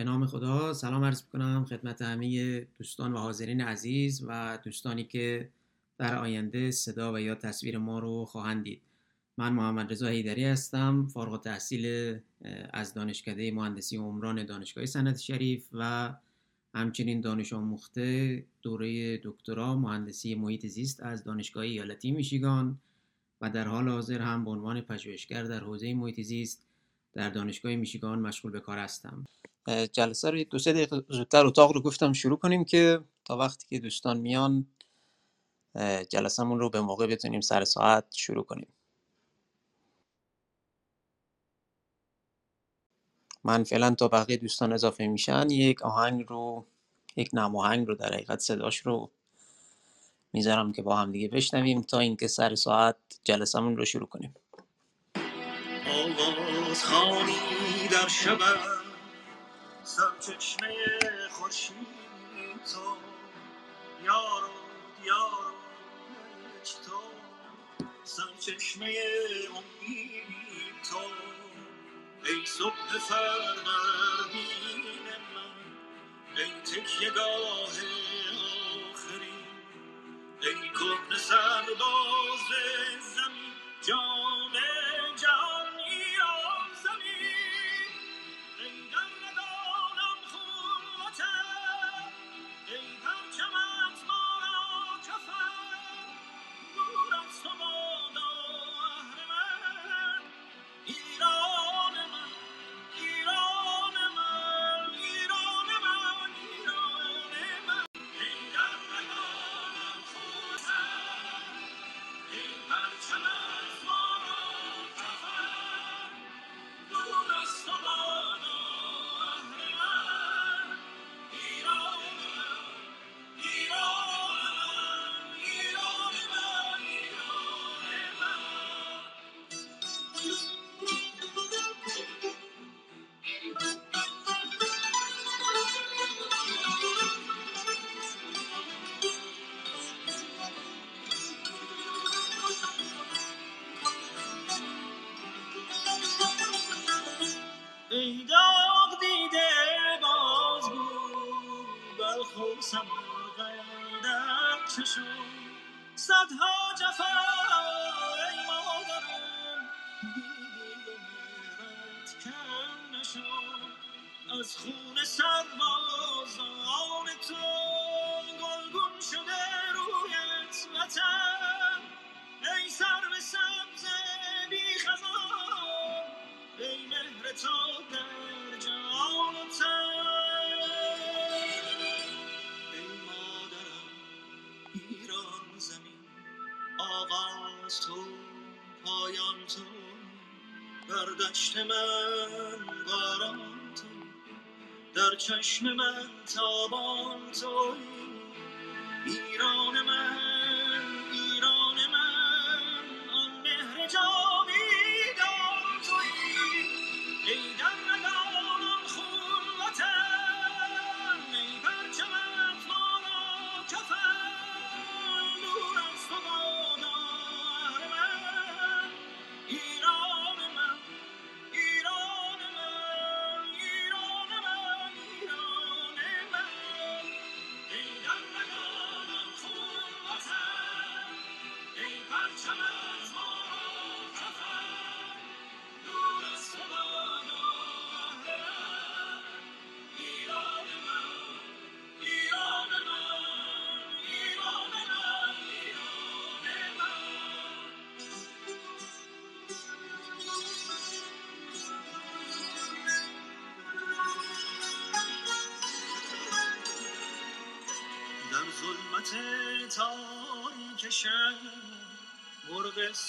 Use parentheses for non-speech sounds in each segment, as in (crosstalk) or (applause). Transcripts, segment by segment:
به نام خدا سلام عرض کنم خدمت همه دوستان و حاضرین عزیز و دوستانی که در آینده صدا و یا تصویر ما رو خواهند دید من محمد رضا هیدری هستم فارغ تحصیل از دانشکده مهندسی عمران دانشگاه سند شریف و همچنین دانش آموخته دوره دکترا مهندسی محیط زیست از دانشگاه ایالتی میشیگان و در حال حاضر هم به عنوان پژوهشگر در حوزه محیط زیست در دانشگاه میشیگان مشغول به کار هستم. جلسه رو دو سه دقیقه زودتر اتاق رو گفتم شروع کنیم که تا وقتی که دوستان میان جلسهمون رو به موقع بتونیم سر ساعت شروع کنیم. من فعلا تا بقیه دوستان اضافه میشن یک آهنگ رو یک نماهنگ رو در حقیقت صداش رو می‌ذارم که با هم دیگه بشنویم تا اینکه سر ساعت جلسمون رو شروع کنیم. آواز خانی در شبم. سرچشمه خورشید تو. یارو یارو تو. سرچشمه امید تو. ای صبح فروردین من. ای تکیه گاه آخری. ای کهن سرباز زمین. جان جهان دشت من باران تو در چشم من تابان تو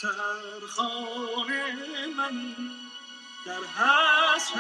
مرغ سرخانه من در حسب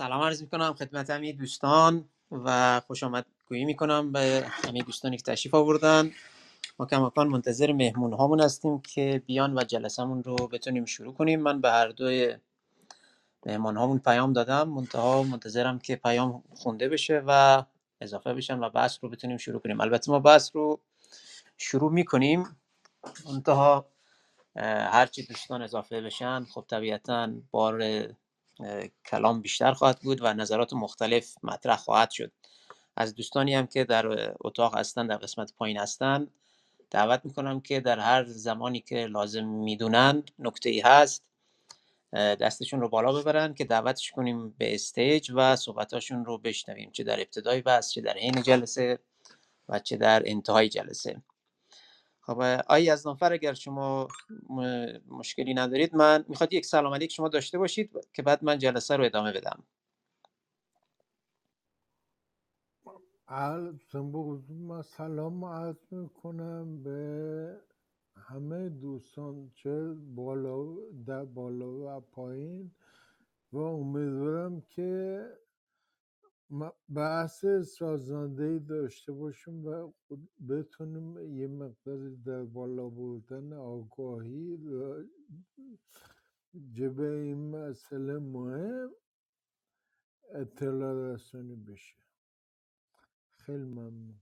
سلام عرض می‌کنم خدمت همه دوستان و خوش آمد گویی می‌کنم به همه دوستانی که تشریف آوردن. ما کماکان منتظر مهمون هامون هستیم که بیان و جلسمون رو بتونیم شروع کنیم. من به هر دوی مهمان هامون پیام دادم. منتها منتظرم که پیام خونده بشه و اضافه بشن و بحث رو بتونیم شروع کنیم. البته ما بحث رو شروع می‌کنیم. منتها هرچی دوستان اضافه بشن خب طبیعتا بار کلام بیشتر خواهد بود و نظرات مختلف مطرح خواهد شد. از دوستانی هم که در اتاق هستن در قسمت پایین هستن دعوت می‌کنم که در هر زمانی که لازم می‌دونند نکته ای هست دستشون رو بالا ببرن که دعوتش کنیم به استیج و صحبتاشون رو بشنویم چه در ابتدای بحث چه در حین جلسه و چه در انتهای جلسه. خب آی از نفر اگر شما مشکلی ندارید من می‌خواد یک سلام علیک شما داشته باشید که بعد من جلسه رو ادامه بدم. سلام عرض می‌کنم به همه دوستان چه بالا در بالا و پایین. و امیدوارم که بحث سازنده داشته باشیم و بتونیم یه مقدار در بالا بردن آگاهی جبه این مسئله مهم اطلاع رسانی بشه. خیلی ممنون.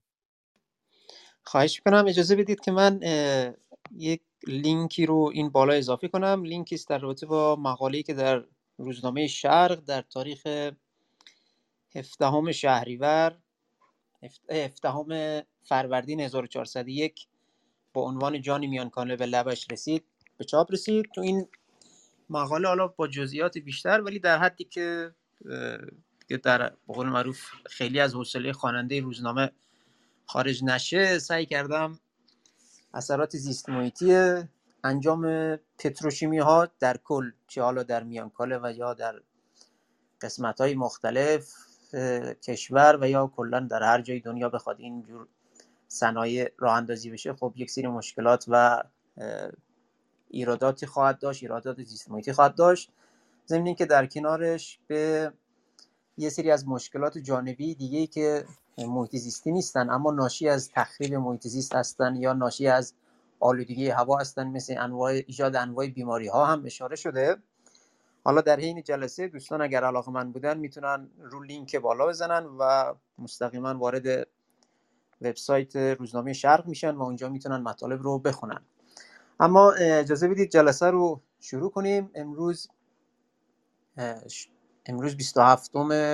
خواهش کنم اجازه بدید که من یک لینکی رو این بالا اضافه کنم. لینکی است در رابطه با مقاله‌ای که در روزنامه شرق در تاریخ هفدهم شهریور هفدهم فروردین 1401 با عنوان جانی میانکانه به لبش رسید. به چاپ رسید. تو این مقاله حالا با جزئیات بیشتر ولی در حدی که در بقول معروف خیلی از حوصله خواننده روزنامه خارج نشه سعی کردم اثرات زیست محیطی انجام پتروشیمی ها در کل چه حالا در میانکاله و یا در قسمت های مختلف کشور و یا کلا در هر جای دنیا بخواد اینجور صنایع راه اندازی بشه خب یک سری مشکلات و ایراداتی خواهد داشت ایرادات زیست خواهد داشت. ضمن که در کنارش به یه سری از مشکلات جانبی دیگه که محیط زیستی نیستن اما ناشی از تخریب محیط زیست هستن یا ناشی از آلودگی هوا هستن مثل انواع ایجاد انواع بیماری ها هم اشاره شده. حالا در حین جلسه دوستان اگر علاقه‌مند بودن می‌تونن رو لینک بالا بزنن و مستقیما وارد وبسایت روزنامه شرق میشن و اونجا می‌تونن مطالب رو بخونن. اما اجازه بدید جلسه رو شروع کنیم. امروز امروز 27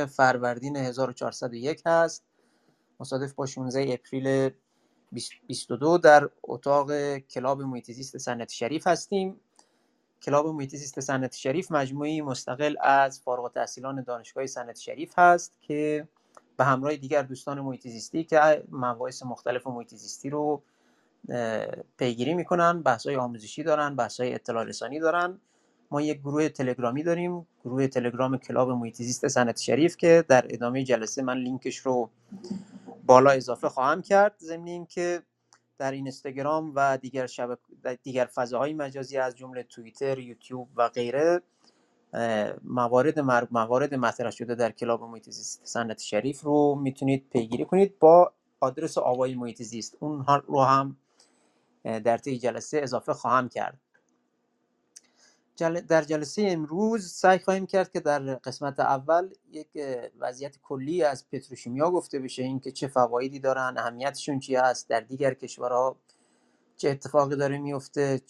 فروردین 1401 هست. مصادف با 16 April 22 در اتاق کلاب محیط زیست صنعتی شریف هستیم. کلاب محیط زیست صنعتی شریف مجموعه‌ای مستقل از فارغ التحصیلان دانشگاه صنعتی شریف هست که به همراه دیگر دوستان محیط زیستی که مباحث مختلف محیط زیستی رو پیگیری می‌کنن بحث های آموزشی دارن بحث های اطلاع رسانی دارن. ما یک گروه تلگرامی داریم گروه تلگرام کلاب محیط زیست صنعتی شریف که در ادامه جلسه من لینکش رو بالا اضافه خواهم کرد. ضمن که در اینستاگرام و دیگر شبک دیگر فضاهای مجازی از جمله توییتر، یوتیوب و غیره موارد موارد مطرح شده در کلاب محیط زیست سنت شریف رو می‌تونید پیگیری کنید با آدرس آوای محیط زیست. اون رو هم در طی جلسه اضافه خواهم کرد. در جلسه امروز سعی خواهیم کرد که در قسمت اول یک وضعیت کلی از پتروشیمیا گفته بشه اینکه چه فوایدی دارن اهمیتشون چی هست در دیگر کشورها چه اتفاقی داره میفته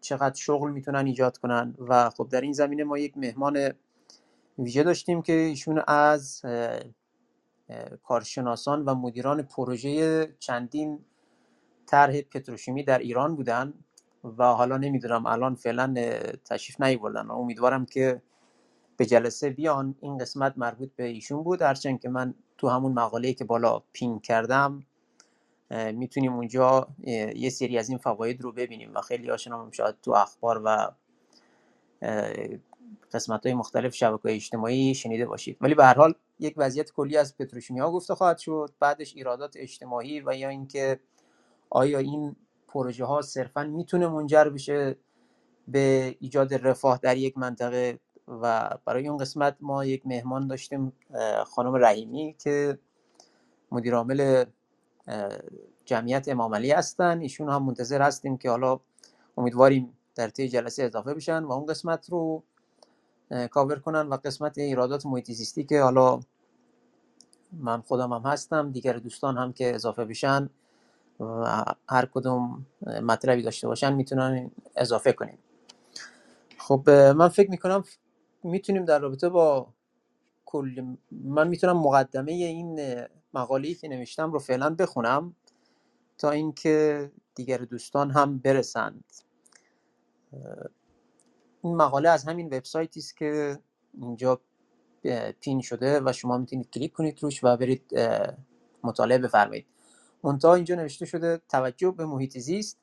چقدر شغل می‌تونن ایجاد کنن. و خب در این زمینه ما یک مهمان ویژه داشتیم که ایشون از کارشناسان و مدیران پروژه چندین طرح پتروشیمی در ایران بودن. و حالا نمی‌دونم الان فعلا تشریف نیوردن امیدوارم که به جلسه بیان. این قسمت مربوط به ایشون بود. هرچند که من تو همون مقاله که بالا پین کردم می‌تونیم اونجا یه سری از این فواید رو ببینیم و خیلی هاشون هم شاید تو اخبار و قسمت های مختلف شبکه اجتماعی شنیده باشید. ولی به هر حال یک وضعیت کلی از پتروشیمیا گفته خواهد شد. بعدش ایرادات اجتماعی و یا اینکه آیا این پروژه ها صرفا می‌تونه منجر بشه به ایجاد رفاه در یک منطقه و برای اون قسمت ما یک مهمان داشتیم خانم رحیمی که مدیر عامل جمعیت امام علی هستن. ایشون هم منتظر هستیم که حالا امیدواریم در طی جلسه اضافه بشن و اون قسمت رو کاور کنن و قسمت ایرادات محیط که حالا من خودم هم هستم دیگر دوستان هم که اضافه بشن و هر کدوم مطلبی داشته باشن می‌تونن اضافه کنیم. خب من فکر می‌کنم می‌تونیم در رابطه با کل من می‌تونم مقدمه این مقاله‌ای که نوشتم رو فعلا بخونم تا اینکه دیگر دوستان هم برسند. این مقاله از همین وبسایتی است که اینجا پین شده و شما می‌تونید کلیک کنید روش و برید مطالعه بفرمایید. منتها اینجا نوشته شده توجه به محیط زیست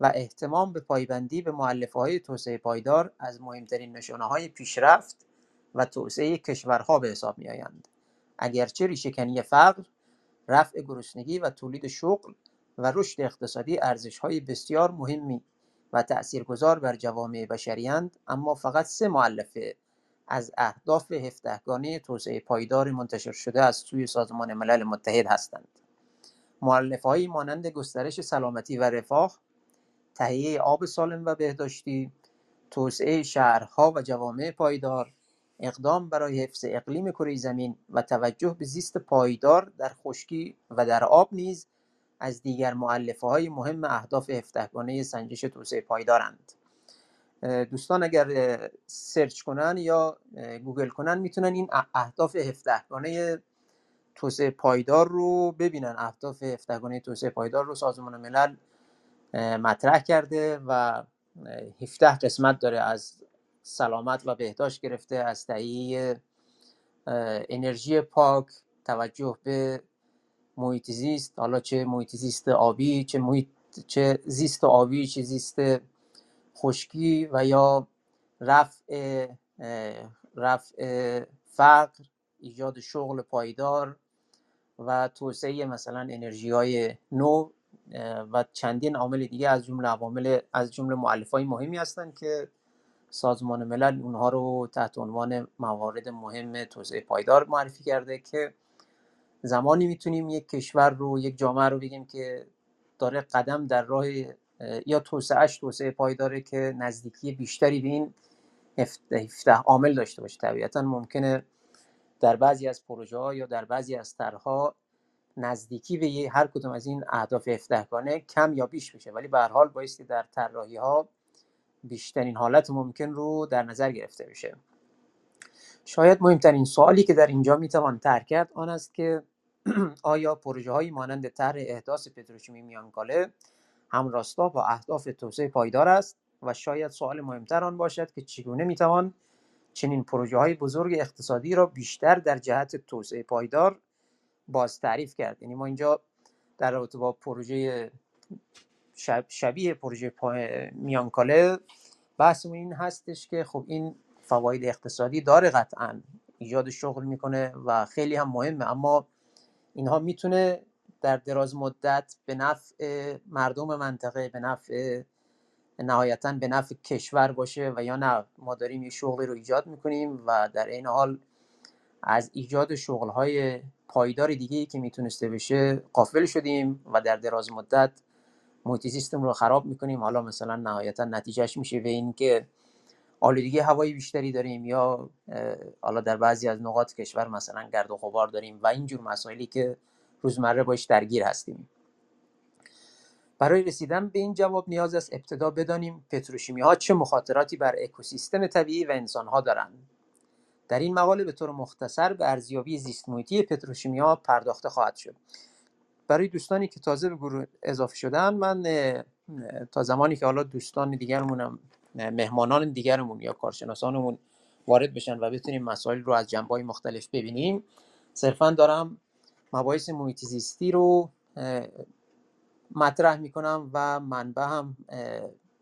و احتمام به پایبندی به معلفه های توسعه پایدار از مهمترین نشانه های پیشرفت و توسعه کشورها به حساب می آیند. اگرچه ریشهکنی فقر، رفع گرسنگی و تولید شغل و رشد اقتصادی ارزش های بسیار مهمی و تأثیرگذار بر جوامع بشریند اما فقط سه معلفه از اهداف هفدهگانه توسعه پایدار منتشر شده از سوی سازمان ملل متحد هستند مؤلفه مانند گسترش سلامتی و رفاه تهیه آب سالم و بهداشتی توسعه شهرها و جوامع پایدار اقدام برای حفظ اقلیم کره زمین و توجه به زیست پایدار در خشکی و در آب نیز از دیگر مؤلفه های مهم اهداف هفدهگانه سنجش توسعه پایدارند. دوستان اگر search کنن یا گوگل کنن می‌تونن این اهداف هفدهگانه توسعه پایدار رو ببینن. اهداف هفدهگانه توسعه پایدار رو سازمان ملل مطرح کرده و 17 قسمت داره از سلامت و بهداشت گرفته از تهیه انرژی پاک توجه به محیط زیست. حالا چه محیط زیست آبی چه محیط چه زیست آبی چه زیست خشکی و یا رفع رفع فقر ایجاد شغل پایدار. و توسعه مثلا انرژی های نو و چندین عامل دیگه از جمله عوامل از جمله های مهمی هستند که سازمان ملل اونها رو تحت عنوان موارد مهم توسعه پایدار معرفی کرده که زمانی می‌تونیم یک کشور رو یک جامعه رو بگیم که داره قدم در راه یا توسعهش توسعه پایداره که نزدیکی بیشتری به این 17 عامل داشته باشه. طبیعتا ممکنه در بعضی از پروژه ها یا در بعضی از طرحها نزدیکی به هر کدوم از این اهداف 17 گانه کم یا بیش بشه ولی به هر حال بایستی در طراحی ها بیشترین حالت ممکن رو در نظر گرفته بشه. شاید مهمترین سوالی که در اینجا می‌توان ترک کرد آن است که (clears throat) آیا پروژه هایی مانند طرح احداث پتروشیمی میانکاله همراستا با اهداف توسعه پایدار است؟ و شاید سوال مهمتر آن باشد که چگونه می‌توان چنین پروژه های بزرگ اقتصادی را بیشتر در جهت توسعه پایدار باز تعریف کرد. یعنی ما اینجا در رابطه با پروژه شبیه پروژه میانکاله بحثمون این هستش که خب این فواید اقتصادی داره قطعا ایجاد شغل می‌کنه و خیلی هم مهمه. اما اینها می‌تونه در دراز مدت به نفع مردم منطقه به نفع نهایتا به نفع کشور باشه و یا نه ما داریم یه شغلی رو ایجاد می‌کنیم و در این حال از ایجاد شغلهای پایدار دیگه که می‌تونسته بشه قافل شدیم و در دراز مدت محیط سیستم رو خراب می‌کنیم. حالا مثلا نهایتا نتیجهش میشه به این که آلودگی هوایی بیشتری داریم یا حالا در بعضی از نقاط کشور مثلا گرد و غبار داریم و اینجور مسائلی که روزمره باش درگیر هستیم. برای رسیدن به این جواب نیاز است ابتدا بدانیم پتروشیمی ها چه مخاطراتی بر اکوسیستم طبیعی و انسان ها دارند. در این مقاله به طور مختصر به ارزیابی زیست محیطی پتروشیمی ها پرداخته خواهد شد. برای دوستانی که تازه به گروه اضافه شدن من تا زمانی که حالا دوستان دیگرمون مهمانان دیگرمون یا کارشناسانمون وارد بشن و بتونیم مسائل رو از جنبه مختلف ببینیم صرفا دارم مباحث محیط زیستی رو مطرح می‌کنم و منبع هم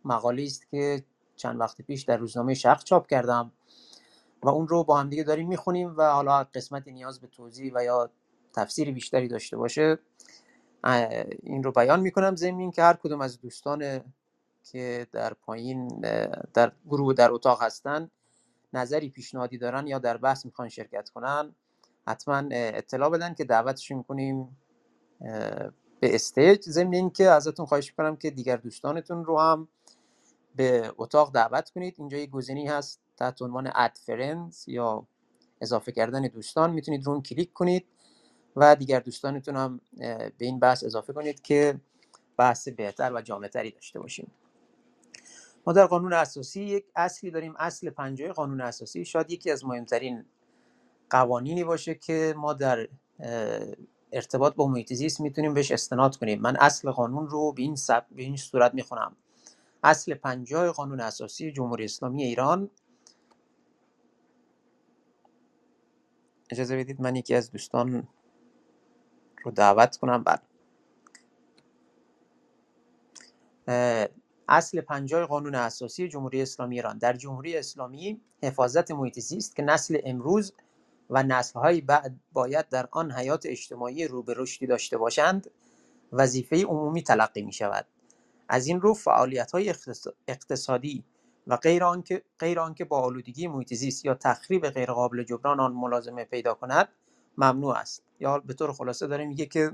مقاله است که چند وقت پیش در روزنامه شرق چاپ کردم و اون رو با هم دیگه داریم می‌خونیم و حالا قسمت نیاز به توضیح و یا تفسیر بیشتری داشته باشه این رو بیان می‌کنم ضمن که هر کدوم از دوستان که در پایین در گروه در اتاق هستن نظری پیشنهادی دارن یا در بحث می‌خوان شرکت کنن حتما اطلاع بدن که دعوتشون کنیم به stage ضمن اینکه ازتون خواهش می‌کنم که دیگر دوستانتون رو هم به اتاق دعوت کنید. اینجا یه گزینه‌ای هست تحت عنوان add friends یا اضافه کردن دوستان. می‌تونید رو کلیک کنید و دیگر دوستانتون هم به این بحث اضافه کنید که بحث بهتر و جامعتری داشته باشیم ما در قانون اساسی یک اصلی داریم اصل پنجاه قانون اساسی. شاید یکی از مهمترین قوانینی باشه که ما در ارتباط با محیط زیست می‌تونیم بهش استناد کنیم. من اصل قانون رو به این, سب... به این صورت می‌خونم. اصل پنجاه قانون اساسی جمهوری اسلامی ایران. اجازه بدید من یکی از دوستان رو دعوت کنم. بعد اصل پنجاه قانون اساسی جمهوری اسلامی ایران. در جمهوری اسلامی حفاظت محیط زیست که نسل امروز و نسلهای بعد باید در آن حیات اجتماعی رو به رشدی داشته باشند وظیفه عمومی تلقی می شود از این رو فعالیت های اقتصادی و غیر آنکه غیر آنکه با آلودگی محیط زیست یا تخریب غیرقابل جبران آن ملازمه پیدا کند ممنوع است. یا به طور خلاصه داره میگه که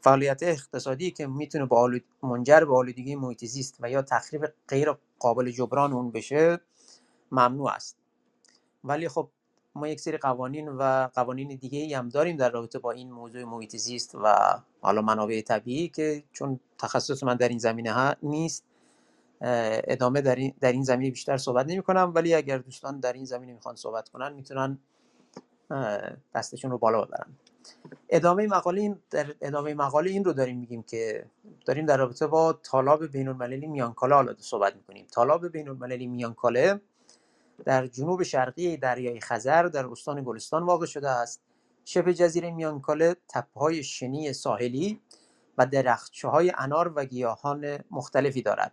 فعالیت اقتصادی که می‌تونه با آلود... منجر به آلودگی محیط زیست و یا تخریب غیر قابل جبران اون بشه ممنوع است. ولی خب ما یک سری قوانین و قوانین دیگه ای هم داریم در رابطه با این موضوع محیط زیست و حالا منابع طبیعی که چون تخصص من در این زمینه ها نیست ادامه در این, در این زمینه بیشتر صحبت نمی کنم. ولی اگر دوستان در این زمینه می‌خوان صحبت کنن می‌تونن دستشون رو بالا ببرن. ادامه مقاله این در ادامه مقاله این رو داریم میگیم که داریم در رابطه با طالاب بین المللی میانکاله حالا صحبت می‌کنیم. طالاب بین المللی میانکاله در جنوب شرقی دریای خزر در استان گلستان واقع شده است. شبه جزیره میانکاله تپه‌های شنی ساحلی و درختچه های انار و گیاهان مختلفی دارد.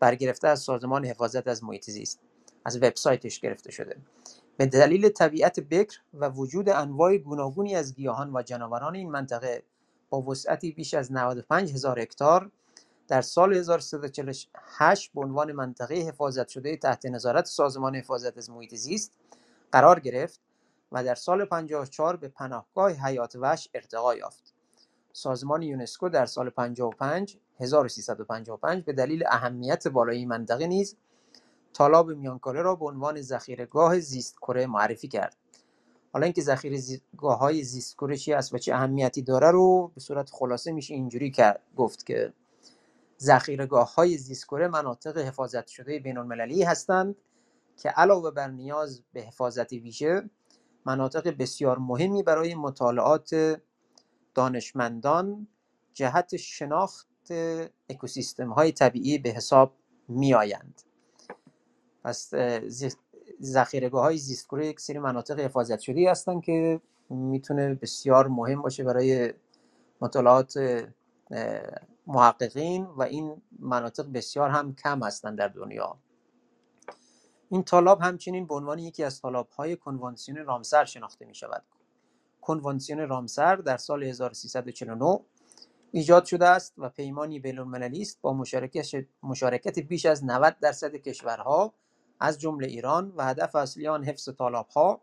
برگرفته از سازمان حفاظت از محیط زیست. از وبسایتش گرفته شده. به دلیل طبیعت بکر و وجود انواع گوناگونی از گیاهان و جانوران این منطقه با وسعتی بیش از 95 هزار هکتار در سال 1348 به عنوان منطقه حفاظت شده تحت نظارت سازمان حفاظت از محیط زیست قرار گرفت و در سال 54 به پناهگاه حیات وحش ارتقا یافت. سازمان یونسکو در سال 55 1355 به دلیل اهمیت بالایی منطقه نیز تالاب میانکاله را به عنوان ذخیرهگاه زیست کره معرفی کرد. حالا اینکه ذخیره گاه زیست کره چی است و چه اهمیتی داره رو به صورت خلاصه میشه اینجوری گفت که های زیستکره مناطق حفاظت شده بین المللی هستند که علاوه بر نیاز به حفاظت ویژه مناطق بسیار مهمی برای مطالعات دانشمندان جهت شناخت اکوسیستم های طبیعی به حساب می آیند. پس ذخیرگاه های زیستکره یک سری مناطق حفاظت شده هستند که می‌تونه بسیار مهم باشه برای مطالعات محققین و این مناطق بسیار هم کم هستند در دنیا این طالاب همچنین به عنوان یکی از های کنوانسیون رامسر شناخته می شود. کنوانسیون رامسر در سال 1349 ایجاد شده است و پیمانی بین‌المللی است با مشارکت بیش از 90 درصد کشورها از جمله ایران و هدف اصلی آن حفظ ها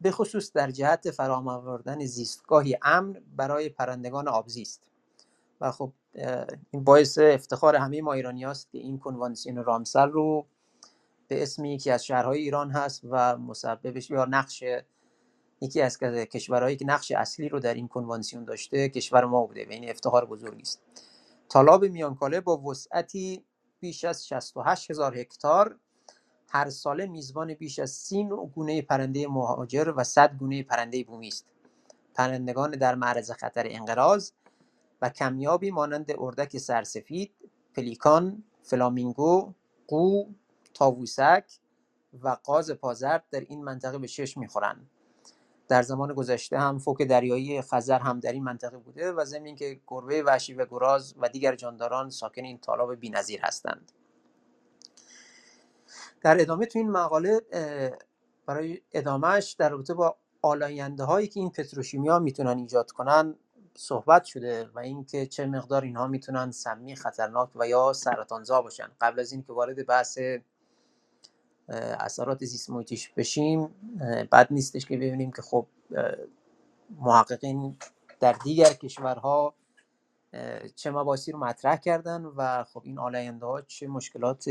به خصوص در جهت فرام آوردن زیستگاهی امن برای پرندگان آبزیست و خب این باعث افتخار همه ما ایرانی هست که این کنوانسیون رامسر رو به اسم یکی از شهرهای ایران هست و مسببش یا نقش یکی از کشورهایی که نقش اصلی رو در این کنوانسیون داشته کشور ما بوده و این افتخار بزرگی است تالاب میانکاله با وسعتی بیش از 68 هزار هکتار هر ساله میزبان بیش از 30 گونه پرنده مهاجر و 100 گونه پرنده بومی است. پرندگان در معرض خطر انقراض و کمیابی مانند اردک سرسفید، پلیکان، فلامینگو، قو، تاووسک و قاز پازرد در این منطقه به چشم می‌خورند. در زمان گذشته هم فوک دریایی خزر هم در این منطقه بوده و ضمن که گربه وحشی و گراز و دیگر جانداران ساکن این تالاب بینظیر هستند در ادامه تو این مقاله برای ادامهش در رابطه با آلاینده هایی که این پتروشیمیا می‌تونن ایجاد کنن صحبت شده و اینکه چه مقدار اینها می‌تونن سمی خطرناک و یا سرطانزا باشن. قبل از اینکه وارد بحث اثرات زیست بشیم بد نیستش که ببینیم که خب محققین در دیگر کشورها چه مباحثی رو مطرح کردن و خب این آلاینده ها چه مشکلات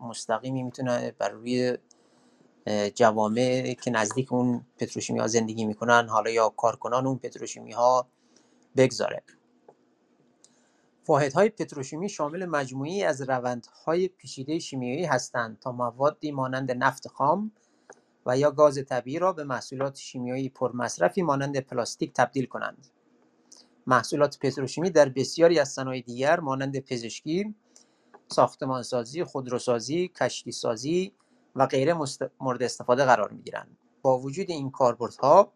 مستقیمی می‌تونه بر روی جوامع که نزدیک اون پتروشیمی ها زندگی می‌کنن حالا یا کارکنان اون پتروشیمی ها بگذاره های پتروشیمی شامل مجموعی از روندهای پیچیده شیمیایی هستند تا موادی مانند نفت خام و یا گاز طبیعی را به محصولات شیمیایی پرمصرفی مانند پلاستیک تبدیل کنند. محصولات پتروشیمی در بسیاری از صنایع دیگر مانند پزشکی، ساختمانسازی، خودروسازی، کشتیسازی و غیره مورد استفاده قرار می گیرند. با وجود این کاربردها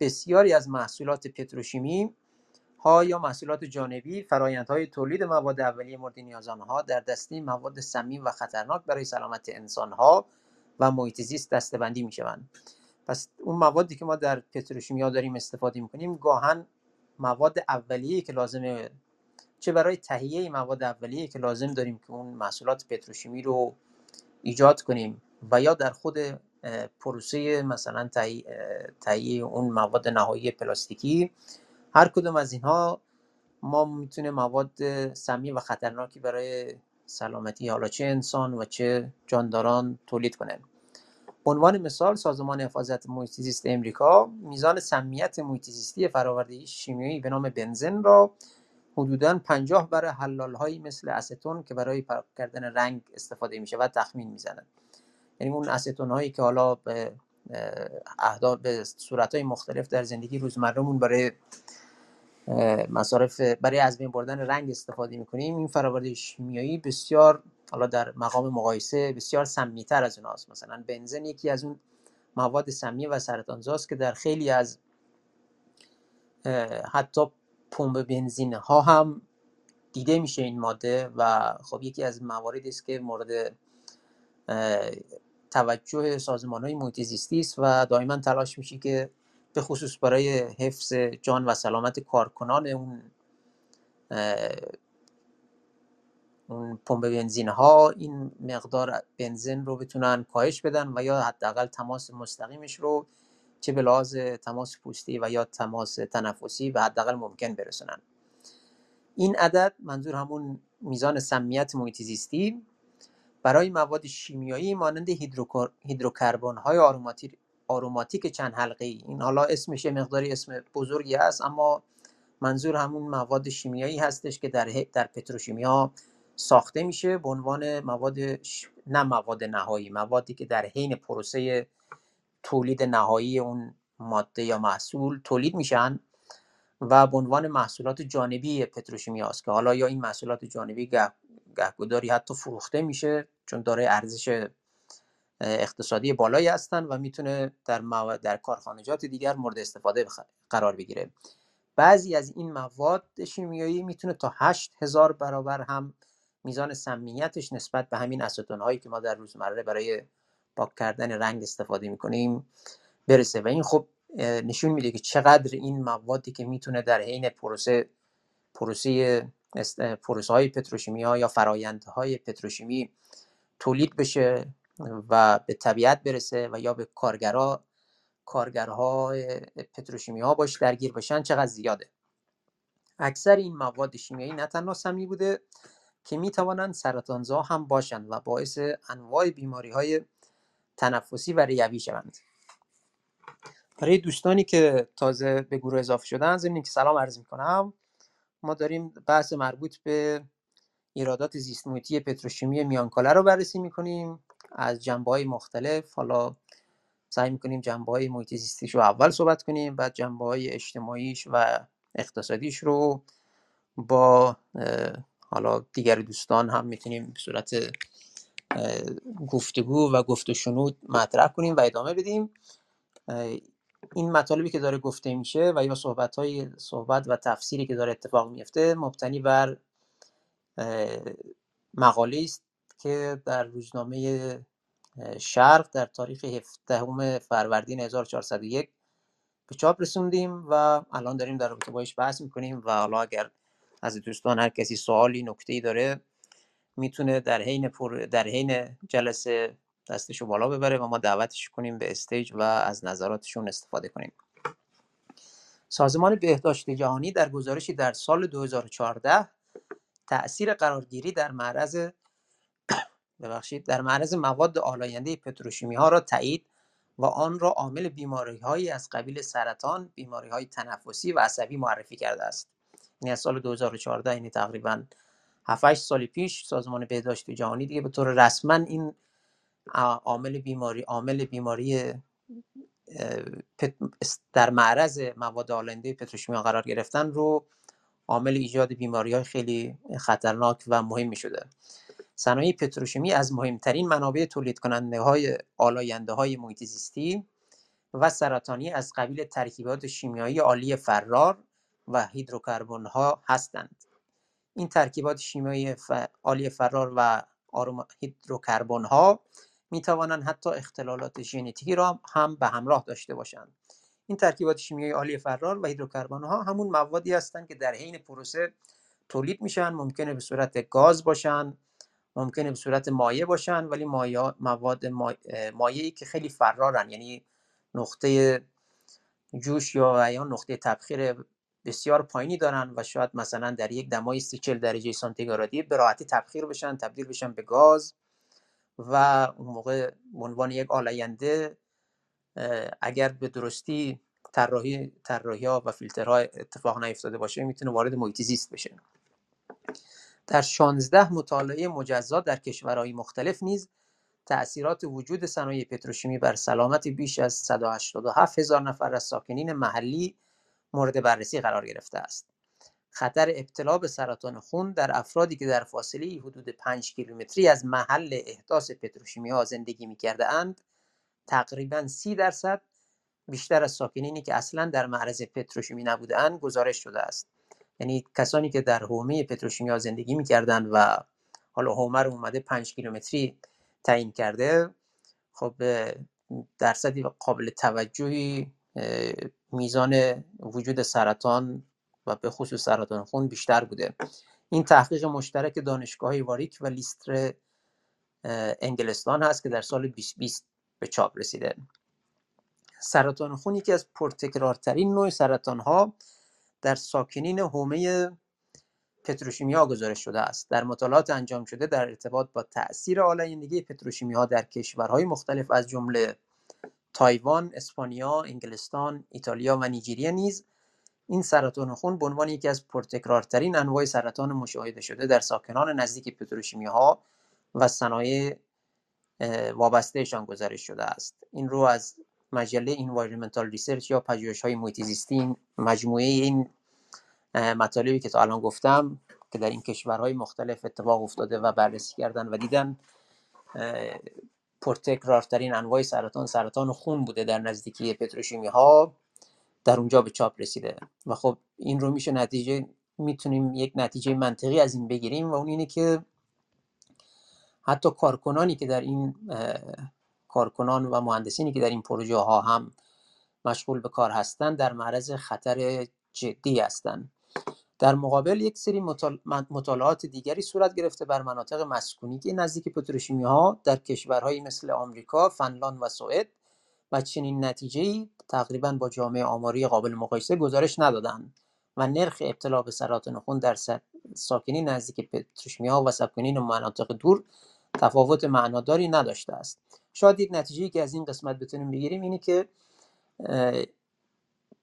بسیاری از محصولات پتروشیمی ها یا محصولات جانبی فرایندهای تولید مواد اولیه مورد نیاز آنها در دسته مواد سمی و خطرناک برای سلامت انسانها و محیط زیست دستبندی می شوند پس اون موادی که ما در پتروشیمیا داریم استفاده می‌کنیم گاهن مواد اولیه که لازمه چه برای تهیه مواد اولیه که لازم داریم که اون محصولات پتروشیمی رو ایجاد کنیم و یا در خود پروسه مثلا تهیه اون مواد نهایی پلاستیکی هر کدوم از اینها ما می‌تونه مواد سمی و خطرناکی برای سلامتی حالا چه انسان و چه جانداران تولید کنه به عنوان مثال سازمان حفاظت محیط زیست امریکا میزان سمیت محیط زیستی فراورده شیمیایی به نام بنزن را حدودا 50 برای حلال هایی مثل استون که برای پاک کردن رنگ استفاده می شود تخمین می‌زنند یعنی اون استون هایی که حالا به اهداف به صورت های مختلف در زندگی روزمرهمون برای مصارف برای از بین بردن رنگ استفاده می‌کنیم. این فراورده شیمیایی بسیار حالا در مقام مقایسه بسیار سمیتر از اوناست. مثلا بنزن یکی از اون مواد سمی و سرطانزاست که در خیلی از حتی پمپ بنزین ها هم دیده میشه این ماده و خب یکی از مواردی است که مورد توجه سازمان های محیط زیستی است و دائما تلاش میشه که به خصوص برای حفظ جان و سلامت کارکنان اون اون پمپ بنزین ها این مقدار بنزین رو بتونن کاهش بدن و یا حداقل تماس مستقیمش رو چه به لحاظ تماس پوستی و یا تماس تنفسی به حداقل ممکن برسونن. این عدد منظور همون میزان سمیت محیط زیستی برای مواد شیمیایی مانند هیدروکربن های آروماتیک چند حلقه ای این حالا اسمش مقداری اسم بزرگی هست اما منظور همون مواد شیمیایی هستش که در در پتروشیمیا ساخته میشه به عنوان مواد نه مواد نهایی موادی که در حین پروسه تولید نهایی اون ماده یا محصول تولید میشن و به عنوان محصولات جانبی پتروشیمی است که حالا یا این محصولات جانبی گهگداری حتی فروخته میشه چون داره ارزش اقتصادی بالایی هستن و می‌تونه در در کارخانجات دیگر مورد استفاده قرار بگیره. بعضی از این مواد شیمیایی می‌تونه تا 8000 برابر هم میزان سمیتش نسبت به همین استون هایی که ما در روزمره برای پاک کردن رنگ استفاده می‌کنیم برسه. و این خب نشون میده که چقدر این موادی که می‌تونه در حین پروسه پروسه پروسه های پتروشیمی ها یا فرایندهای پتروشیمی تولید بشه و به طبیعت برسه و یا به کارگرها کارگرها پتروشیمی ها باش درگیر بشن چقدر زیاده. اکثر این مواد شیمیایی نه تنها سمی بوده که می توانند سرطانزا هم باشند و باعث انواع بیماری های تنفسی و ریوی شوند. برای دوستانی که تازه به گروه اضافه شدن ضمن که سلام عرض می کنم ما داریم بحث مربوط به ایرادات زیست پتروشیمی میانکاله رو بررسی می‌کنیم. از جنبه های مختلف حالا سعی می‌کنیم جنبه های محیط زیستیش رو اول صحبت کنیم بعد جنبه های اجتماعیش و اقتصادیش رو با حالا دیگر دوستان هم می‌تونیم به صورت گفتگو و گفت مطرح کنیم و ادامه بدیم. این مطالبی که داره گفته میشه و یا صحبت های صحبت و تفسیری که داره اتفاق میفته مبتنی بر مقاله است که در روزنامه شرق در تاریخ 17 فروردین 1401 به چاپ رسوندیم و الان داریم در رابطه باش بحث می‌کنیم و حالا اگر از دوستان هر کسی سوالی نکته ای داره می‌تونه در حین در حین جلسه دستشو بالا ببره و ما دعوتش کنیم به استیج و از نظراتشون استفاده کنیم سازمان بهداشت جهانی در گزارشی در سال 2014 تأثیر قرارگیری در معرض (coughs) ببخشید در معرض مواد آلاینده پتروشیمی ها را تایید و آن را عامل بیماری هایی از قبیل سرطان، بیماری های تنفسی و عصبی معرفی کرده است. یعنی از سال 2014 یعنی تقریبا 7 سال پیش سازمان بهداشت جهانی دیگه به طور رسما این عامل بیماری عامل بیماری در معرض مواد آلنده پتروشیمی قرار گرفتن رو عامل ایجاد بیماری های خیلی خطرناک و مهمی شده صنایع پتروشیمی از مهمترین منابع تولید کننده های آلاینده های محیط زیستی و سرطانی از قبیل ترکیبات شیمیایی عالی فرار و هیدروکربن ها هستند. این ترکیبات شیمیایی عالی فرار و هیدروکربن ها می توانند حتی اختلالات ژنتیکی را هم به همراه داشته باشند. این ترکیبات شیمیایی عالی فرار و هیدروکربن ها همون موادی هستند که در حین پروسه تولید میشن ممکنه به صورت گاز باشن ممکنه به صورت مایع باشن ولی مایع مواد مایعی که خیلی فرارن یعنی نقطه جوش یا یا نقطه تبخیر بسیار پایینی دارن و شاید مثلا در یک دمای 30 درجه سانتیگرادی به راحتی تبخیر بشن تبدیل بشن به گاز. و اون موقع به عنوان یک آلاینده اگر به درستی طراحی طراحی ها و فیلترها اتفاق نیفتاده باشه می‌تونه وارد محیط زیست بشه در 16 مطالعه مجزا در کشورهای مختلف نیز تأثیرات وجود صنایع پتروشیمی بر سلامت بیش از 187 هزار نفر از ساکنین محلی مورد بررسی قرار گرفته است. خطر ابتلا به سرطان خون در افرادی که در فاصله حدود 5 کیلومتری از محل احداث پتروشیمی ها زندگی می کرده اند تقریبا 30 درصد بیشتر از ساکنینی که اصلا در معرض پتروشیمی نبودند گزارش شده است. یعنی کسانی که در حومه پتروشیمی ها زندگی می‌کردن و حالا حومه رو اومده 5 کیلومتری تعیین کرده خب درصدی قابل توجهی میزان وجود سرطان و به خصوص سرطان خون بیشتر بوده. این تحقیق مشترک دانشگاه واریک و لیستر انگلستان هست که در سال 2020 به چاپ رسیده. سرطان خون یکی از پرتکرارترین نوع سرطان ها در ساکنین حومه پتروشیمی ها گزارش شده است. در مطالعات انجام شده در ارتباط با تاثیر آلایندگی پتروشیمی ها در کشورهای مختلف از جمله تایوان، اسپانیا، انگلستان، ایتالیا و نیجریه نیز این سرطان خون به عنوان یکی از پرتکرارترین انواع سرطان مشاهده شده در ساکنان نزدیک پتروشیمی ها و صنایع وابسته‌شان گزارش شده است. این رو از مجله Environmental Research یا پژوهش های محیط زیستی مجموعه این مطالبی که تا الان گفتم که در این کشورهای مختلف اتفاق افتاده و بررسی کردن و دیدن پرتکرارترین انواع سرطان سرطان خون بوده در نزدیکی پتروشیمی ها در اونجا به چاپ رسیده و خب این رو میشه نتیجه می‌تونیم یک نتیجه منطقی از این بگیریم و اون اینه که حتی کارکنانی که در این کارکنان و مهندسینی که در این پروژه ها هم مشغول به کار هستند در معرض خطر جدی هستند در مقابل یک سری مطالعات دیگری صورت گرفته بر مناطق مسکونی که نزدیک پتروشیمی ها در کشورهایی مثل آمریکا، فنلاند و سوئد و چنین نتیجه تقریبا با جامعه آماری قابل مقایسه گزارش ندادند و نرخ ابتلا به سرطان خون در ساکنین نزدیک پتروشیمی ها و ساکنین مناطق دور تفاوت معناداری نداشته است. شاید یک نتیجه که از این قسمت بتونیم بگیریم اینه که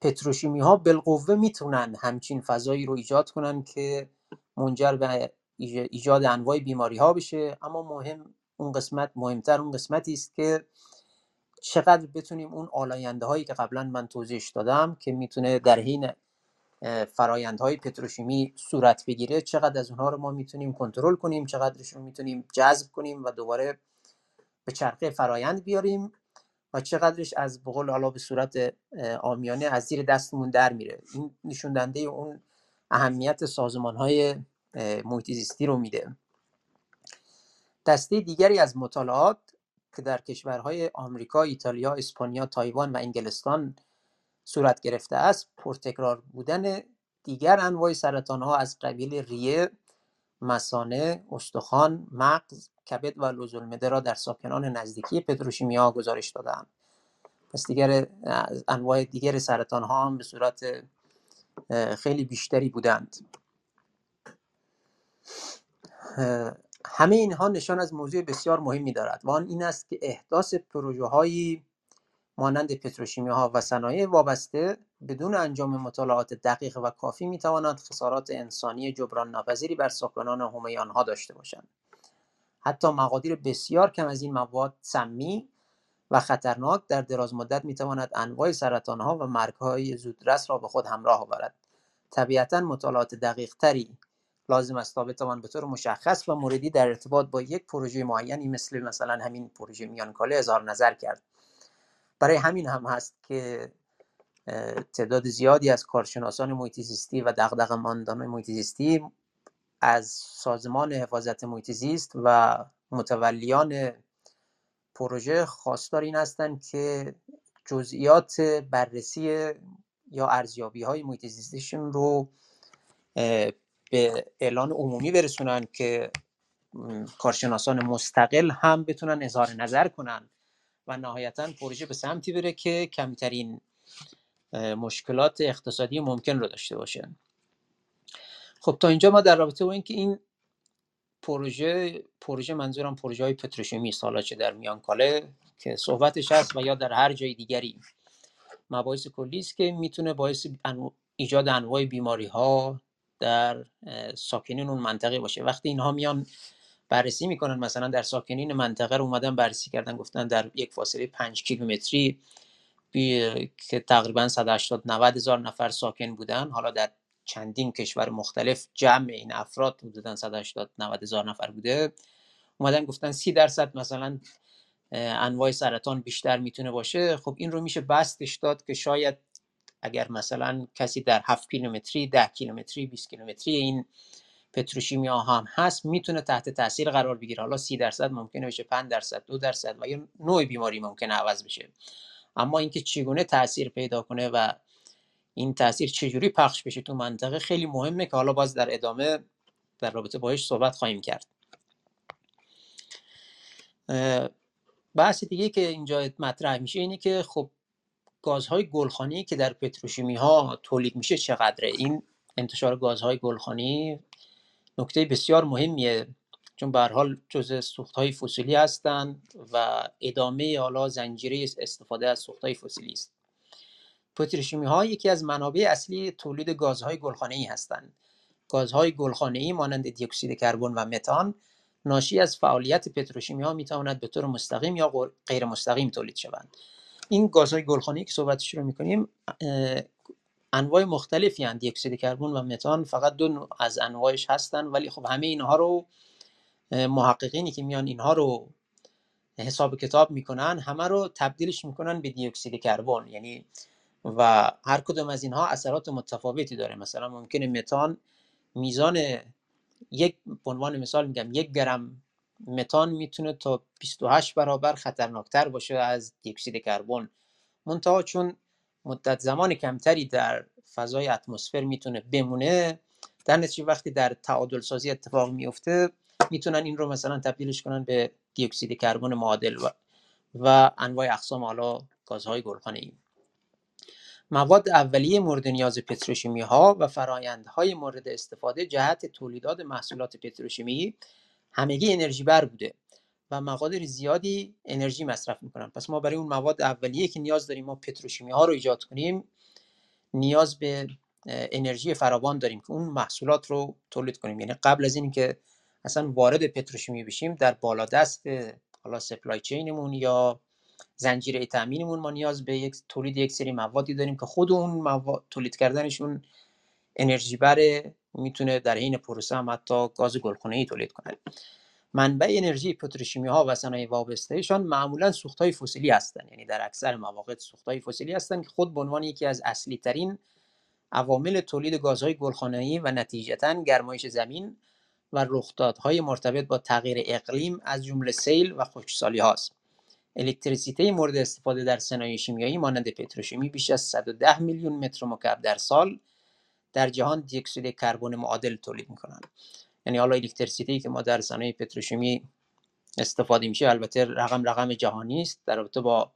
پتروشیمی ها بالقوه می‌تونن همچین فضایی رو ایجاد کنن که منجر به ایجاد انواع بیماری ها بشه. اما مهم اون قسمت مهمتر اون قسمتی است که چقدر بتونیم اون آلاینده هایی که قبلا من توضیح دادم که می‌تونه در حین فرایندهای پتروشیمی صورت بگیره چقدر از اونها رو ما می‌تونیم کنترل کنیم چقدرش رو می‌تونیم جذب کنیم و دوباره به چرخه فرایند بیاریم و چقدرش از بقول حالا به صورت آمیانه از زیر دستمون در میره. این نشون دهنده اون اهمیت سازمان های محیط زیستی رو میده. دسته دیگری از مطالعات که در کشورهای آمریکا، ایتالیا، اسپانیا، تایوان و انگلستان صورت گرفته است پرتکرار بودن دیگر انواع سرطان ها از قبیل ریه، مسانه، استخوان، مغز، کبد و لوزالمعده را در ساکنان نزدیکی پتروشیمیا گزارش دادند پس دیگر انواع دیگر سرطان ها هم به صورت خیلی بیشتری بودند. همه اینها نشان از موضوع بسیار مهمی دارد و آن این است که احداث پروژه هایی مانند پتروشیمی ها و صنایع وابسته بدون انجام مطالعات دقیق و کافی می تواند خسارات انسانی جبران ناپذیری بر ساکنان حومه آنها داشته باشند. حتی مقادیر بسیار کم از این مواد سمی و خطرناک در دراز مدت می تواند انواع سرطان ها و مرگ های زودرس را به خود همراه آورد. طبیعتا مطالعات دقیق تری لازم است تا بتوان به طور مشخص و موردی در ارتباط با یک پروژه معینی مثل مثلا همین پروژه میانکاله اظهار نظر کرد. برای همین هم هست که تعداد زیادی از کارشناسان محیط و دغدغه ماندان محیط از سازمان حفاظت محیط زیست و متولیان پروژه خواستار این هستند که جزئیات بررسی یا ارزیابی های محیط رو به اعلان عمومی برسونن که کارشناسان مستقل هم بتونن اظهار نظر کنن و نهایتا پروژه به سمتی بره که کمترین مشکلات اقتصادی ممکن رو داشته باشه. خب تا اینجا ما در رابطه با اینکه این پروژه پروژه منظورم پروژه های پتروشیمی حالا چه در میانکاله که صحبتش هست و یا در هر جای دیگری مباحث کلی است که می‌تونه باعث ایجاد انواع بیماری ها در ساکنین اون منطقه باشه. وقتی اینها میان بررسی می‌کنن مثلا در ساکنین منطقه رو اومدن بررسی کردن گفتن در یک فاصله 5 کیلومتری که تقریبا 180 90 هزار نفر ساکن بودن. حالا در چندین کشور مختلف جمع این افراد حدودا 180 90 هزار نفر بوده. اومدن گفتن 30 درصد مثلا انواع سرطان بیشتر می‌تونه باشه. خب این رو میشه بستش داد که شاید اگر مثلا کسی در 7 کیلومتری 10 کیلومتری 20 کیلومتری این پتروشیمیا هم هست می‌تونه تحت تاثیر قرار بگیره. حالا 30 درصد ممکنه بشه 5 درصد 2 درصد و یا نوع بیماری ممکنه عوض بشه. اما اینکه چگونه تاثیر پیدا کنه و این تاثیر چجوری پخش بشه تو منطقه خیلی مهمه که حالا باز در ادامه در رابطه باهاش صحبت خواهیم کرد. بحث دیگه که اینجا مطرح میشه اینه که خب گازهای گلخانی که در پتروشیمی ها تولید میشه چقدره؟ این انتشار گازهای گلخانی نکته بسیار مهمیه. چون به حال جزء های فسیلی هستند و ادامه حالا زنجیره استفاده از های فسیلی است. پتروشیمی ها یکی از منابع اصلی تولید گازهای گلخانه هستند گازهای گلخانه ای مانند دیوکسید کربن و متان ناشی از فعالیت پتروشیمی ها می به طور مستقیم یا غیر مستقیم تولید شوند. این گازهای گلخانه‌ای که صحبتش رو می‌کنیم انواع مختلفی هستند دی اکسید کربن و متان. فقط دو از انواعش هستن ولی خب همه اینها رو محققینی که میان اینها رو حساب کتاب می‌کنن همه رو تبدیلش می‌کنن به دی اکسید کربن. یعنی و هر کدوم از اینها اثرات متفاوتی داره. مثلا ممکنه متان میزان یک به عنوان مثال میگم یک گرم متان می‌تونه تا 28 برابر خطرناکتر باشه از دیوکسید کربن. منتها چون مدت زمان کمتری در فضای اتمسفر می‌تونه بمونه در نتیجه وقتی در تعادل سازی اتفاق میفته می‌تونن این رو مثلا تبدیلش کنن به دیوکسید کربن معادل و, و انواع اقسام حالا گازهای گلخانه ای مواد اولیه مورد نیاز پتروشیمی ها و فرایندهای مورد استفاده جهت تولیدات محصولات پتروشیمی همگی انرژی بر بوده و مقادیر زیادی انرژی مصرف می‌کنن. پس ما برای اون مواد اولیه که نیاز داریم ما پتروشیمی ها رو ایجاد کنیم نیاز به انرژی فراوان داریم که اون محصولات رو تولید کنیم. یعنی قبل از اینکه اصلا وارد پتروشیمی بشیم در بالا دست حالا سپلای چینمون یا زنجیره تامینمون ما نیاز به یک تولید یک سری موادی داریم که خود اون مواد تولید کردنشون انرژی بره می‌تونه در این پروسه هم حتی گاز گلخانه ای تولید کنه. منبع انرژی پتروشیمی ها و صنایع وابستهشان معمولا سوخت های فسیلی هستند. یعنی در اکثر مواقع سوخت های فسیلی هستند که خود به عنوان یکی از اصلی ترین عوامل تولید گازهای گلخانه‌ای و نتیجتا گرمایش زمین و رخدادهای مرتبط با تغییر اقلیم از جمله سیل و خشکسالی هاست. الکتریسیته مورد استفاده در صنایع شیمیایی مانند پتروشیمی بیش از 110 میلیون متر مکعب در سال در جهان دیوکسید کربن معادل تولید می‌کنند یعنی حالا الکتریسیته که ما در صنایع پتروشیمی استفاده میشه البته رقم رقم جهانی است. در رابطه با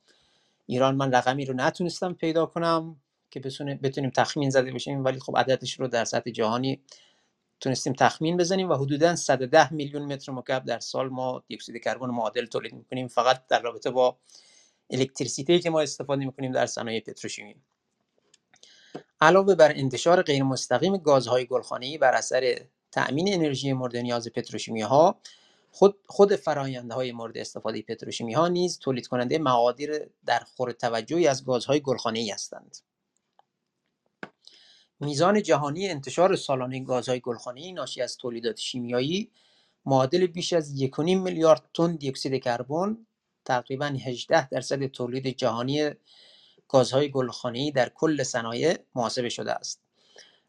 ایران من رقمی رو نتونستم پیدا کنم که بتونیم تخمین زده باشیم ولی خب عددش رو در سطح جهانی تونستیم تخمین بزنیم و حدودا 110 میلیون متر مکعب در سال ما دی اکسید کربن معادل تولید می‌کنیم. فقط در رابطه با الکتریسیته که ما استفاده می‌کنیم در صنایع پتروشیمی. علاوه بر انتشار غیر مستقیم گازهای گلخانه‌ای بر اثر تأمین انرژی مورد نیاز پتروشیمی ها خود خود فرآیندهای مورد استفاده پتروشیمی ها نیز تولید کننده مقادیر در خور توجهی از گازهای گلخانه‌ای هستند. میزان جهانی انتشار سالانه گازهای گلخانه‌ای ناشی از تولیدات شیمیایی معادل بیش از 1.5 میلیارد تن دی اکسید کربن تقریبا 18 درصد تولید جهانی گازهای گلخانه‌ای در کل صنایع محاسبه شده است.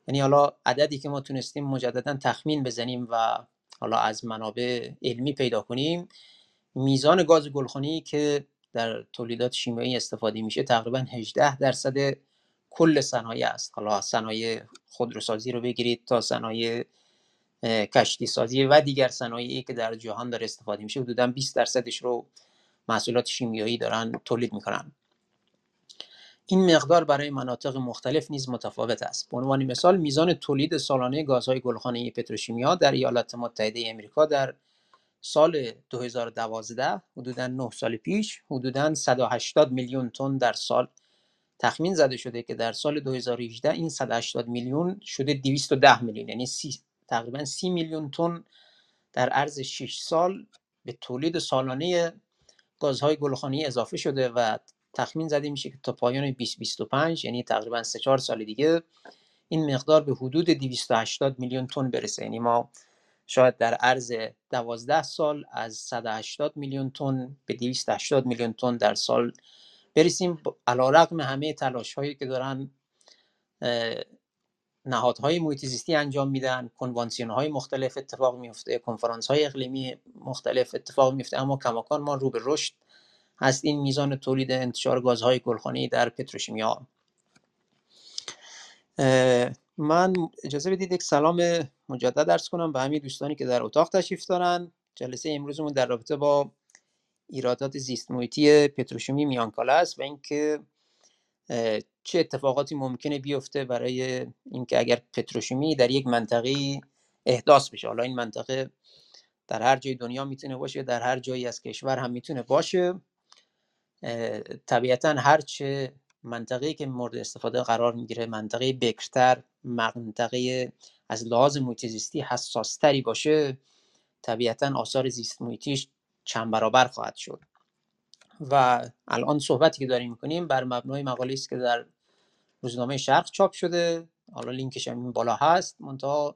یعنی حالا عددی که ما تونستیم مجددا تخمین بزنیم و حالا از منابع علمی پیدا کنیم میزان گاز گلخانه‌ای که در تولیدات شیمیایی استفاده میشه تقریبا 18 درصد کل صنایع است. حالا صنایع خودروسازی رو بگیرید تا صنایع کشتی سازی و دیگر صنایعی که در جهان داره استفاده میشه حدودا 20 درصدش رو محصولات شیمیایی دارن تولید می‌کنن. این مقدار برای مناطق مختلف نیز متفاوت است. به عنوان مثال میزان تولید سالانه گازهای گلخانه‌ای پتروشیمیا در ایالات متحده آمریکا در سال 2012 حدودا 9 سال پیش حدودا 180 میلیون تن در سال تخمین زده شده که در سال 2018 این 180 میلیون شده 210 میلیون یعنی سی، تقریبا 30 میلیون تن در عرض 6 سال به تولید سالانه گازهای گلخانه‌ای اضافه شده و تخمین زده میشه که تا پایان 2025 یعنی تقریبا 3 4 سال دیگه این مقدار به حدود 280 میلیون تن برسه. یعنی ما شاید در عرض 12 سال از 180 میلیون تن به 280 میلیون تن در سال برسیم. علیرغم همه تلاش هایی که دارن نهادهای محیط زیستی انجام میدن کنوانسیون های مختلف اتفاق میفته کنفرانس های اقلیمی مختلف اتفاق میفته اما کماکان ما رو به رشد هست این میزان تولید انتشار گازهای گلخانه‌ای در پتروشیمیا. من اجازه بدید یک سلام مجدد درس کنم به همین دوستانی که در اتاق تشریف دارن. جلسه امروزمون در رابطه با ایرادات زیست محیطی پتروشیمی میانکاله است و اینکه چه اتفاقاتی ممکنه بیفته برای اینکه اگر پتروشیمی در یک منطقه احداث بشه. حالا این منطقه در هر جای دنیا می‌تونه باشه در هر جایی از کشور هم می‌تونه باشه. طبیعتا هرچه منطقه که مورد استفاده قرار می‌گیره منطقه بکرتر منطقه از لحاظ محیط حساستری باشه طبیعتا آثار زیست محیطیش چند برابر خواهد شد. و الان صحبتی که داریم می‌کنیم بر مبنای مقاله است که در روزنامه شرق چاپ شده. حالا لینکش هم بالا هست. منتها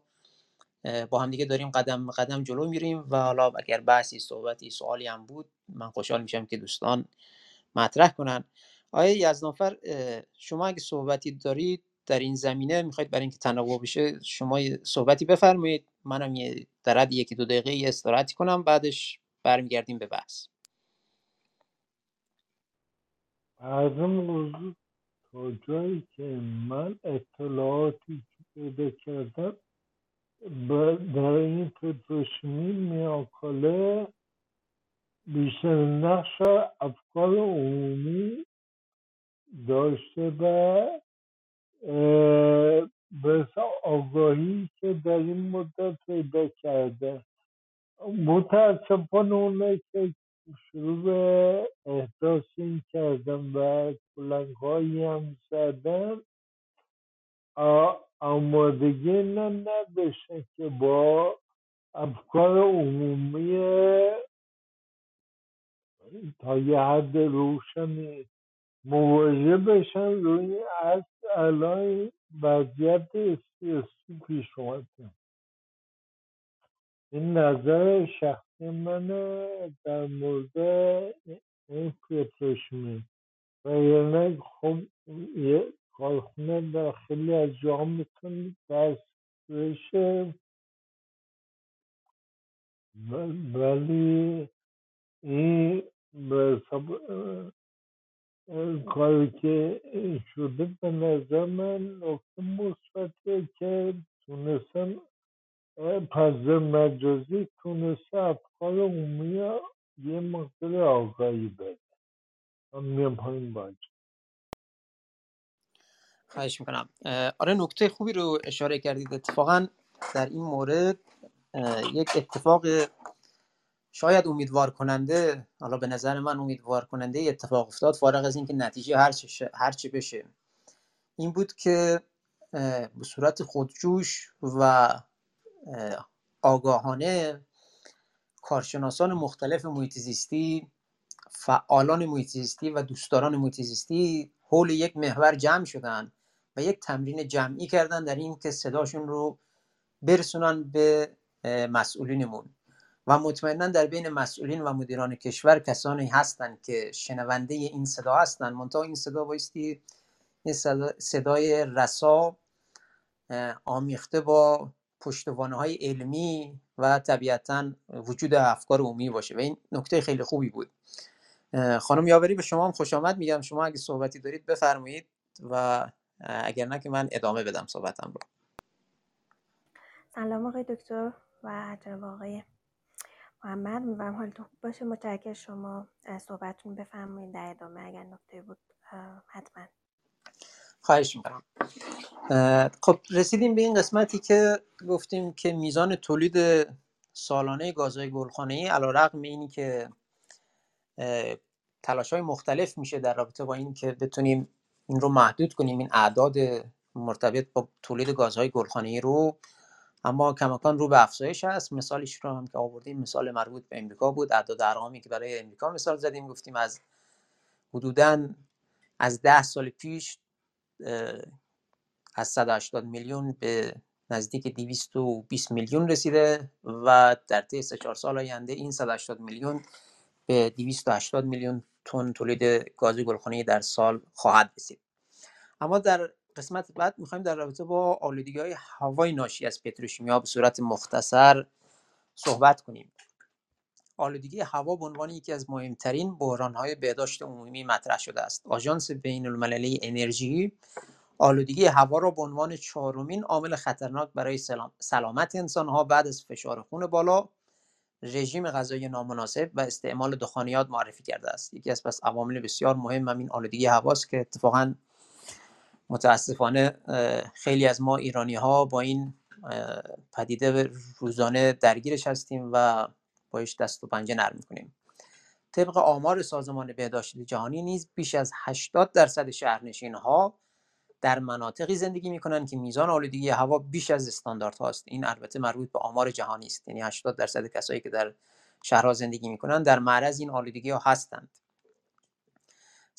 با هم دیگه داریم قدم قدم جلو میریم و حالا اگر بحثی صحبتی سوالی هم بود من خوشحال میشم که دوستان مطرح کنن. آیا یزنافر شما اگه صحبتی دارید در این زمینه می‌خواید برای اینکه تنوع بشه شما صحبتی بفرمایید. منم یه در یکی دو دقیقه یه استراحتی کنم بعدش برمیگردیم به بحث. از موضوع تا جایی که من اطلاعاتی که پیدا کردم در این پتروشیمی میاکاله بیشتر نقش افکار عمومی داشته و به آگاهی که در این مدت پیدا کرده. متاسفانه اونه که شروع به احداث این کردن و کلنگ هایی هم زدن آمادگی نه نداشتن که با افکار عمومی تا یه حد روشنی مواجه بشن روی از الان وضعیت سیاسی پیش اومده این نظر شخصی منه در مورد این پتروشیمی و یعنی خب یه کارخونه در خیلی از جاها می‌تونه دست بشه. ولی این به کاری که شده به نظر من نکته مثبتیه که تونستن پس مجازی تونسته افکار عمومی یه مقدار آگاهی بده. من میام پایین باید. خواهش می‌کنم. آره نکته خوبی رو اشاره کردید. اتفاقا در این مورد یک اتفاق شاید امیدوار کننده حالا به نظر من امیدوار کننده اتفاق افتاد فارغ از اینکه نتیجه هر هر چی بشه. این بود که به صورت خودجوش و آگاهانه کارشناسان مختلف محیط زیستی فعالان محیط زیستی و دوستداران محیط زیستی حول یک محور جمع شدن و یک تمرین جمعی کردن در این که صداشون رو برسونن به مسئولینمون. و مطمئنا در بین مسئولین و مدیران کشور کسانی هستند که شنونده این صدا هستند. منتها این صدا بایستی این صدای رسا آمیخته با پشتوانه های علمی و طبیعتا وجود افکار عمومی باشه. و این نکته خیلی خوبی بود. خانم یاوری به شما هم خوش آمد. میگم شما اگه صحبتی دارید بفرمایید و اگر نه که من ادامه بدم صحبتم رو. سلام آقای دکتر و جناب آقای محمد می‌برم حالتون خوب باشه. متشکر شما صحبتتون بفرمایید در ادامه اگر نکته بود حتما. خواهش می‌کنم. خب رسیدیم به این قسمتی که گفتیم که میزان تولید سالانه گازهای گلخانه ای علا رقم اینی که تلاش های مختلف میشه در رابطه با این که بتونیم این رو محدود کنیم این اعداد مرتبط با تولید گازهای گلخانه ای رو. اما کماکان رو به افزایش هست. مثالش رو هم که آوردیم مثال مربوط به امریکا بود. اعداد ارقامی که برای امریکا مثال زدیم. گفتیم از حدودا از ده سال پیش از 180 میلیون به نزدیک 220 میلیون رسیده و در طی 3 4 سال آینده این 180 میلیون به 280 میلیون تن تولید گاز گلخانه‌ای در سال خواهد رسید. اما در قسمت بعد می‌خوایم در رابطه با آلودگی های هوای ناشی از پتروشیمیا به صورت مختصر صحبت کنیم. آلودگی هوا به عنوان یکی از مهمترین های بهداشت عمومی مطرح شده است. آژانس بین المللی انرژی آلودگی هوا را به عنوان چهارمین عامل خطرناک برای سلامت ها بعد از فشار خون بالا رژیم غذایی نامناسب و استعمال دخانیات معرفی کرده است. یکی از پس عوامل بسیار مهم همین آلودگی هواست که اتفاقا متاسفانه خیلی از ما ایرانی ها با این پدیده روزانه درگیرش هستیم و باش دست و پنجه نرم می‌کنیم. طبق آمار سازمان بهداشت جهانی نیز بیش از 80 درصد شهرنشین ها در مناطقی زندگی می‌کنن که میزان آلودگی هوا بیش از استاندارد هاست این البته مربوط به آمار جهانی است. یعنی 80 درصد کسایی که در شهرها زندگی می‌کنن در معرض این آلودگی ها هستند.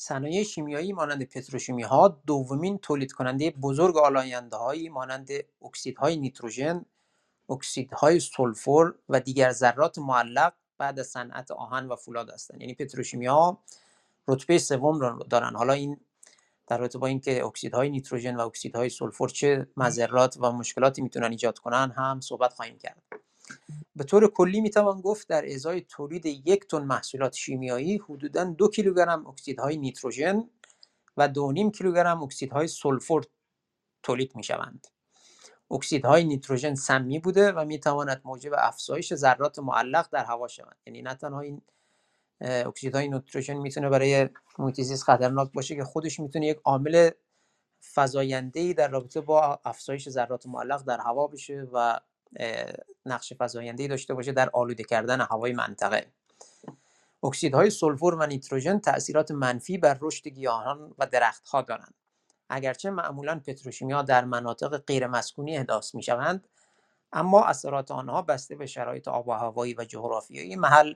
صنایع شیمیایی مانند پتروشیمی ها دومین تولید کننده بزرگ آلاینده هایی مانند اکسیدهای نیتروژن، اکسیدهای سولفور و دیگر ذرات معلق بعد از صنعت آهن و فولاد هستند. یعنی پتروشیمی ها رتبه سوم را دارن. حالا این در رابطه با اینکه اکسیدهای نیتروژن و اکسیدهای سولفور چه مضرات و مشکلاتی می‌تونن ایجاد کنن هم صحبت خواهیم کرد. به طور کلی می‌توان گفت در ازای تولید یک تن محصولات شیمیایی حدوداً دو کیلوگرم اکسیدهای نیتروژن و دو نیم کیلوگرم اکسیدهای سولفور تولید می‌شوند. اکسیدهای نیتروژن سمی بوده و می‌تواند موجب افزایش ذرات معلق در هوا شود. یعنی نه تنها این اکسیدهای نیتروژن می‌تونه برای محیط زیست خطرناک باشه که خودش می‌تونه یک عامل فزاینده در رابطه با افزایش ذرات معلق در هوا بشه و نقش فزاینده داشته باشه در آلوده کردن هوای منطقه. اکسیدهای سلفور و نیتروژن تاثیرات منفی بر رشد گیاهان و درختها دارند. اگرچه معمولا پتروشیمیا در مناطق غیر مسکونی احداث می شوند اما اثرات آنها بسته به شرایط آب و هوایی و جغرافیایی محل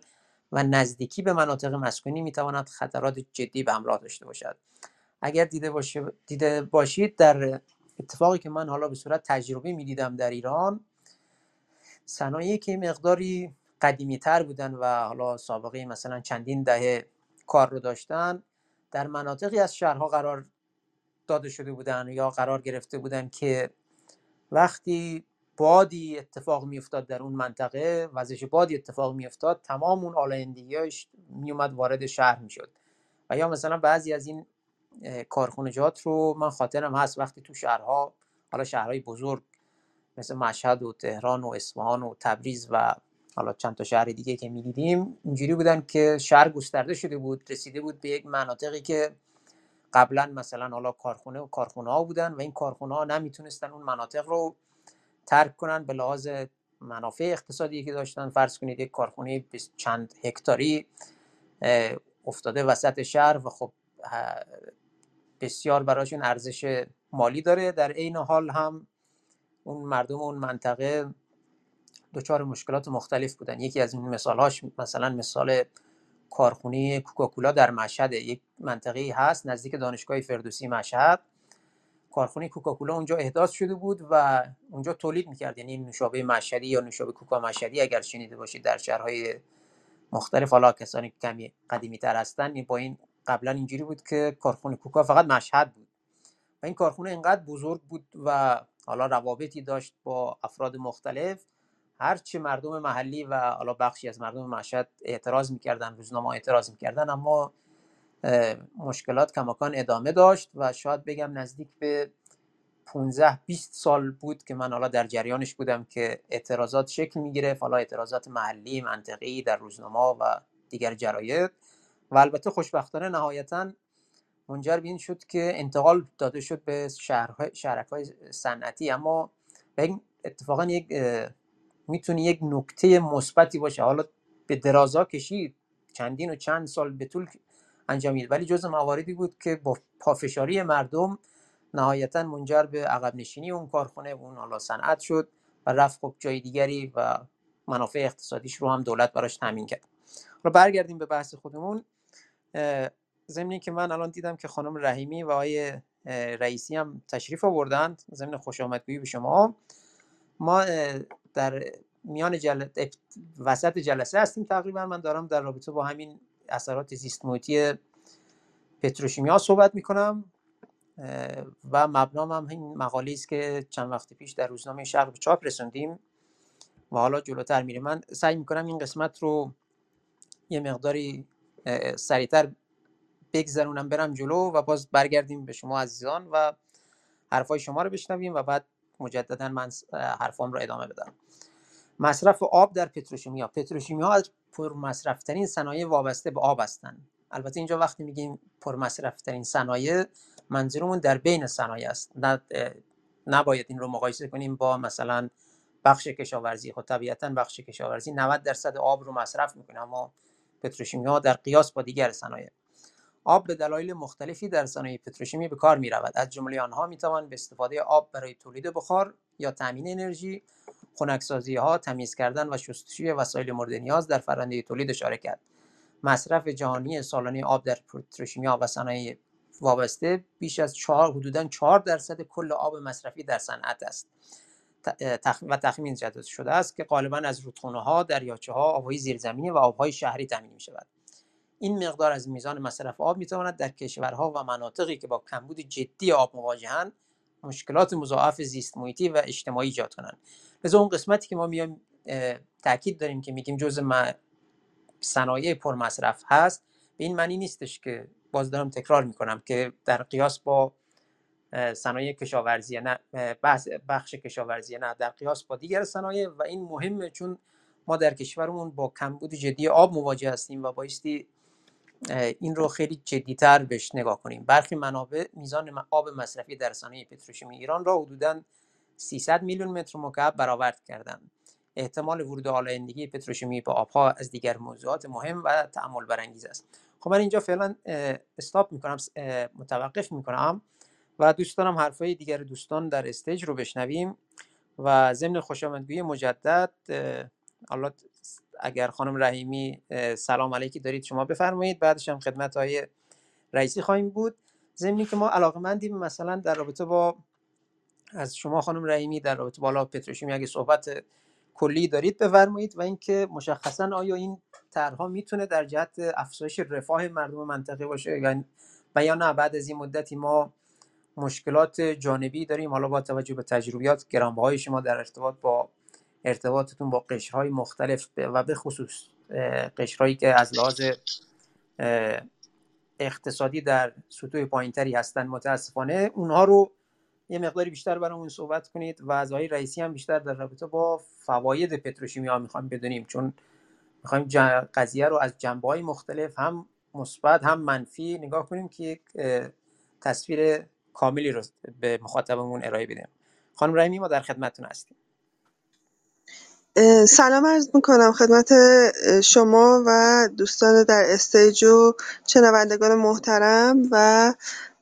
و نزدیکی به مناطق مسکونی می تواند خطرات جدی به همراه داشته باشد. اگر دیده, دیده باشید در اتفاقی که من حالا به صورت تجربی می دیدم در ایران صنایعی که مقداری قدیمی تر بودن و حالا سابقه مثلا چندین دهه کار رو داشتن در مناطقی از شهرها قرار داده شده بودن یا قرار گرفته بودن که وقتی بادی اتفاق میافتاد در اون منطقه وزش بادی اتفاق میافتاد تمام اون آلایندگیاش میومد وارد شهر می‌شد. و یا مثلا بعضی از این کارخونجات رو من خاطرم هست وقتی تو شهرها حالا شهرهای بزرگ مثل مشهد و تهران و اصفهان و تبریز و حالا چند تا شهر دیگه که می‌دیدیم اینجوری بودن که شهر گسترده شده بود رسیده بود به یک مناطقی که قبلا مثلا حالا کارخونه و کارخونه ها بودن و این کارخونه ها نمی‌تونستن اون مناطق رو ترک کنن به لحاظ منافع اقتصادی که داشتن. فرض کنید یک کارخونه چند هکتاری افتاده وسط شهر و خب بسیار براشون ارزش مالی داره. در عین حال هم اون مردم اون منطقه دچار مشکلات مختلف بودن. یکی از این مثالهاش مثلا مثال کارخونه کوکاکولا در مشهد یک منطقه هست نزدیک دانشگاه فردوسی مشهد. کارخونه کوکاکولا اونجا احداث شده بود و اونجا تولید می‌کرد. یعنی نوشابه مشهدی یا نوشابه کوکا مشهدی اگر شنیده باشید در شهرهای مختلف حالا کسانی که کمی قدیمی تر هستن با این قبلا اینجوری بود که کارخونه کوکا فقط مشهد بود. و این کارخونه اینقدر بزرگ بود و حالا روابطی داشت با افراد مختلف. هرچی مردم محلی و حالا بخشی از مردم مشهد اعتراض می‌کردن روزنامه اعتراض می‌کردن اما مشکلات کماکان ادامه داشت و شاید بگم نزدیک به 15 20 سال بود که من حالا در جریانش بودم که اعتراضات شکل می‌گیره حالا اعتراضات محلی منطقی در روزنامه و دیگر جراید. و البته خوشبختانه نهایتا منجر به این شد که انتقال داده شد به شهرک های صنعتی. اما اتفاقا یک می‌تونه یک نکته مثبتی باشه. حالا به درازا کشید. چندین و چند سال به طول انجامید ولی جز مواردی بود که با پافشاری مردم نهایتا منجر به عقب نشینی اون کارخونه اون حالا صنعت شد و رفت خب جای دیگری و منافع اقتصادیش رو هم دولت براش تامین کرد. حالا برگردیم به بحث خودمون. ضمن که من الان دیدم که خانم رحیمی و آقای رئیسی هم تشریف آوردند ضمن خوش آمدگویی به شما. ما در میان جل... وسط جلسه هستیم تقریبا. من دارم در رابطه با همین اثرات زیست محیطی پتروشیمیا صحبت می‌کنم و مبنام هم این مقاله است که چند وقت پیش در روزنامه شرق به چاپ رسوندیم و حالا جلوتر میره من سعی می‌کنم این قسمت رو یه مقداری سریعتر بگذرونم برم جلو و باز برگردیم به شما عزیزان و حرفای شما رو بشنویم و بعد مجددا من حرفام رو ادامه بدم. مصرف آب در پتروشیمیا. پتروشیمیا از پرمصرفترین صنایع وابسته به آب هستند. البته اینجا وقتی میگیم پرمصرفترین صنایع منظورمون در بین صنایع است. نباید این رو مقایسه کنیم با مثلا بخش کشاورزی. خب طبیعتا بخش کشاورزی 90 درصد آب رو مصرف می‌کنه اما پتروشیمیا در قیاس با دیگر صنایع. آب به دلایل مختلفی در صنایع پتروشیمی به کار می رود از جمله آنها می توان به استفاده آب برای تولید بخار یا تامین انرژی خنکسازی ها تمیز کردن و شستشوی وسایل مورد نیاز در فرآیند تولید اشاره کرد. مصرف جهانی سالانه آب در پتروشیمیا و صنایع وابسته بیش از چهار حدودا 4 درصد کل آب مصرفی در صنعت است. و تخمین زده شده است که غالبا از رودخانه ها دریاچه ها آبهای زیرزمینی و آبهای شهری تامین می شود این مقدار از میزان مصرف آب می تواند در کشورها و مناطقی که با کمبود جدی آب مواجهند مشکلات مضاعف زیست محیطی و اجتماعی ایجاد کنند. لذا اون قسمتی که ما میایم تاکید داریم که میگیم جزء صنایع پرمصرف هست به این معنی نیستش که باز دارم تکرار می‌کنم که در قیاس با صنایع کشاورزی نه بخش کشاورزی نه در قیاس با دیگر صنایع و این مهمه چون ما در کشورمون با کمبود جدی آب مواجه هستیم و بایستی این رو خیلی جدیتر بهش نگاه کنیم. برخی منابع میزان آب مصرفی در صنایع پتروشیمی ایران را حدوداً 300 میلیون متر مکعب برآورد کردند. احتمال ورود آلایندگی پتروشیمی به آبها از دیگر موضوعات مهم و تأمل برانگیز است. خب من اینجا فعلا stop می‌کنم متوقف می‌کنم و دوست دارم حرفای دیگر دوستان در stage رو بشنویم و ضمن خوشامدگویی مجدد حالا اگر خانم رحیمی سلام علیکی دارید شما بفرمایید. بعدش هم خدمت آقای رئیسی خواهیم بود. ضمنی که ما علاقمندیم مثلا در رابطه با از شما خانم رحیمی در رابطه با پتروشیمی اگه صحبت کلی دارید بفرمایید و اینکه مشخصا آیا این طرحها می‌تونه در جهت افزایش رفاه مردم منطقه باشه یا یا نه. بعد از این مدتی ما مشکلات جانبی داریم. حالا با توجه به تجربیات گرانبهای شما در ارتباط با ارتباطتون با قشرهای مختلف و به خصوص قشرهایی که از لحاظ اقتصادی در سطوح پایینتری هستن متاسفانه اونها رو یه مقداری بیشتر برامون صحبت کنید و از آقای رئیسی هم بیشتر در رابطه با فواید پتروشیمیا می‌خوایم بدونیم چون می‌خوایم قضیه رو از جنبه های مختلف هم مثبت هم منفی نگاه کنیم که یک تصویر کاملی رو به مخاطبمون ارائه بدیم. خانم رحیمی ما در خدمتتون هستیم. سلام عرض می‌کنم خدمت شما و دوستان در استیج و شنوندگان محترم و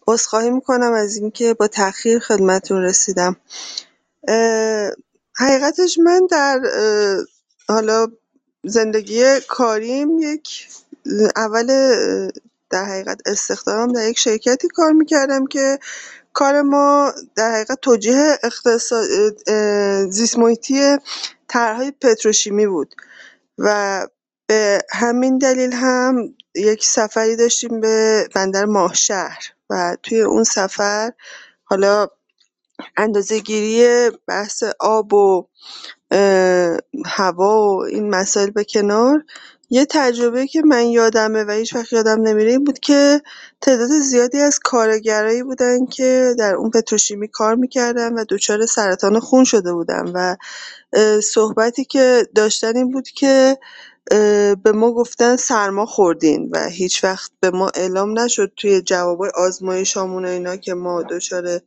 عذرخواهی می‌کنم از اینکه با تاخیر خدمتتون رسیدم. حقیقتش من در حالا زندگی کاریم یک اول در حقیقت استخدامم در یک شرکتی کار می‌کردم که کار ما در حقیقت توجیه اقتصاد زیست طرحهای پتروشیمی بود و به همین دلیل هم یک سفری داشتیم به بندر ماهشهر و توی اون سفر حالا گیری بحث آب و هوا و این مسائل به کنار یه تجربه که من یادمه و هیچ یادم نمیره این بود که تعداد زیادی از کارگرایی بودن که در اون پتروشیمی کار می‌کردن و دچار سرطان خون شده بودن و صحبتی که داشتن این بود که به ما گفتن سرما خوردین و هیچ وقت به ما اعلام نشد توی جوابای آزمایشامون و اینا که ما دچار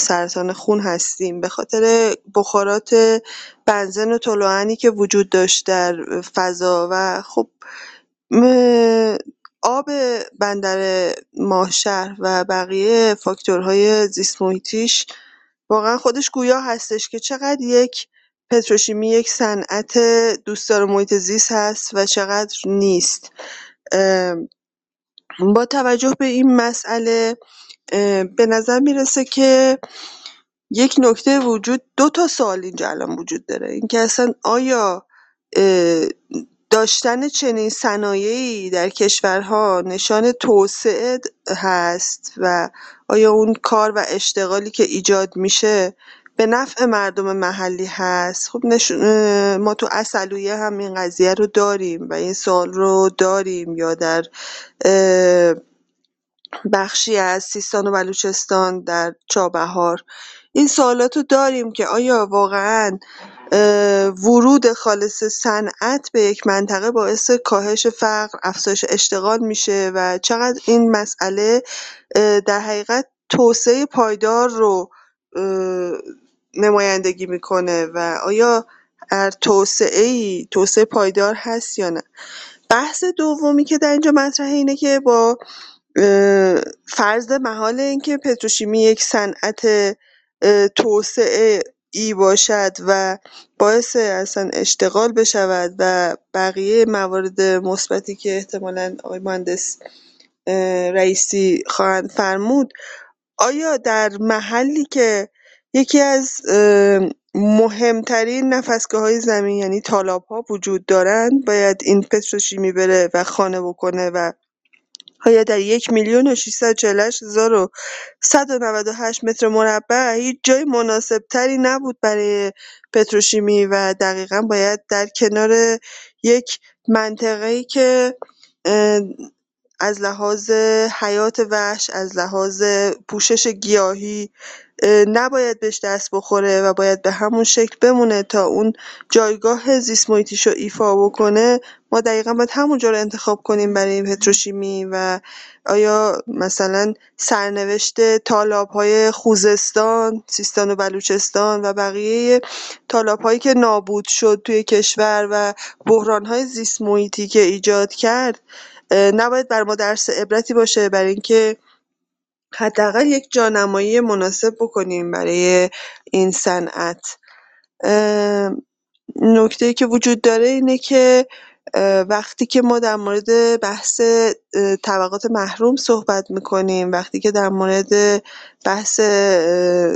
سرطان خون هستیم. به خاطر بخارات بنزن و طلوعانی که وجود داشت در فضا و خب آب بندر ماهشهر و بقیه فاکتورهای زیست محیطیش واقعا خودش گویا هستش که چقدر یک پتروشیمی یک صنعت دوستدار محیط زیست هست و چقدر نیست. با توجه به این مسئله به نظر می‌رسه که یک نکته وجود دو تا سوال اینجا الان وجود داره. اینکه اصلا آیا داشتن چنین صنایعی در کشورها نشان توسعه هست و آیا اون کار و اشتغالی که ایجاد میشه به نفع مردم محلی هست؟ خب ما تو اصلویه هم این قضیه رو داریم و این سوال رو داریم یا در بخشی از سیستان و بلوچستان در چابهار. این سوالات رو داریم که آیا واقعا ورود خالص صنعت به یک منطقه باعث کاهش فقر، افزایش اشتغال میشه و چقدر این مسئله در حقیقت توسعه پایدار رو نمایندگی می‌کنه و آیا در ای توسعه پایدار هست یا نه؟ بحث دومی که در اینجا مطرحه اینه که با فرض محال اینکه پتروشیمی یک صنعت ای باشد و باعث اصلا اشتغال بشود و بقیه موارد مثبتی که احتمالا آقای مهندس رئیسی خواهند فرمود آیا در محلی که یکی از مهمترین های زمین یعنی ها وجود دارند باید این پتروشیمی بره و خانه بکنه و آیا در یک میلیون و هزار و متر مربع. هیچ جای تری نبود برای پتروشیمی و دقیقا باید در کنار یک منطقه‌ای که از لحاظ حیات وحش از لحاظ پوشش گیاهی نباید بهش دست بخوره و باید به همون شکل بمونه تا اون جایگاه زیست رو ایفا بکنه. ما دقیقا باید همونجا رو انتخاب کنیم برای پتروشیمی و آیا مثلا سرنوشت های خوزستان، سیستان و بلوچستان و بقیه هایی که نابود شد توی کشور و های زیست محیطی که ایجاد کرد نباید بر ما درس عبرتی باشه برای اینکه حداقل یک جانمایی مناسب بکنیم برای این صنعت. ای که وجود داره اینه که وقتی که ما در مورد بحث طبقات محروم صحبت می‌کنیم وقتی که در مورد بحث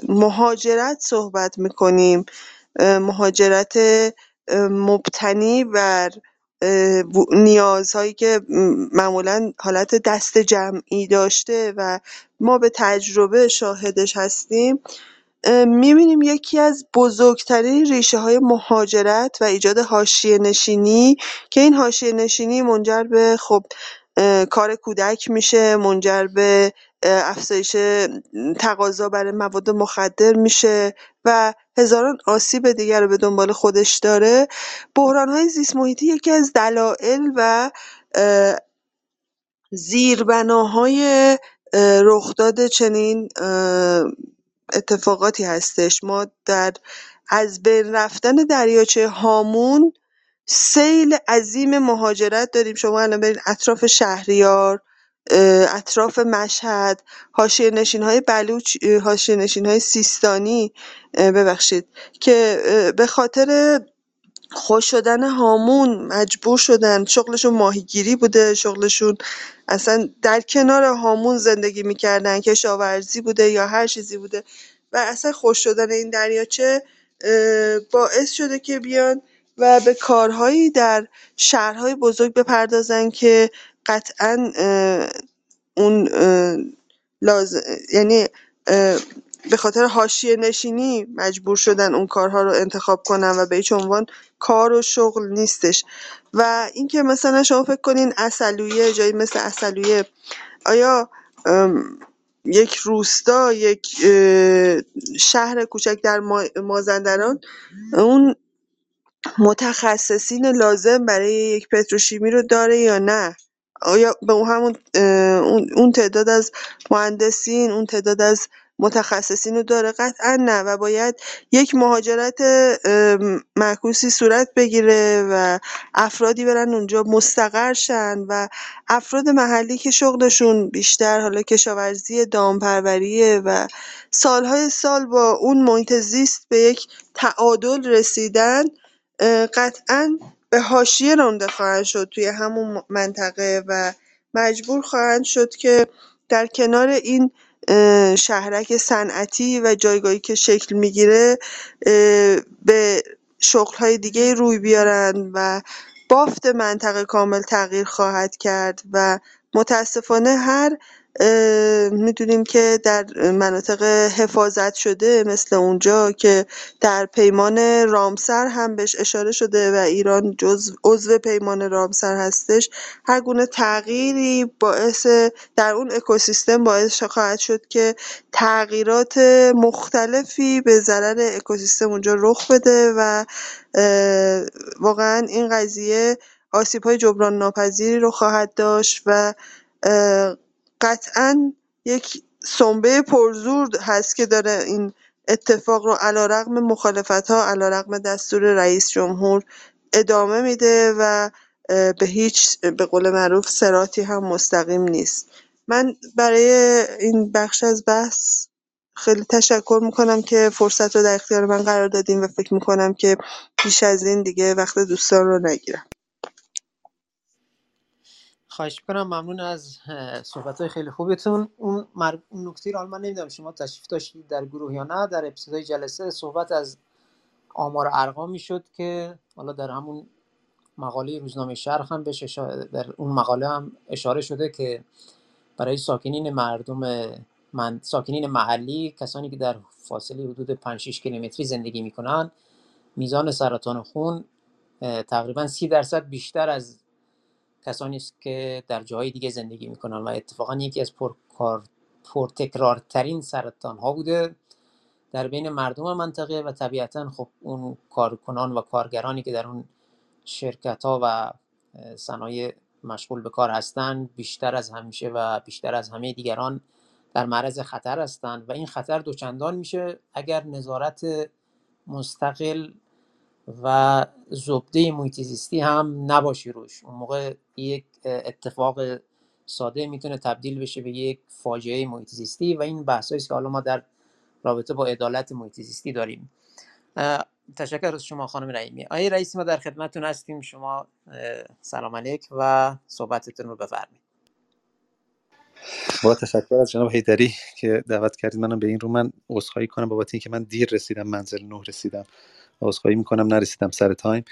مهاجرت صحبت می‌کنیم مهاجرت مبتنی بر نیازهایی که معمولا حالت دست جمعی داشته و ما به تجربه شاهدش هستیم. می‌بینیم یکی از بزرگترین ریشه های مهاجرت و ایجاد حاشیه نشینی که این حاشیه نشینی منجر به خب کار کودک میشه منجر به افزایش تقاضا برای مواد مخدر میشه و هزاران آسیب دیگر رو به دنبال خودش داره. بحرانهای زیست محیطی یکی از دلایل و زیربناهای رخداد چنین اتفاقاتی هستش. ما در از بین رفتن دریاچه هامون سیل عظیم مهاجرت داریم. شما الان برید اطراف شهریار اطراف مشهد های بلوچ های سیستانی ببخشید که به خاطر خوش شدن هامون مجبور شدن. شغلشون ماهیگیری بوده شغلشون اصلا در کنار هامون زندگی می‌کردن کشاورزی بوده یا هر چیزی بوده. و اصلا خوش شدن این دریاچه باعث شده که بیان و به کارهایی در شهرهای بزرگ بپردازن که قطعا اون لازم یعنی به خاطر حاشیه نشینی مجبور شدن اون کارها رو انتخاب کنن و به هیچ عنوان کار و شغل نیستش. و اینکه مثلا شما فکر کنین اصلویه جایی مثل اصلویه آیا یک روستا یک شهر کوچک در مازندران اون متخصصین لازم برای یک پتروشیمی رو داره یا نه؟ آیا به اون همون اون تعداد از مهندسین اون تعداد از متخصصین رو داره قطعا نه و باید یک مهاجرت معکوسی صورت بگیره و افرادی برن اونجا مستقر شن و افراد محلی که شغلشون بیشتر حالا کشاورزی دامپروریه و سالهای سال با اون محیط زیست به یک تعادل رسیدن قطعا به حاشیه رانده خواهند شد توی همون منطقه و مجبور خواهند شد که در کنار این شهرک صنعتی و جایگاهی که شکل می‌گیره به شغل‌های دیگه روی بیارن و بافت منطقه کامل تغییر خواهد کرد و متاسفانه هر می‌دونیم که در مناطق حفاظت شده مثل اونجا که در پیمان رامسر هم بهش اشاره شده و ایران جزو عضو پیمان رامسر هستش. هر گونه تغییری باعث در اون اکوسیستم باعث خواهد شد که تغییرات مختلفی به ضرر اکوسیستم اونجا رخ بده و واقعا این قضیه های جبران ناپذیری رو خواهد داشت و قطعا یک سنبه پرزور هست که داره این اتفاق رو علیرغم مخالفت‌ها علیرغم دستور رئیس جمهور ادامه میده و به هیچ به قول معروف سراتی هم مستقیم نیست. من برای این بخش از بحث خیلی تشکر می‌کنم که فرصت رو در اختیار من قرار دادیم و فکر می‌کنم که بیش از این دیگه وقت دوستان رو نگیرم. خواهش کنم ممنون از صحبت های خیلی خوبتون. اون, مر... اون نکته رو من نمی‌دونم شما تشریف داشتید در گروه یا نه. در ابتدای جلسه صحبت از آمار ارقام می‌شد که حالا در همون مقاله روزنامه شرق هم بهش در اون مقاله هم اشاره شده که برای ساکنین مردم من... ساکنین محلی کسانی که در فاصله حدود 5 6 کیلومتری زندگی می‌کنن میزان سرطان خون تقریبا 30 درصد بیشتر از کسانی است که در جاهای دیگه زندگی می‌کنن و اتفاقا یکی از پرکار پرتکرارترین سرطان ها بوده در بین مردم منطقه و طبیعتا خب اون کارکنان و کارگرانی که در اون شرکت ها و صنایع مشغول به کار هستند بیشتر از همیشه و بیشتر از همه دیگران در معرض خطر هستند و این خطر دوچندان میشه اگر نظارت مستقل و زبده محیط زیستی هم نباشی روش. اون موقع یک اتفاق ساده می‌تونه تبدیل بشه به یک فاجعه محیط زیستی و این بحثایی که حالا ما در رابطه با عدالت محیط زیستی داریم تشکر از شما خانم رئیمی آقای رئیس ما در خدمتتون هستیم. شما سلام علیک و صحبتتون رو بفرمایید. با تشکر از جناب حیدری که دعوت کردید منم به این رو. من عذرخواهی کنم بابت اینکه من دیر رسیدم منزل نه رسیدم. عذرخواهی می‌کنم نرسیدم سر time.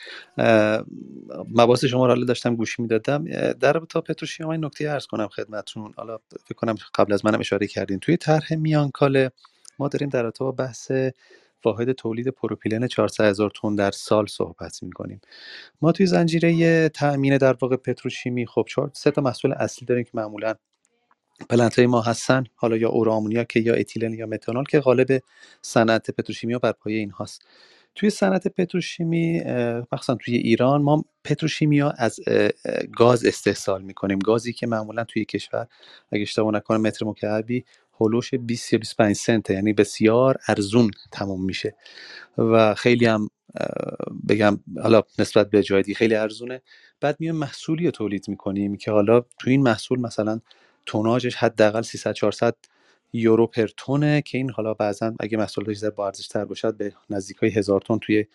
مباحث شما رو داشتم گوش می‌دادم. در رابطه با پتروشیمی این نکته عرض کنم خدمتتون. حالا فکر کنم قبل از منم اشاره کردین. توی طرح میانکاله ما داریم در ارتباط بحث واحد تولید پروپیلن 400 هزار تن در سال صحبت می‌کنیم. ما توی زنجیره تأمین در واقع پتروشیمی خب چهار سه تا محصول اصلی داریم که معمولا plant های ما هستن. حالا یا اوره آمونیاکه یا اتیلن یا متانول که غالب صنعت پتروشیمی بر پایه اینهاست. توی صنعت پتروشیمی مخصوصا توی ایران ما پتروشیمیا از گاز استحصال می‌کنیم. گازی که معمولا توی کشور اگه اشتباه نکنم متر مکعبی هلوش 20 یا 25 سنت یعنی بسیار ارزون تموم میشه. و خیلی هم بگم حالا نسبت به جای دیگه خیلی ارزونه. بعد میایم محصولی رو تولید می‌کنیم که حالا تو این محصول مثلا توناژش حداقل 300 400 یورو پر تونه که این حالا بعضا اگه محصولاتش زیاد با ارزش تر باشد به نزدیک های هزار تن توی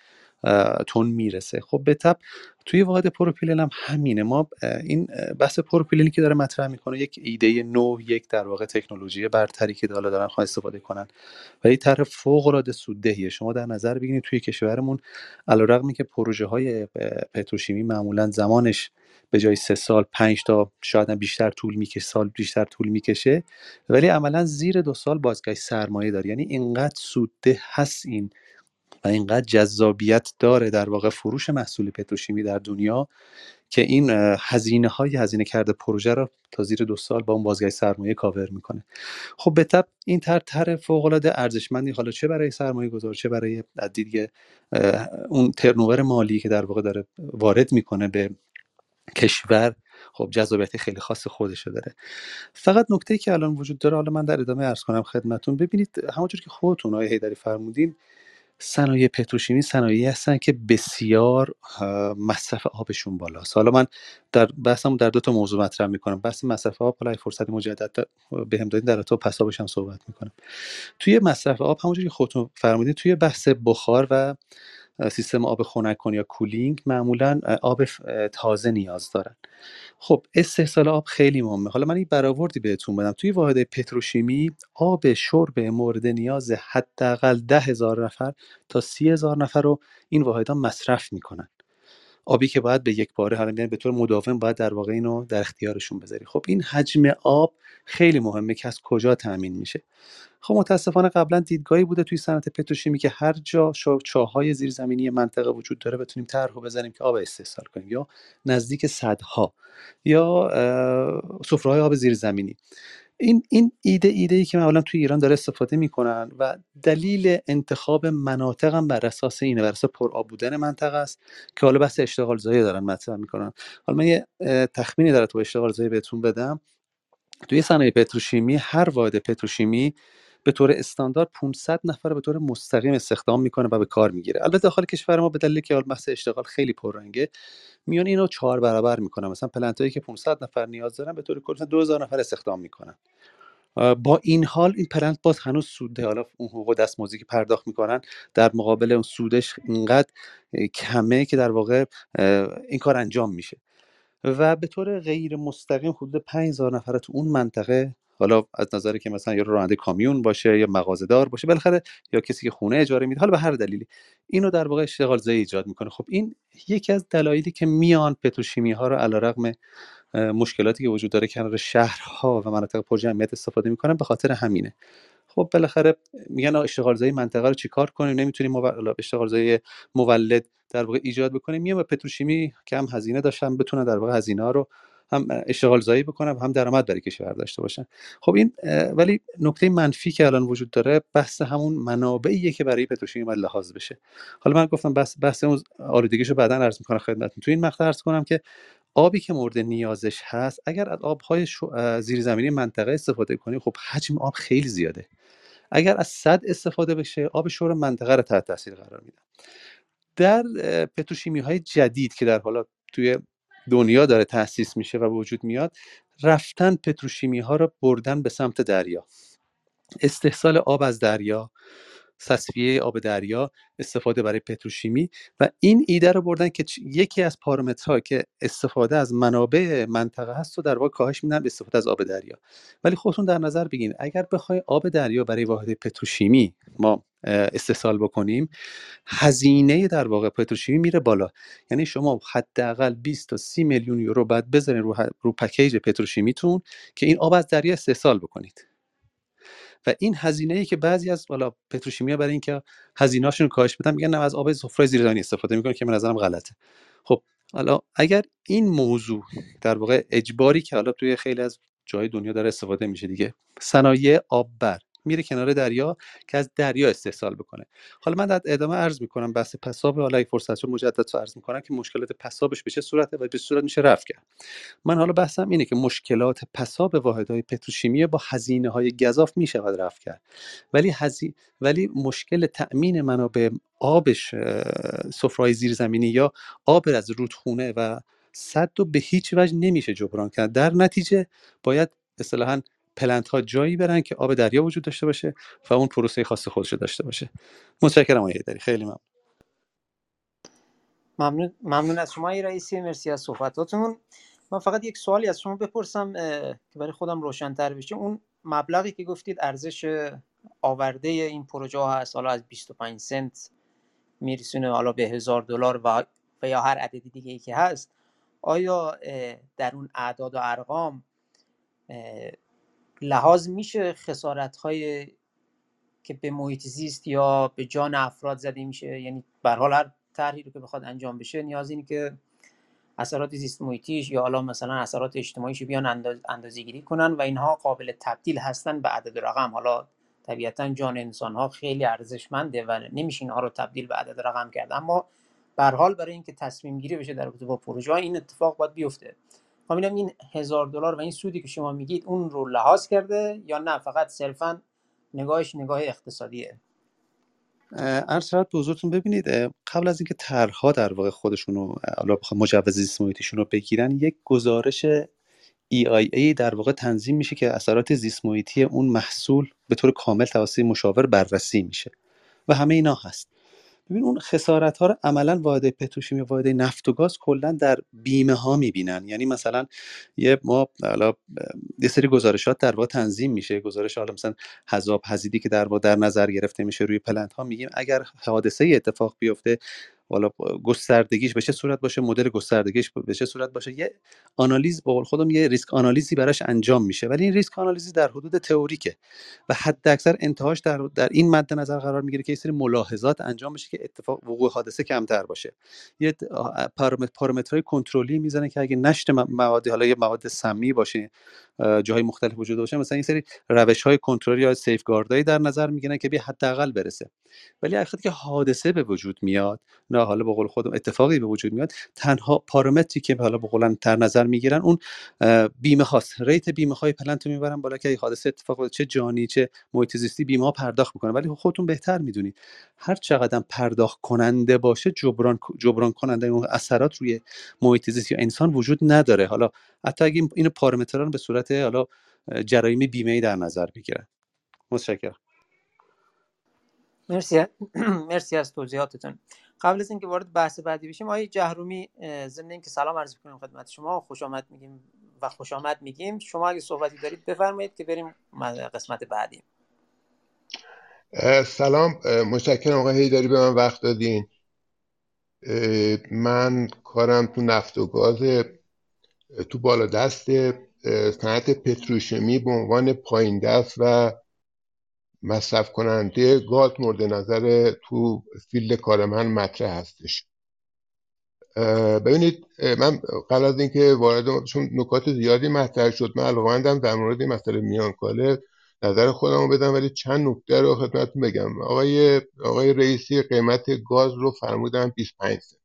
تون می‌رسه. خب به تب توی واحد پروپیلن هم همینه. ما این بحث پروپیلنی که داره مطرح می‌کنه یک ایده نو یک در واقع تکنولوژی برتری که حالا دارن خواهد استفاده کنن. و این طرح فوق العاده سوددهیه. شما در نظر بگیرید توی کشورمون علیرغمی که پروژه های پتروشیمی معمولا زمانش به جای سه سال پنج تا شاید بیشتر طول می‌کشه سال بیشتر طول می‌کشه ولی عملا زیر دو سال بازگشت سرمایه داره. یعنی اینقدر سودده هست این و اینقدر جذابیت داره در واقع فروش محصول پتروشیمی در دنیا که این هزینه های هزینه کرده پروژه رو تا زیر دو سال با اون بازگشت سرمایه کاور می‌کنه. خب به تب این تر تر فوق العاده ارزشمندی. حالا چه برای سرمایه گذار چه برای دیگه اون ترنوور مالی که در واقع داره وارد می‌کنه به کشور خب جذابیت خیلی خاص خودشو داره. فقط نکته که الان وجود داره حالا من در ادامه عرض کنم خدمتون. ببینید همونجور که خودتون آقای هیدری فرمودین صنایع پتروشیمی صنایعی هستن که بسیار مصرف آبشون بالاست. حالا من در بحثم در دو تا موضوع مطرح می‌کنم. بحث مصرف آب حالا فرصت مجدد هم دادین در تو پس آبش هم صحبت می‌کنم. توی مصرف آب همونجوری که خودتون فرمودین توی بحث بخار و سیستم آب خنک کن یا کولینگ معمولا آب تازه نیاز دارن. خب استحصال آب خیلی مهمه. حالا من این برآوردی بهتون بدم. توی واحد پتروشیمی آب شرب مورد نیاز حداقل ده هزار نفر تا سی هزار نفر رو این واحدها مصرف می‌کنن. آبی که باید به یک باره حالا به طور مداوم باید در واقع اینو در اختیارشون بذاری. خب این حجم آب خیلی مهمه که از کجا تامین میشه. خب متاسفانه قبلا دیدگاهی بوده توی صنعت پتروشیمی که هر جا چاهای زیرزمینی منطقه وجود داره بتونیم طرح بزنیم که آب استحصال کنیم یا نزدیک صدها یا سفره‌های آب زیرزمینی. این این ایده ایده ای که معمولا توی ایران داره استفاده می‌کنن و دلیل انتخاب مناطق هم بر اساس اینه بر اساس آب بودن منطقه است که حالا بحث اشتغال زایی دارن مطرح می‌کنن. حالا من یه تخمینی داره تو اشتغال زایی بهتون بدم. توی صنایع پتروشیمی هر واحد پتروشیمی به طور استاندارد 500 نفر به طور مستقیم استخدام می‌کنه و به کار می‌گیره. البته داخل کشور ما به دلیل که بحث اشتغال خیلی پررنگه میان اینو چهار برابر می‌کنن. مثلا پلنتایی که 500 نفر نیاز دارن به طور کل 2000 نفر استخدام می‌کنن. با این حال این پلنت باز هنوز سوده. حالا اون حقوق دستمزدی که پرداخت می‌کنن در مقابل اون سودش اینقدر کمه که در واقع این کار انجام میشه. و به طور غیر مستقیم حدود 5000 نفر تو اون منطقه حالا از نظری که مثلا یا راننده کامیون باشه یا مغازه‌دار باشه بالاخره یا کسی که خونه اجاره میده حالا به هر دلیلی. اینو در واقع اشتغال زایی ایجاد می‌کنه. خب این یکی از دلایلی که میان پتروشیمی ها رو علیرغم مشکلاتی که وجود داره کنار شهرها و مناطق پرجمعیت استفاده می‌کنن به خاطر همینه. خب بالاخره میگن اشتغال زایی منطقه رو چیکار کنیم؟ نمی‌تونیم مول... اشتغال زایی مولد در واقع ایجاد بکنیم. میام پتروشیمی که هم هزینه داشتن بتونن در واقع هزینه رو هم اشتغال زایی بکنن هم درآمد برای کشور داشته باشن. خب این ولی نکته منفی که الان وجود داره بحث همون منابعیه که برای پتروشیمی باید لحاظ بشه. حالا من گفتم بحث بحث اون آلودگیشو بعدا عرض می‌کنم خدمتتون. تو این مقطع عرض کنم که آبی که مورد نیازش هست اگر از آبهای. زیرزمینی منطقه استفاده کنیم خب حجم آب خیلی زیاده. اگر از صد استفاده بشه آب شور منطقه رو تحت تاثیر قرار میده. در پتروشیمی های جدید که در حالا توی دنیا داره تاسیس میشه و وجود میاد رفتن پتروشیمی ها رو بردن به سمت دریا. استحصال آب از دریا تصفیه آب دریا استفاده برای پتروشیمی و این ایده رو بردن که یکی از پارامترها که استفاده از منابع منطقه هست و در واقع کاهش میدن به استفاده از آب دریا. ولی خودتون در نظر بگین اگر بخوای آب دریا برای واحد پتروشیمی ما استحصال بکنیم هزینه در واقع پتروشیمی میره بالا. یعنی شما حداقل 20 تا 30 میلیون یورو بعد بزنید رو, رو پکیج پتروشیمیتون که این آب از دریا استحصال بکنید. و این هزینه ای که بعضی از حالا پتروشیمیا برای اینکه هزینه‌هاشون رو کاهش بدن میگن نه از آب سفره زیرزمینی استفاده می‌کنن که به نظرم غلطه. خب حالا اگر این موضوع در واقع اجباری که حالا توی خیلی از جای دنیا داره استفاده میشه دیگه صنایع آببر. میره کنار دریا که از دریا استحصال بکنه. حالا من در ادامه عرض می‌کنم بحث پساب حالا یک فرصت رو مجدد عرض می‌کنم که مشکلات پسابش به چه صورته و به صورت میشه رفع کرد. من حالا بحثم اینه که مشکلات پساب واحدهای پتروشیمی با هزینه های گذاف می‌شود رفع کرد. ولی هزی... ولی مشکل تأمین منابع آبش سفرهای زیرزمینی یا آب از رودخونه و صد و به هیچ وجه نمیشه جبران کرد. در نتیجه باید اصطلاحا پلنت ها جایی برن که آب دریا وجود داشته باشه و اون پروسه خاص خودش داشته باشه. متشکرم آقای داری خیلی ممنون. ممنون ممنون از شما ای رئیسی. مرسی از صحبتاتون. من فقط یک سوالی از شما بپرسم که برای خودم روشنتر بشه. اون مبلغی که گفتید ارزش آورده این پروژه ها هست حالا از 25 سنت میرسونه حالا به هزار دلار و یا هر عددی دیگه ای که هست آیا در اون اعداد و ارقام لحاظ میشه خسارت های که به محیط زیست یا به جان افراد زده میشه؟ یعنی به حال هر طرحی رو که بخواد انجام بشه نیاز اینه که اثرات زیست محیطیش یا حالا مثلا اثرات اجتماعیش بیان انداز گیری کنن و اینها قابل تبدیل هستن به عدد رقم. حالا طبیعتا جان انسان ها خیلی ارزشمنده و نمیشه اینها رو تبدیل به عدد رقم کرد. اما به حال برای اینکه تصمیم گیری بشه در رابطه با پروژه این اتفاق باید بیفته. خب این هزار دلار و این سودی که شما میگید اون رو لحاظ کرده یا نه؟ فقط صرفا نگاهش نگاه اقتصادیه. عرض به حضورتون ببینید قبل از اینکه طرحها در واقع خودشونو حالا مجوز زیست محیطیشون رو بگیرن یک گزارش EIA در واقع تنظیم میشه که اثرات زیست اون محصول به طور کامل توسط مشاور بررسی میشه و همه اینا هست. ببین اون خسارت ها رو عملا واحد پتروشیمی واحد نفت و گاز کلا در بیمه ها می‌بینن. یعنی مثلا یه ما حالا یه سری گزارشات در واقع تنظیم میشه. گزارش حالا مثلا حذاب هزیدی که در واقع در نظر گرفته میشه روی پلنت ها میگیم اگر حادثه اتفاق بیفته حالا گستردگیش به چه صورت باشه مدل گستردگیش به چه صورت باشه یه آنالیز قول خودم یه ریسک آنالیزی براش انجام میشه. ولی این ریسک آنالیزی در حدود تئوریکه و حد اکثر انتهاش در, در این مد نظر قرار می‌گیره که یه سری ملاحظات انجام بشه که اتفاق وقوع حادثه کمتر باشه. یه پارامترهای کنترلی می‌زنه که اگه نشت مواد حالا یه مواد سمی باشه جاهای مختلف وجود باشه مثلا این سری روش های کنترل یا سیفگاردهایی در نظر می‌گیرن که به حداقل برسه. ولی وقتی که حادثه به وجود میاد حالا به قول خودم اتفاقی به وجود میاد. تنها پارامتری که حالا به قولن در نظر می‌گیرن اون بیمه هاست. ریت بیمه های پلنت رو می‌برن بالا که حادثه اتفاق چه جانی چه محیط زیستی بیمه ها پرداخت می‌کنن ولی خودتون بهتر می‌دونید. هر چقدر پرداخت کننده باشه جبران جبران کننده اون اثرات روی محیط زیست یا انسان وجود نداره. حالا حتی اگه این پارامتران به صورت حالا جرایم بیمه در نظر بگیرن. متشکرم. مرسی مرسی از توضیحاتتون. قبل از اینکه وارد بحث بعدی بشیم آقای جهرومی ضمن اینکه سلام عرض کنیم خدمت شما. خوش آمد میگیم و خوش آمد میگیم. شما اگه صحبتی دارید بفرمایید که بریم قسمت بعدی. سلام. متشکرم آقای هیداری به من وقت دادین. من کارم تو نفت و گاز تو بالا دست صنعت پتروشیمی به عنوان پایین دست و مصرف کننده گاز مورد نظر تو فیلد کار من مطرح هستش. ببینید من قبل از اینکه وارد چون نکات زیادی مطرح شد من علاقمندم در مورد این مسئله میانکاله نظر خودم رو بدم ولی چند نکته رو خدمتتون بگم. آقای آقای رئیسی قیمت گاز رو فرمودن 25 سنت.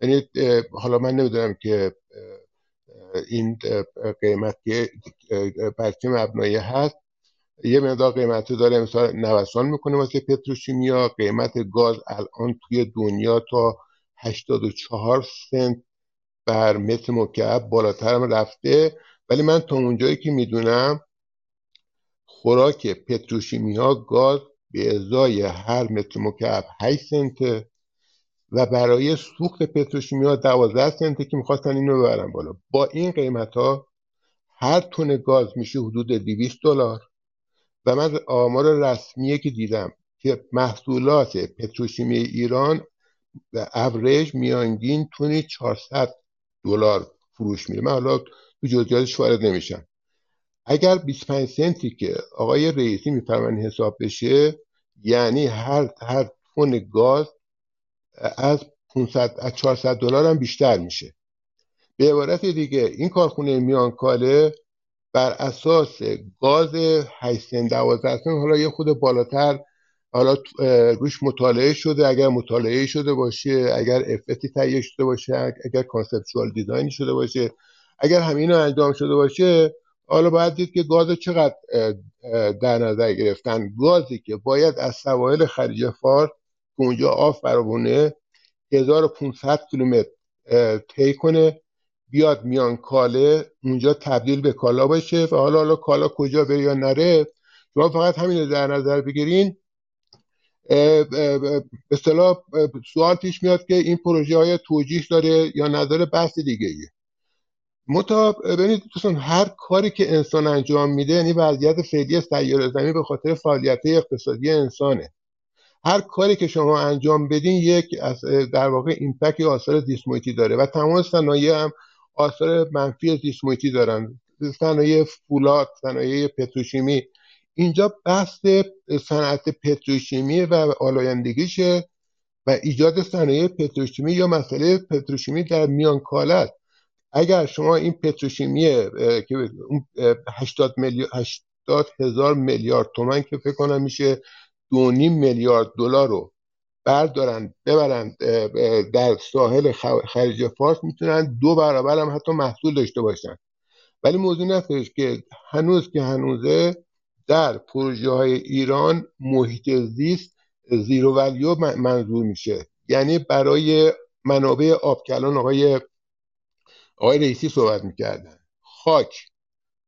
یعنی حالا من نمی‌دونم که این قیمت بر چه مبنایی هست. یه مقدار قیمت داره. مثلا نوسان می‌کنه واسه پتروشیمیا. قیمت گاز الان توی دنیا تا 84 سنت بر متر مکعب بالاتر رفته. ولی من تا اونجایی که می‌دونم خوراک پتروشیمی ها گاز به ازای هر متر مکعب 8 سنت و برای سوخت پتروشیمی ها 12 سنته که می‌خواستن اینو ببرن بالا. با این قیمت ها هر تن گاز میشه حدود 200 دلار. و من آمار رسمیه که دیدم که محصولات پتروشیمی ایران به اوریج میانگین تونی 400 دلار فروش میره من حالا تو جزئیاتش وارد نمیشم. اگر 25 سنتی که آقای رئیسی میفرمن حساب بشه یعنی هر هر تن گاز از 500 از 400 دلار هم بیشتر میشه. به عبارت دیگه این کارخونه میانکاله بر اساس گاز 8 12 حالا یه خود بالاتر حالا روش مطالعه شده اگر مطالعه شده باشه اگر افتی تهیه شده باشه اگر کانسپچوال دیزاین شده باشه اگر همین انجام شده باشه حالا باید دید که گاز چقدر در نظر گرفتن. گازی که باید از سواحل خلیج فارس که اونجا آف برابونه 1500 کیلومتر طی کنه. بیاد میان کاله اونجا تبدیل به کالا باشه و حالا حالا کالا کجا بره یا نره شما فقط همین در نظر بگیرین. به اصطلاح سوال پیش میاد که این پروژه های توجیح داره یا نداره؟ بحث دیگه ایه متا ببینید دوستان هر کاری که انسان انجام میده یعنی وضعیت فعلی سیاره زمین به خاطر فعالیت اقتصادی انسانه. هر کاری که شما انجام بدین یک از در واقع ایمپکت یا آثار زیست داره و تمام صنایع هم آثار منفی زیست دارن. صنایع فولاد صنایع پتروشیمی. اینجا بحث صنعت پتروشیمی و آلایندگیشه و ایجاد صنایع پتروشیمی یا مسئله پتروشیمی در میان کالت اگر شما این پتروشیمی که 80 میلیارد 80 هزار میلیارد تومن که فکر کنم میشه دو نیم میلیارد دلار رو بردارن ببرن در ساحل خلیج فارس می‌تونن دو برابر هم حتی محصول داشته باشن. ولی موضوع نفتش که هنوز که هنوزه در پروژه های ایران محیط زیست زیرو ولیو منظور میشه. یعنی برای منابع آب کلان آقای آقای رئیسی صحبت می‌کردن. خاک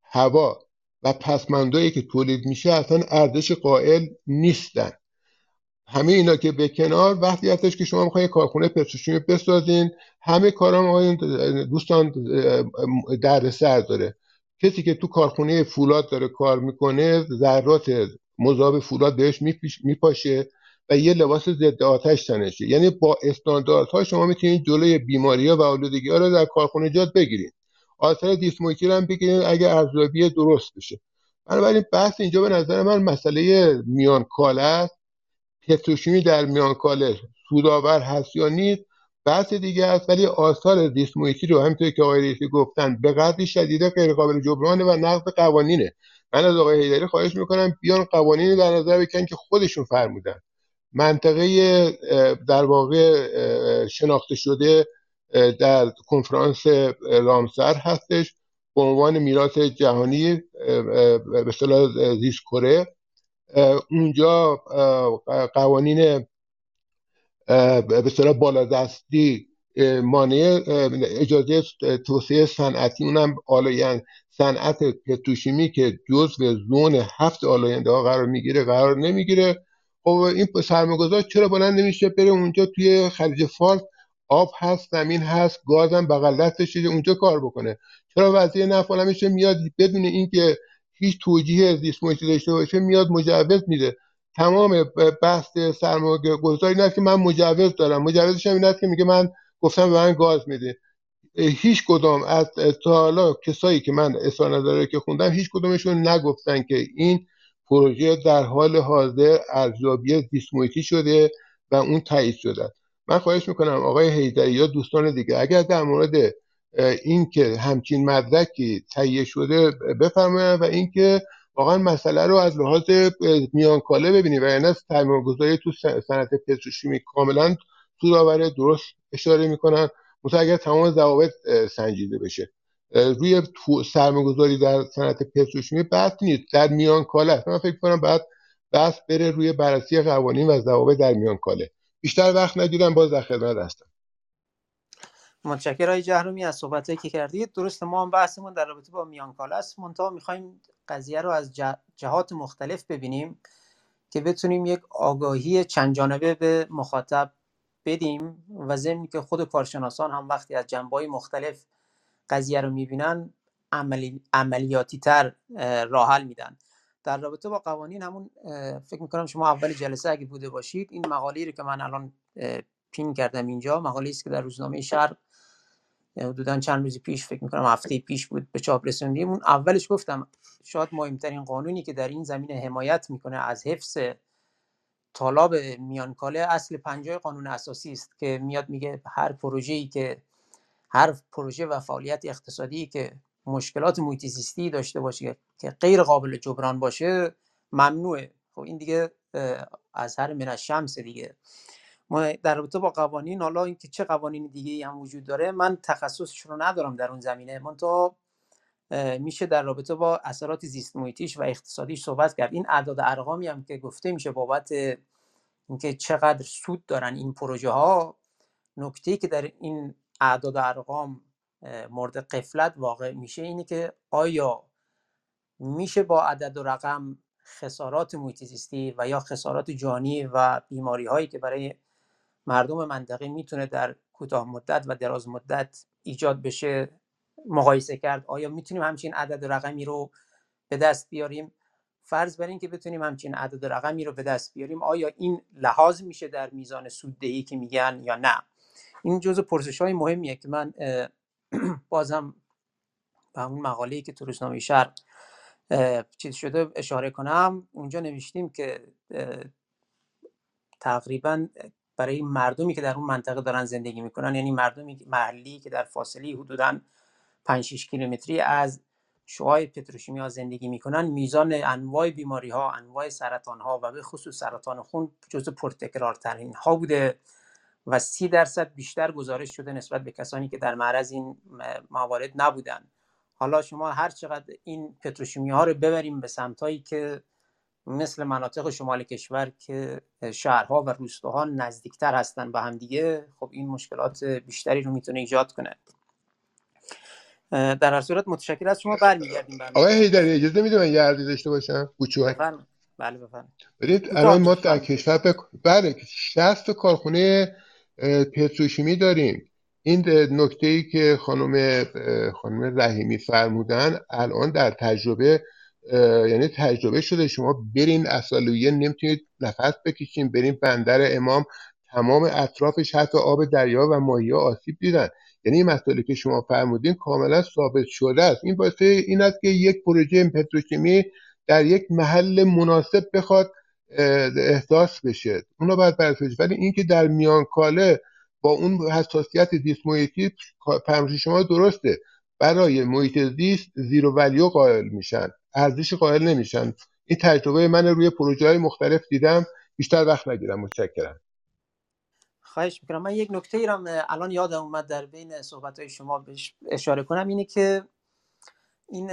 هوا و پسمندایی که تولید میشه اصلا ارزش قائل نیستن. همه اینا که به کنار وقتی هستش که شما می‌خواین کارخونه پتروشیمی بسازین همه کارام آقای دوستان در سر داره. کسی که تو کارخونه فولاد داره کار می‌کنه ذرات مذاب فولاد بهش میپاشه و یه لباس ضد آتش تنشه. یعنی با استانداردها شما می‌تونید جلوی بیماری ها و آلودگی ها رو در کارخانجات بگیرید. آثار دیسمویتی هم بگیرید اگر ارزیابی درست بشه. بنابراین بحث اینجا به نظر من مسئله میان کاله است. پتروشیمی در میان کاله سودآور هست یا نیست بحث دیگه است ولی آثار دیسمویتی رو همینطور که آقای رئیسی گفتن به قدری شدیده غیر قابل جبرانه و نقض قوانینه. من از آقای حیدری خواهش می‌کنم بیان قوانینی در نظر بکنن که خودشون فرمودن. منطقه در واقع شناخته شده در کنفرانس رامسر هستش. به عنوان میراث جهانی به اصطلاح زیست کره. اونجا قوانین به اصطلاح بالادستی مانع اجازه توسعه صنعتی اونم آلاین صنعت پتروشیمی که جزو زون هفت آلاینده ها قرار می‌گیره قرار نمی‌گیره. خب این سرمایه‌گذار چرا بلند نمیشه بره اونجا توی خلیج فارس؟ آب هست زمین هست گازم بغل دستش اونجا کار بکنه. چرا وزیر نفت میشه میاد بدون اینکه هیچ توجیه زیست محیطی داشته باشه میاد مجوز میده. تمام بحث سرمایه گذاری این که من مجوز دارم. مجوزش هم این که میگه من گفتم به من گاز میده. هیچ کدام از تا حالا کسایی که من اصلا نداره که خوندم هیچ کدومشون نگفتن که این پروژه در حال حاضر ارزیابی زیست شده و اون تایید شده. من خواهش می‌کنم آقای هیدری یا دوستان دیگه اگر در مورد اینکه همچین مدرکی تهیه شده بفرمایند و اینکه واقعا مسئله رو از لحاظ میانکاله ببینیم و یعنی گذاری تو صنعت پتروشیمی کاملا سودآور درست اشاره می‌کنن. مثلا اگر تمام ضوابط سنجیده بشه. روی سرمایه‌گذاری در صنعت پتروشیمی بحث نیست. در میان کاله من فکر کنم بعد بحث بره روی بررسی قوانین و ضوابط در میان کاله بیشتر وقت نگیرم باز در خدمت هستم. متشکرم. های جهرومی از صحبتایی که کردید درست ما هم بحثمون در رابطه با میانکاله است. منتها می‌خوایم قضیه رو از جهات مختلف ببینیم که بتونیم یک آگاهی چند جانبه به مخاطب بدیم و ضمن که خود کارشناسان هم وقتی از جنبه مختلف قضیه رو می‌بینن عملی، عملیاتی تر راه حل میدن. در رابطه با قوانین همون فکر می‌کنم شما اول جلسه اگه بوده باشید این مقاله رو که من الان پین کردم اینجا مقاله است که در روزنامه شهر حدودا چند روزی پیش فکر می‌کنم هفته پیش بود به چاپ رسوندیم. اون اولش گفتم شاید مهمترین قانونی که در این زمینه حمایت می‌کنه از حفظ طالاب میانکاله اصل پنجای قانون اساسی است که میاد میگه هر پروژه‌ای که هر پروژه و فعالیت اقتصادی که مشکلات محیط زیستی داشته باشه که غیر قابل جبران باشه ممنوعه. خب این دیگه از هر من شمس دیگه. ما در رابطه با قوانین حالا اینکه چه قوانین دیگه هم وجود داره من تخصصش رو ندارم در اون زمینه. من تا میشه در رابطه با اثرات زیست محیطیش و اقتصادیش صحبت کرد. این اعداد ارقامی هم که گفته میشه بابت اینکه چقدر سود دارن این پروژه ها نکته که در این اعداد ارقام مورد قفلت واقع میشه اینه که آیا میشه با عدد و رقم خسارات محیط زیستی و یا خسارات جانی و بیماری هایی که برای مردم منطقه می‌تونه در کوتاه مدت و دراز مدت ایجاد بشه مقایسه کرد. آیا می‌تونیم همچین عدد رقمی رو به دست بیاریم؟ فرض بر این که بتونیم همچین عدد رقمی رو به دست بیاریم آیا این لحاظ میشه در میزان سوددهی که میگن یا نه؟ این جزء پرسش های مهمیه که من (clears throat) بازم به اون مقاله‌ای که تو روزنامه شرق چیز شده اشاره کنم. اونجا نوشتیم که تقریبا برای مردمی که در اون منطقه دارن زندگی می‌کنن یعنی مردمی محلی که در فاصله حدودا 5 6 کیلومتری از شعاع پتروشیمی ها زندگی می‌کنن میزان انواع بیماری ها انواع سرطان ها و به خصوص سرطان خون جزو پرتکرارترین ها بوده و سی درصد بیشتر گزارش شده نسبت به کسانی که در معرض این موارد نبودن. حالا شما هر چقدر این پتروشیمی ها رو ببریم به سمتایی که مثل مناطق شمال کشور که شهرها و روستاها نزدیکتر هستن به هم دیگه خب این مشکلات بیشتری رو می‌تونه ایجاد کنه. در هر صورت متشکر از شما برمیگردیم آقای هیدری اجازه میده من یه عرضی داشته باشم؟ کوچولو. بله بفرمایید. ببینید الان ما در کشور بک... بله 60 کارخونه پتروشیمی داریم. این نکته ای که خانم خانم رحیمی فرمودن الان در تجربه یعنی تجربه شده شما برین اصالویه نمی‌تونید نفس بکشین برین بندر امام تمام اطرافش حتی آب دریا و ماهی آسیب دیدن. یعنی این مسئله که شما فرمودین کاملا ثابت شده است. این باعث این است که یک پروژه پتروشیمی در یک محل مناسب بخواد احداث بشه. اونو باید بررسی ولی اینکه در میان کاله با اون حساسیت زیست محیطی شما درسته. برای محیط زیست زیرو ولیو قائل میشن. ارزش قائل نمیشن. این تجربه من روی پروژه های مختلف دیدم بیشتر وقت نگیرم متشکرم. خواهش می‌کنم. من یک نکته ای الان یادم اومد در بین صحبت های شما بهش اشاره کنم. اینه که این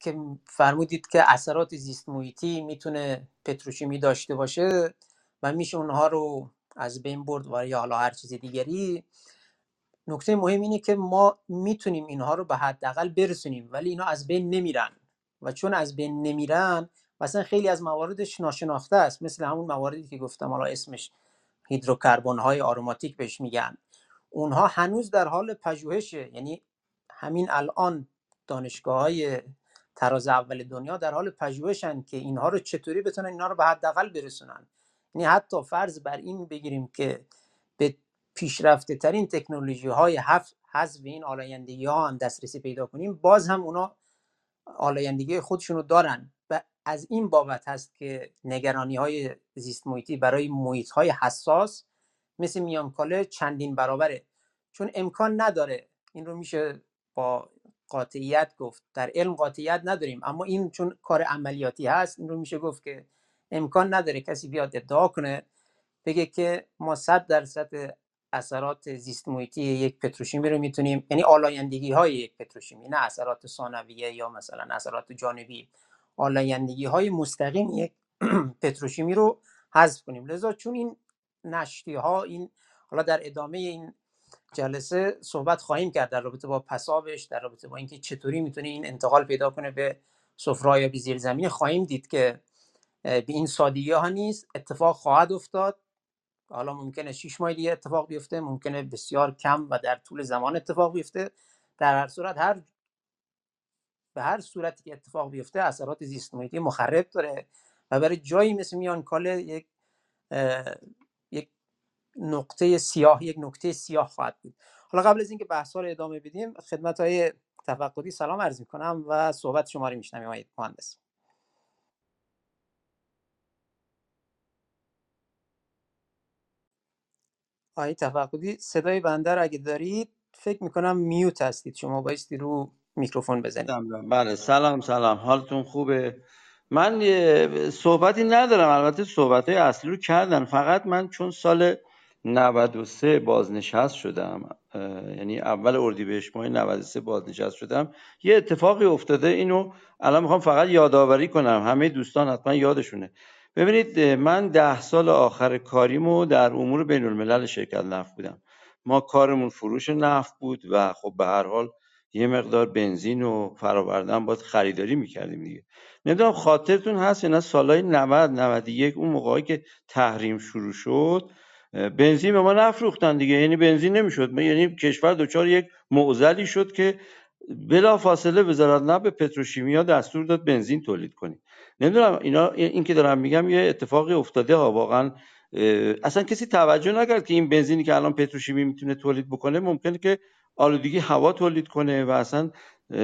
که فرمودید که اثرات زیست محیطی می‌تونه پتروشیمی داشته باشه و میشه اونها رو از بین برد و یا حالا هر چیز دیگری. نکته مهم اینه که ما می‌تونیم اینها رو به حداقل برسونیم ولی اینا از بین نمیرن. و چون از بین نمیرن مثلا خیلی از مواردش ناشناخته است. مثل همون مواردی که گفتم حالا اسمش هیدروکربن های آروماتیک بهش میگن. اونها هنوز در حال پژوهشه. یعنی همین الان دانشگاه های تراز اول دنیا در حال پژوهشن که اینها رو چطوری بتونن اینها رو به حداقل برسونن. یعنی حتی فرض بر این بگیریم که به پیشرفته ترین تکنولوژی های حذف این آلایندگی ها هم دسترسی پیدا کنیم. باز هم اونا آلایندگی خودشون رو دارن و از این بابت هست که نگرانی های زیست محیطی برای محیط های حساس مثل میانکاله چندین برابره. چون امکان نداره این رو میشه با قاطعیت گفت. در علم قاطعیت نداریم اما این چون کار عملیاتی هست این رو میشه گفت که امکان نداره کسی بیاد ادعا کنه بگه که ما صد درصد اثرات زیست محیطی یک پتروشیمی رو می‌تونیم یعنی آلایندگی های یک پتروشیمی نه اثرات ثانویه یا مثلا اثرات جانبی. آلایندگی های مستقیم یک (clears throat) پتروشیمی رو حذف کنیم. لذا چون این نشتی ها این حالا در ادامه این جلسه صحبت خواهیم کرد در رابطه با پسابش در رابطه با اینکه چطوری می‌تونه این انتقال پیدا کنه به سفره یا زیر زمین خواهیم دید که به این سادگی ها نیست اتفاق خواهد افتاد. حالا ممکنه 6 ماه دیگه اتفاق بیفته ممکنه بسیار کم و در طول زمان اتفاق بیفته. در هر صورت هر به هر صورتی که اتفاق بیفته اثرات زیست محیطی مخرب داره و برای جایی مثل میان کاله یک یک نقطه سیاه یک نقطه سیاه خواهد بود. حالا قبل از اینکه بحث رو ادامه بدیم خدمت های تفقدی سلام عرض می کنم و صحبت شما رو میشنویم مهندس. آقای تفقدی صدای بنده رو اگه دارید فکر می‌کنم میوت هستید. شما بایستی رو میکروفون بزنید. بله سلام سلام. حالتون خوبه؟ من یه صحبتی ندارم. البته صحبت های اصلی رو کردن. فقط من چون سال 93 بازنشست شدم یعنی اول اردیبهشت ماه 93 بازنشست شدم یه اتفاقی افتاده. اینو الان می‌خوام فقط یادآوری کنم. همه دوستان حتما یادشونه. ببینید من ده سال آخر کاریمو در امور بین الملل شرکت نفت بودم. ما کارمون فروش نفت بود و خب به هر حال یه مقدار بنزین و فرآوردن باید خریداری می‌کردیم دیگه. نمی‌دونم خاطرتون هست نه سالهای 90 91 اون موقعی که تحریم شروع شد بنزین به ما نفروختن دیگه. یعنی بنزین نمی‌شد. یعنی کشور دچار یک معضلی شد که بلا فاصله وزارت نفت به پتروشیمیا دستور داد بنزین تولید کنید نمی‌دونم اینا این که دارم میگم یه اتفاقی افتاده ها واقعا اصلا کسی توجه نکرد که این بنزینی که الان پتروشیمی می‌تونه تولید بکنه ممکنه که آلودگی هوا تولید کنه و اصلا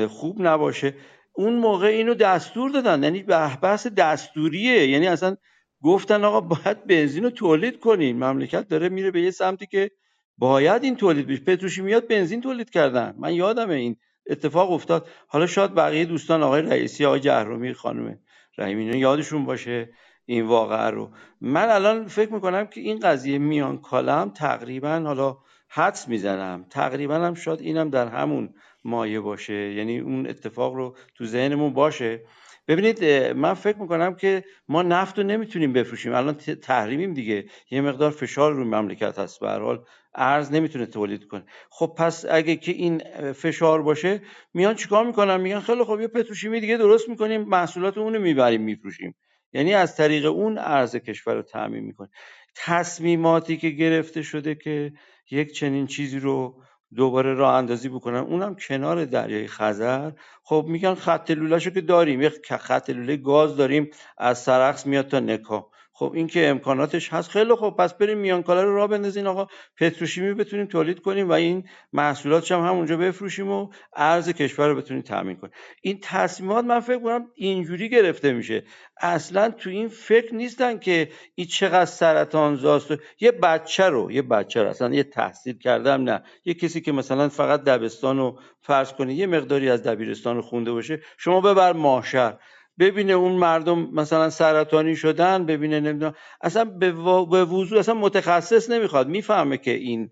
خوب نباشه. اون موقع اینو دستور دادن یعنی بحث دستوریه. یعنی اصلا گفتن آقا باید بنزین رو تولید کنین مملکت داره میره به یه سمتی که باید این تولید بشه. پتروشیمیات بنزین تولید کردن. من یادمه این اتفاق افتاد. حالا شاید بقیه دوستان آقای رئیسی آقای جهرومی خانم اینا یادشون باشه این واقعه رو. من الان فکر می‌کنم که این قضیه میان کالم تقریبا حالا حدس می‌زنم. تقریبا هم شاید اینم در همون مایه باشه. یعنی اون اتفاق رو تو ذهنمون باشه. ببینید من فکر می‌کنم که ما نفت رو نمی‌تونیم بفروشیم. الان تحریمیم دیگه. یه مقدار فشار روی مملکت هست. به هر حال ارز نمی‌تونه تولید کنه. خب پس اگه که این فشار باشه میان چیکار می‌کنن؟ میگن خیلی خب یه پتروشیمی دیگه درست می‌کنیم محصولات اونو می‌بریم میفروشیم. یعنی از طریق اون ارز کشور رو تعمین می‌کنه تصمیماتی که گرفته شده که یک چنین چیزی رو دوباره راه اندازی بکنن. اونم کنار دریای خزر. خب میگن خط لولهشو که داریم. یک خط لوله گاز داریم. از سرخس میاد تا نکا. خب این که امکاناتش هست. خیلی خب پس بریم میانکاله رو راه بندازین آقا. پتروشیمی بتونیم تولید کنیم و این محصولاتش هم همونجا بفروشیم و ارز کشور رو بتونیم تامین کنیم. این تصمیمات من فکر کنم اینجوری گرفته میشه. اصلا تو این فکر نیستن که این چقدر سرطان زاست و یه بچه رو یه بچه رو اصلا یه تحصیل کردم نه. یه کسی که مثلا فقط دبستان رو فرض کنه یه مقداری از دبیرستان رو خونده باشه شما ببر ماهشهر ببینه اون مردم مثلا سرطانی شدن ببینه نمی‌دونم. اصلا به, وضوح اصلا متخصص نمی‌خواد. می‌فهمه که این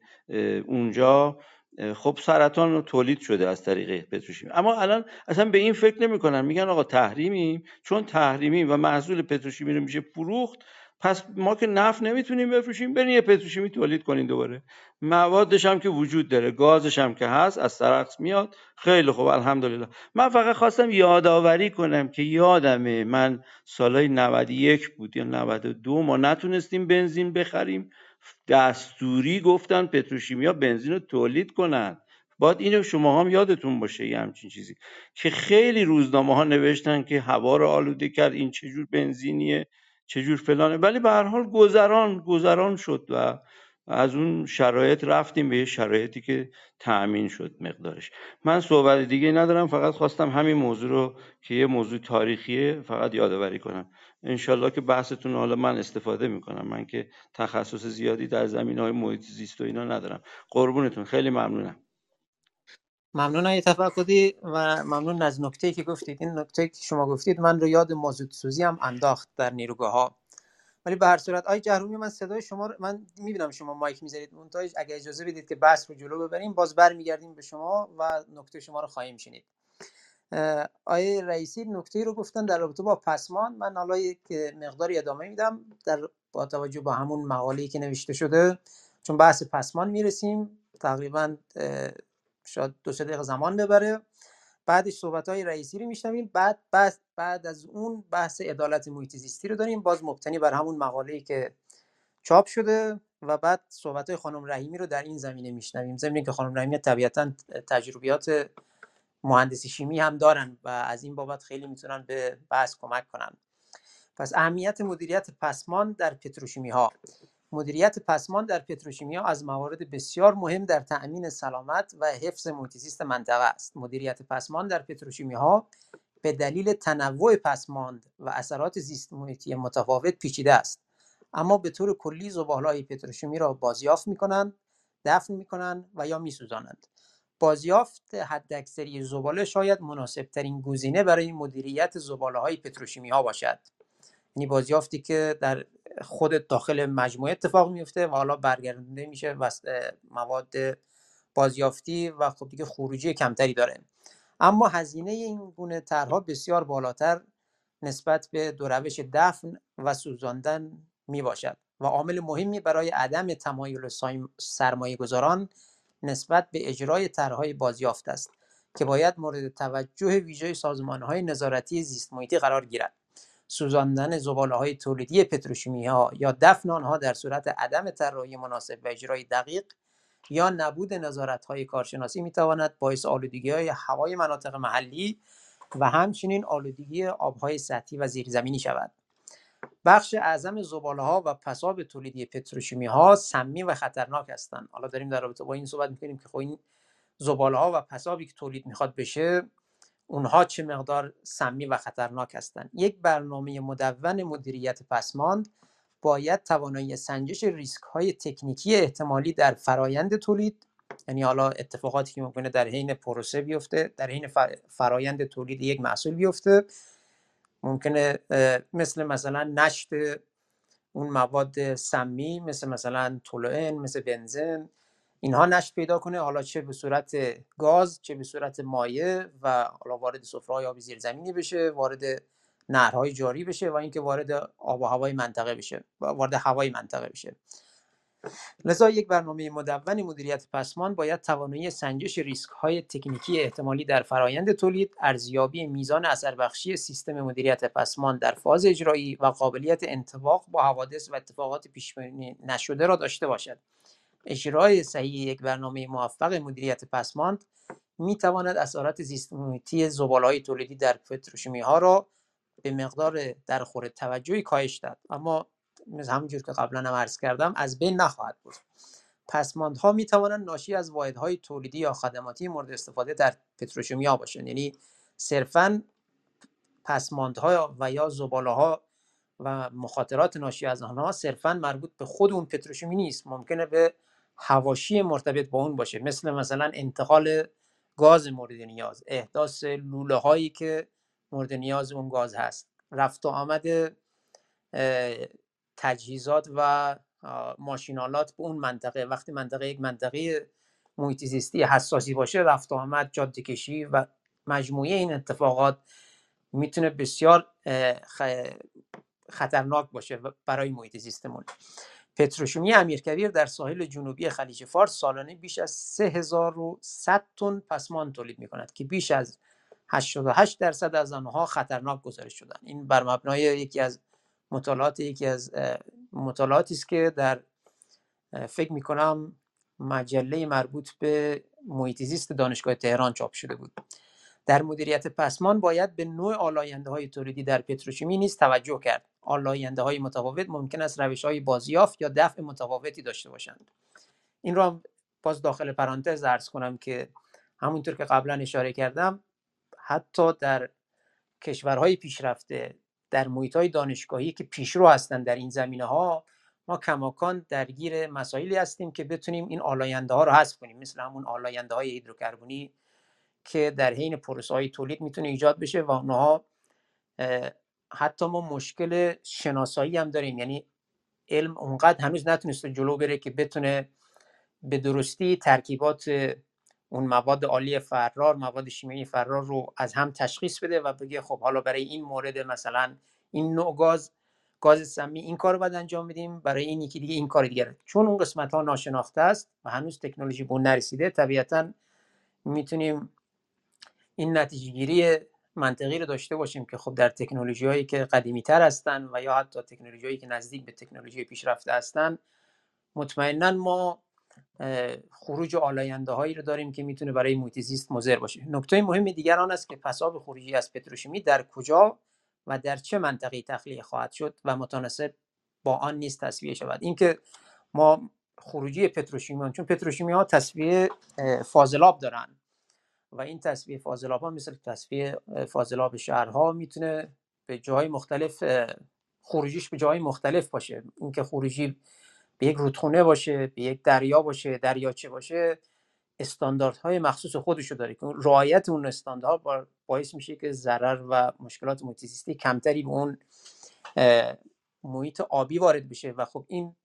اونجا خب سرطان تولید شده از طریق پتروشیمی. اما الان اصلا به این فکر نمی‌کنن. میگن آقا تحریمیم. چون تحریمیم و محصول پتروشیمی رو میشه فروخت پس ما که نفت نمی‌تونیم بفروشیم برین یه پتروشیمی تولید کنین دوباره. موادش هم که وجود داره گازش هم که هست از سرخس میاد. خیلی خوب الحمدلله. من فقط خواستم یادآوری کنم که یادمه من سالهای 91 بود یا 92 ما نتونستیم بنزین بخریم. دستوری گفتن پتروشیمیا بنزین رو تولید کنن. باید اینو شما هم یادتون باشه یه همچین چیزی. که خیلی روزنامه ها نوشتن که هوا رو آلوده کرد این چجور بنزینیه. چجور فلانه ولی به هر حال گذران گذران شد و از اون شرایط رفتیم به یه شرایطی که تأمین شد مقدارش. من صحبت دیگه ندارم فقط خواستم همین موضوع رو که یه موضوع تاریخیه فقط یادآوری کنم. انشالله که بحثتون حالا من استفاده می‌کنم. من که تخصص زیادی در زمین های محیط زیست و اینا ندارم. قربونتون خیلی ممنونم. ممنون های تفقدی و ممنون از نکته که گفتید. این نکته که شما گفتید من رو یاد مازوت سوزی هم انداخت در نیروگاه ها ولی به هر صورت آی جهرومی من صدای شما رو من می‌بینم شما مایک می‌ذارید. منتها اگه اجازه بدید که بحث رو جلو ببریم باز برمیگردیم به شما و نکته شما رو خواهیم شنید. آیه رئیسی نکته رو گفتن در رابطه با پسمان. من حالا یک مقداری ادامه میدم در با توجه به همون مقاله‌ای که نوشته شده. چون بحث پسمان می‌رسیم تقریبا شاید دو سه دقیقه زمان ببره. بعدش صحبت های رئیسی رو میشنویم. بعد بعد بعد از اون بحث عدالت محیط زیستی رو داریم. باز مبتنی بر همون مقاله‌ای که چاپ شده و بعد صحبت های خانم رحیمی رو در این زمینه میشنویم. ضمن که خانم رحیمی طبیعتا تجربیات مهندسی شیمی هم دارن و از این بابت خیلی می‌تونن به بحث کمک کنن. پس اهمیت مدیریت پسمان در پتروشیمی ها مدیریت پسمان در پتروشیمی ها از موارد بسیار مهم در تأمین سلامت و حفظ محیط زیست منطقه است. مدیریت پسمان در پتروشیمی ها به دلیل تنوع پسماند و اثرات زیست محیطی متفاوت پیچیده است. اما به طور کلی زبالهای پتروشیمی را بازیافت می‌کنند، دفن می‌کنند و یا می‌سوزانند. بازیافت حداکثری زباله شاید مناسب ترین گزینه برای مدیریت زباله های پتروشیمی باشد. یعنی بازیافتی که در خود داخل مجموعه اتفاق میفته و حالا برگردونده میشه مواد بازیافتی و خب دیگه خروجی کمتری داره. اما هزینه این گونه طرحها بسیار بالاتر نسبت به دو روش دفن و سوزاندن می باشد و عامل مهمی برای عدم تمایل سرمایه گذاران نسبت به اجرای طرحهای بازیافت است که باید مورد توجه ویژه سازمان های نظارتی زیست محیطی قرار گیرد. سوزاندن زباله های تولیدی پتروشیمی ها یا دفن آنها در صورت عدم طراحی مناسب و اجرای دقیق یا نبود نظارت های کارشناسی می تواند باعث آلودگی های هوای مناطق محلی و همچنین آلودگی آبهای سطحی و زیرزمینی شود. بخش اعظم زباله ها و پساب تولیدی پتروشیمی ها سمی و خطرناک هستند. حالا داریم در رابطه با این صحبت می‌کنیم که خب این زباله ها و پسابی که تولید می‌خواد بشه اونها چه مقدار سمی و خطرناک هستند. یک برنامه مدون مدیریت پسماند باید توانایی سنجش ریسک های تکنیکی احتمالی در فرایند تولید یعنی حالا اتفاقاتی که ممکنه در حین پروسه بیفته در حین فرایند تولید یک محصول بیفته. ممکنه مثل مثلا نشت اون مواد سمی مثل مثلا تولوئن مثل بنزن اینها نشت پیدا کنه حالا چه به صورت گاز چه به صورت مایع و حالا وارد سفره آبی زیرزمینی بشه وارد نهرهای جاری بشه و اینکه وارد آب و هوای منطقه بشه وارد هوای منطقه بشه لذا یک برنامه مدون مدیریت پسمان باید توانایی سنجش ریسک های تکنیکی احتمالی در فرایند تولید، ارزیابی میزان اثر بخشی سیستم مدیریت پسمان در فاز اجرایی و قابلیت انطباق با حوادث و اتفاقات پیش نشده را داشته باشد. اجرای صحیح یک برنامه موفق مدیریت پسماند می تواند اثرات زیست محیطی های تولیدی در پتروشیمی ها را به مقدار در خور توجهی کاهش داد اما مثل همونجور که قبلا هم عرض کردم از بین نخواهد بود پسماندها می توانند ناشی از واحدهای تولیدی یا خدماتی مورد استفاده در پتروشیمیا باشند. یعنی صرفا پسماندها و یا زباله ها و مخاطرات ناشی از آنها صرفا مربوط به خود اون پتروشیمی نیست. ممکنه به هواشی مرتبط با اون باشه. مثل مثلا انتقال گاز مورد نیاز احداث لوله هایی که مورد نیاز اون گاز هست. رفت و آمد تجهیزات و ماشینالات به اون منطقه. وقتی منطقه یک منطقه محیط زیستی حساسی باشه رفت و آمد جاده کشی و مجموعه این اتفاقات می‌تونه بسیار خطرناک باشه برای محیط زیستمون. پتروشیمی امیرکبیر در ساحل جنوبی خلیج فارس سالانه بیش از 3100 تن پسمان تولید می کند که بیش از 88 درصد از آنها خطرناک گزارش شدن این بر مبنای یکی از مطالعات یکی از مطالعاتی است که در فکر می کنم مجله مربوط به محیط زیست دانشگاه تهران چاپ شده بود. در مدیریت پسمان باید به نوع آلاینده های تولیدی در پتروشیمی نیز توجه کرد. آلاینده های متفاوت ممکن است روش های بازیافت یا دفع متفاوتی داشته باشند. این هم باز داخل پرانتز ارز کنم که همونطور که قبلا اشاره کردم حتی در کشورهای پیشرفته در محیط های دانشگاهی که پیشرو هستند در این زمینه ها ما کماکان درگیر مسائلی هستیم که بتونیم این آلاینده ها رو حذف کنیم. مثل همون آلاینده های هیدروکربنی که در حین پروسه های تولید می‌تونه ایجاد بشه و اونها حتی ما مشکل شناسایی هم داریم. یعنی علم اونقدر هنوز نتونسته جلو بره که بتونه به درستی ترکیبات اون مواد عالی فرار مواد شیمیایی فرار رو از هم تشخیص بده و بگه خب حالا برای این مورد مثلا این نوع گاز گاز سمی این کار رو باید انجام بدیم برای این یکی دیگه این کار دیگه. چون اون قسمت ها ناشناخته است و هنوز تکنولوژی به نرسیده طبیعتا می‌تونیم این نتیجه گیری منطقی رو داشته باشیم که خب در تکنولوژی هایی که قدیمی تر هستن و یا حتی تکنولوژی هایی که نزدیک به تکنولوژی پیشرفته هستن مطمئنا ما خروج آلاینده هایی رو داریم که می‌تونه برای محیط زیست مضر باشه. نکته مهم دیگر آن است که پساب خروجی از پتروشیمی در کجا و در چه منطقه تخلیه خواهد شد و متناسب با آن نیست تصویه شود. اینکه ما خروجی پتروشیمی چون پتروشیمی ها تصفیه فاضلاب دارن. و این تصفیه فاضلاب ها مثل تصفیه فاضلاب شهرها می‌تونه به جای مختلف خروجیش به جای مختلف باشه. اینکه خروجی به یک رودخونه باشه به یک دریا باشه دریاچه باشه استانداردهای مخصوص خودشو داره که رعایت اون استانداردها باعث میشه که ضرر و مشکلات محیط کمتری به اون محیط آبی وارد بشه. و خب این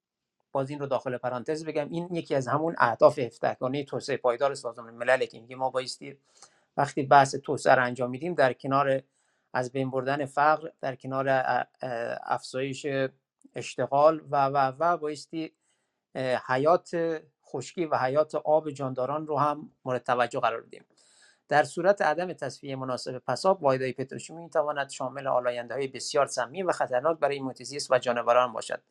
باز این رو داخل پرانتز بگم این یکی از همون اهداف هفدهگانه توسعه پایدار سازمان ملل که میگه ما بایستی وقتی بحث توسعه رو انجام میدیم در کنار از بین بردن فقر در کنار افزایش اشتغال و و و بایستی حیات خشکی و حیات آب جانداران رو هم مورد توجه قرار بدیم. در صورت عدم تصفیه مناسب پساب واحدهای پتروشیمی می‌تواند شامل آلاینده های بسیار سمی و خطرناک برای محیط و جانوران باشد.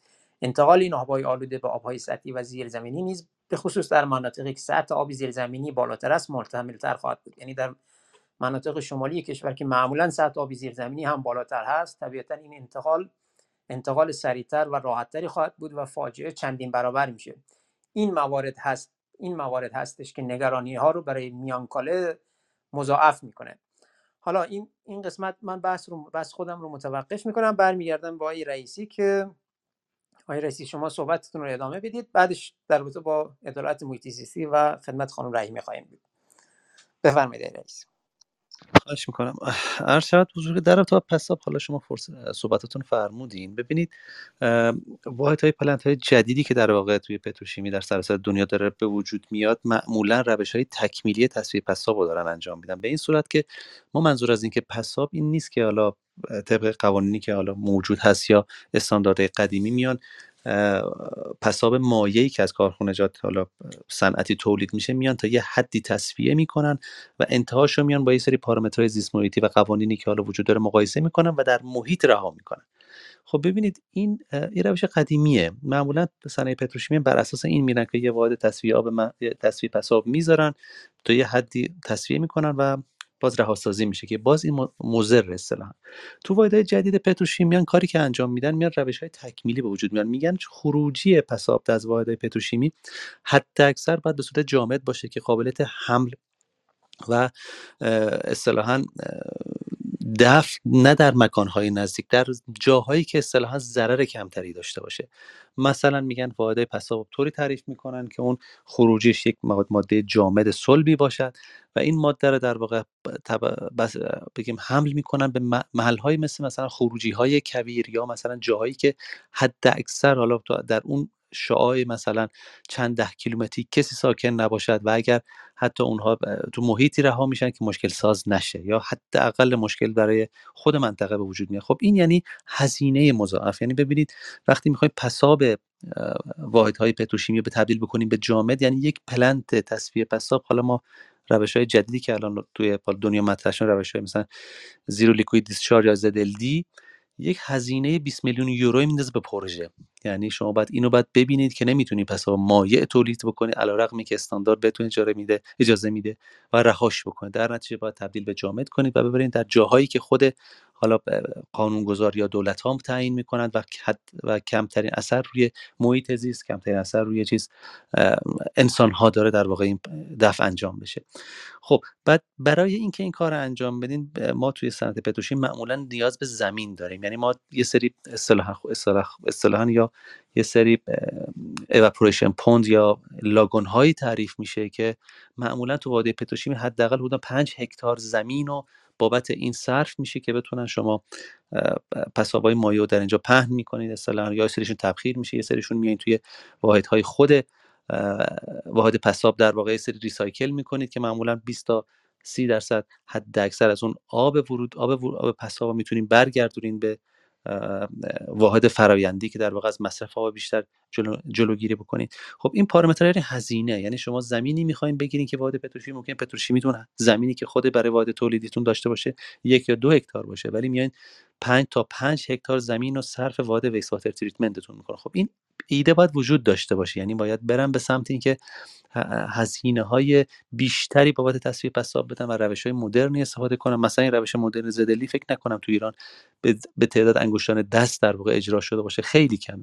انتقال این آبهای آلوده به آبهای سطحی و زیرزمینی نیز به خصوص در مناطقی که سطح آب زیرزمینی بالاتر است محتملتر خواهد بود. یعنی در مناطق شمالی کشور که معمولا سطح آب زیرزمینی هم بالاتر هست طبیعتا این انتقال انتقال سریعتر و راحتتری خواهد بود و فاجعه چندین برابر میشه. این موارد هست این موارد هستش که نگرانی ها رو برای میانکاله مضاعف می‌کنه. حالا این این قسمت من بحث رو بحث خودم رو متوقف می‌کنم. برمیگردم با آقای رئیسی که آقای رئیسی شما صحبتتون رو ادامه بدید. بعدش در رابطه با ادارات محیط و خدمت خانم رحیمی خواهیم بود. بفرمایید رئیس. خواهش می‌کنم. عرض شود حضور در تا پساب حالا شما فرصت صحبتتون فرمودین. ببینید واحد های پلنت های جدیدی که در واقع توی پتروشیمی در سراسر دنیا داره به وجود میاد معمولا روش های تکمیلی تصفیه پساب رو دارن انجام میدن. به این صورت که ما منظور از اینکه پساب این نیست که حالا طبق قوانینی که حالا موجود هست یا استانداردهای قدیمی میان پساب مایعی که از کارخونجات حالا صنعتی تولید میشه میان تا یه حدی تصفیه می‌کنن و انتهاش رو میان با یه سری پارامترهای زیست محیطی و قوانینی که حالا وجود داره مقایسه می‌کنن و در محیط رها می‌کنن. خب ببینید این یه روش قدیمیه. معمولا صنایع پتروشیمی بر اساس این میرن که یه واحد تصفیه آب تصفیه پساب می‌ذارن تا یه حدی تصفیه می‌کنن و باز رهاسازی میشه که باز این مضر اصطلاحا. تو واحدهای جدید پتروشیمیان کاری که انجام میدن میان روش های تکمیلی به وجود میان. میگن خروجی پساب از واحدهای پتروشیمی حتی اکثر باید به صورت جامد باشه که قابلیت حمل و اصطلاحا دفع نه در مکانهای نزدیک در جاهایی که اصطلاحا ضرر کمتری داشته باشه. مثلا میگن واحد پساب طوری تعریف می‌کنن که اون خروجیش یک ماده جامد صلبی باشد و این ماده رو در واقع بگیم حمل می‌کنن به محل های مثل مثلا خروجی های کویر یا مثلا جاهایی که حد اکثر حالا در اون شعاع مثلا چند ده کیلومتری کسی ساکن نباشد و اگر حتی اونها تو محیطی رها میشن که مشکل ساز نشه یا حداقل مشکل برای خود منطقه به وجود میاد. خب این یعنی هزینه مضاعف. یعنی ببینید وقتی می‌خوایم پساب واحدهای پتروشیمی به تبدیل بکنیم به جامد یعنی یک پلنت تصفیه پساب. حالا ما روش های جدیدی که الان توی دنیا مطرح شدن روش های مثلا زیرو لیکوید دیسچارج یا ZLD یک هزینه 20 میلیون یورو میندازه به پروژه. یعنی شما باید اینو باید ببینید که نمی‌تونی پس مایع تولید بکنی علیرغمی که استاندارد بهتون اجازه میده اجازه میده و رهاش بکنید در نتیجه باید تبدیل به جامد کنید و ببرید در جاهایی که خود حالا قانونگذار یا دولت هم تعیین می‌کنند و, و کمترین اثر روی محیط زیست کمترین اثر روی چیز انسان ها داره در واقع این دفع انجام بشه. خب بعد برای اینکه این کار انجام بدین ما توی صنعت پتروشیم معمولا نیاز به زمین داریم. یعنی ما یه سری اصطلاحا یا یه سری اواپوریشن پوند یا لاگون هایی تعریف میشه که معمولا تو وادی پتروشیمی حداقل حدود 5 هکتار زمین رو بابت این صرف میشه که بتونن شما پسابای مایع در اینجا پهن می‌کنید اصلا یا سریشون تبخیر میشه یه سریشون میایین توی واحدهای خود واحد پساب در واقع سری ریسایکل می‌کنید که معمولا 20 تا 30 درصد حد اکثر از اون آب ورود آب, ورود، آب پساب می‌تونیم برگردونین به واحد فرایندی که در واقع از مصرف آب بیشتر جلو، جلوگیری بکنید. خب این پارامتر هزینه یعنی شما زمینی می‌خواین بگیرین که واحد پتروشیمی ممکن پتروشیمیتون زمینی که خود برای واحد تولیدیتون داشته باشه یک یا دو هکتار باشه ولی میایین 5 تا 5 هکتار زمین رو صرف واحد ویست واتر تریتمنتتون می‌کنه. خب این ایده باید وجود داشته باشه. یعنی باید برن به سمت اینکه هزینه های بیشتری بابت تصفیه پساب بدن و روش های مدرنی استفاده کنن مثلا این روش مدرن زدلی فکر نکنم تو ایران به تعداد انگشتان دست در واقع اجرا شده باشه. خیلی کمه.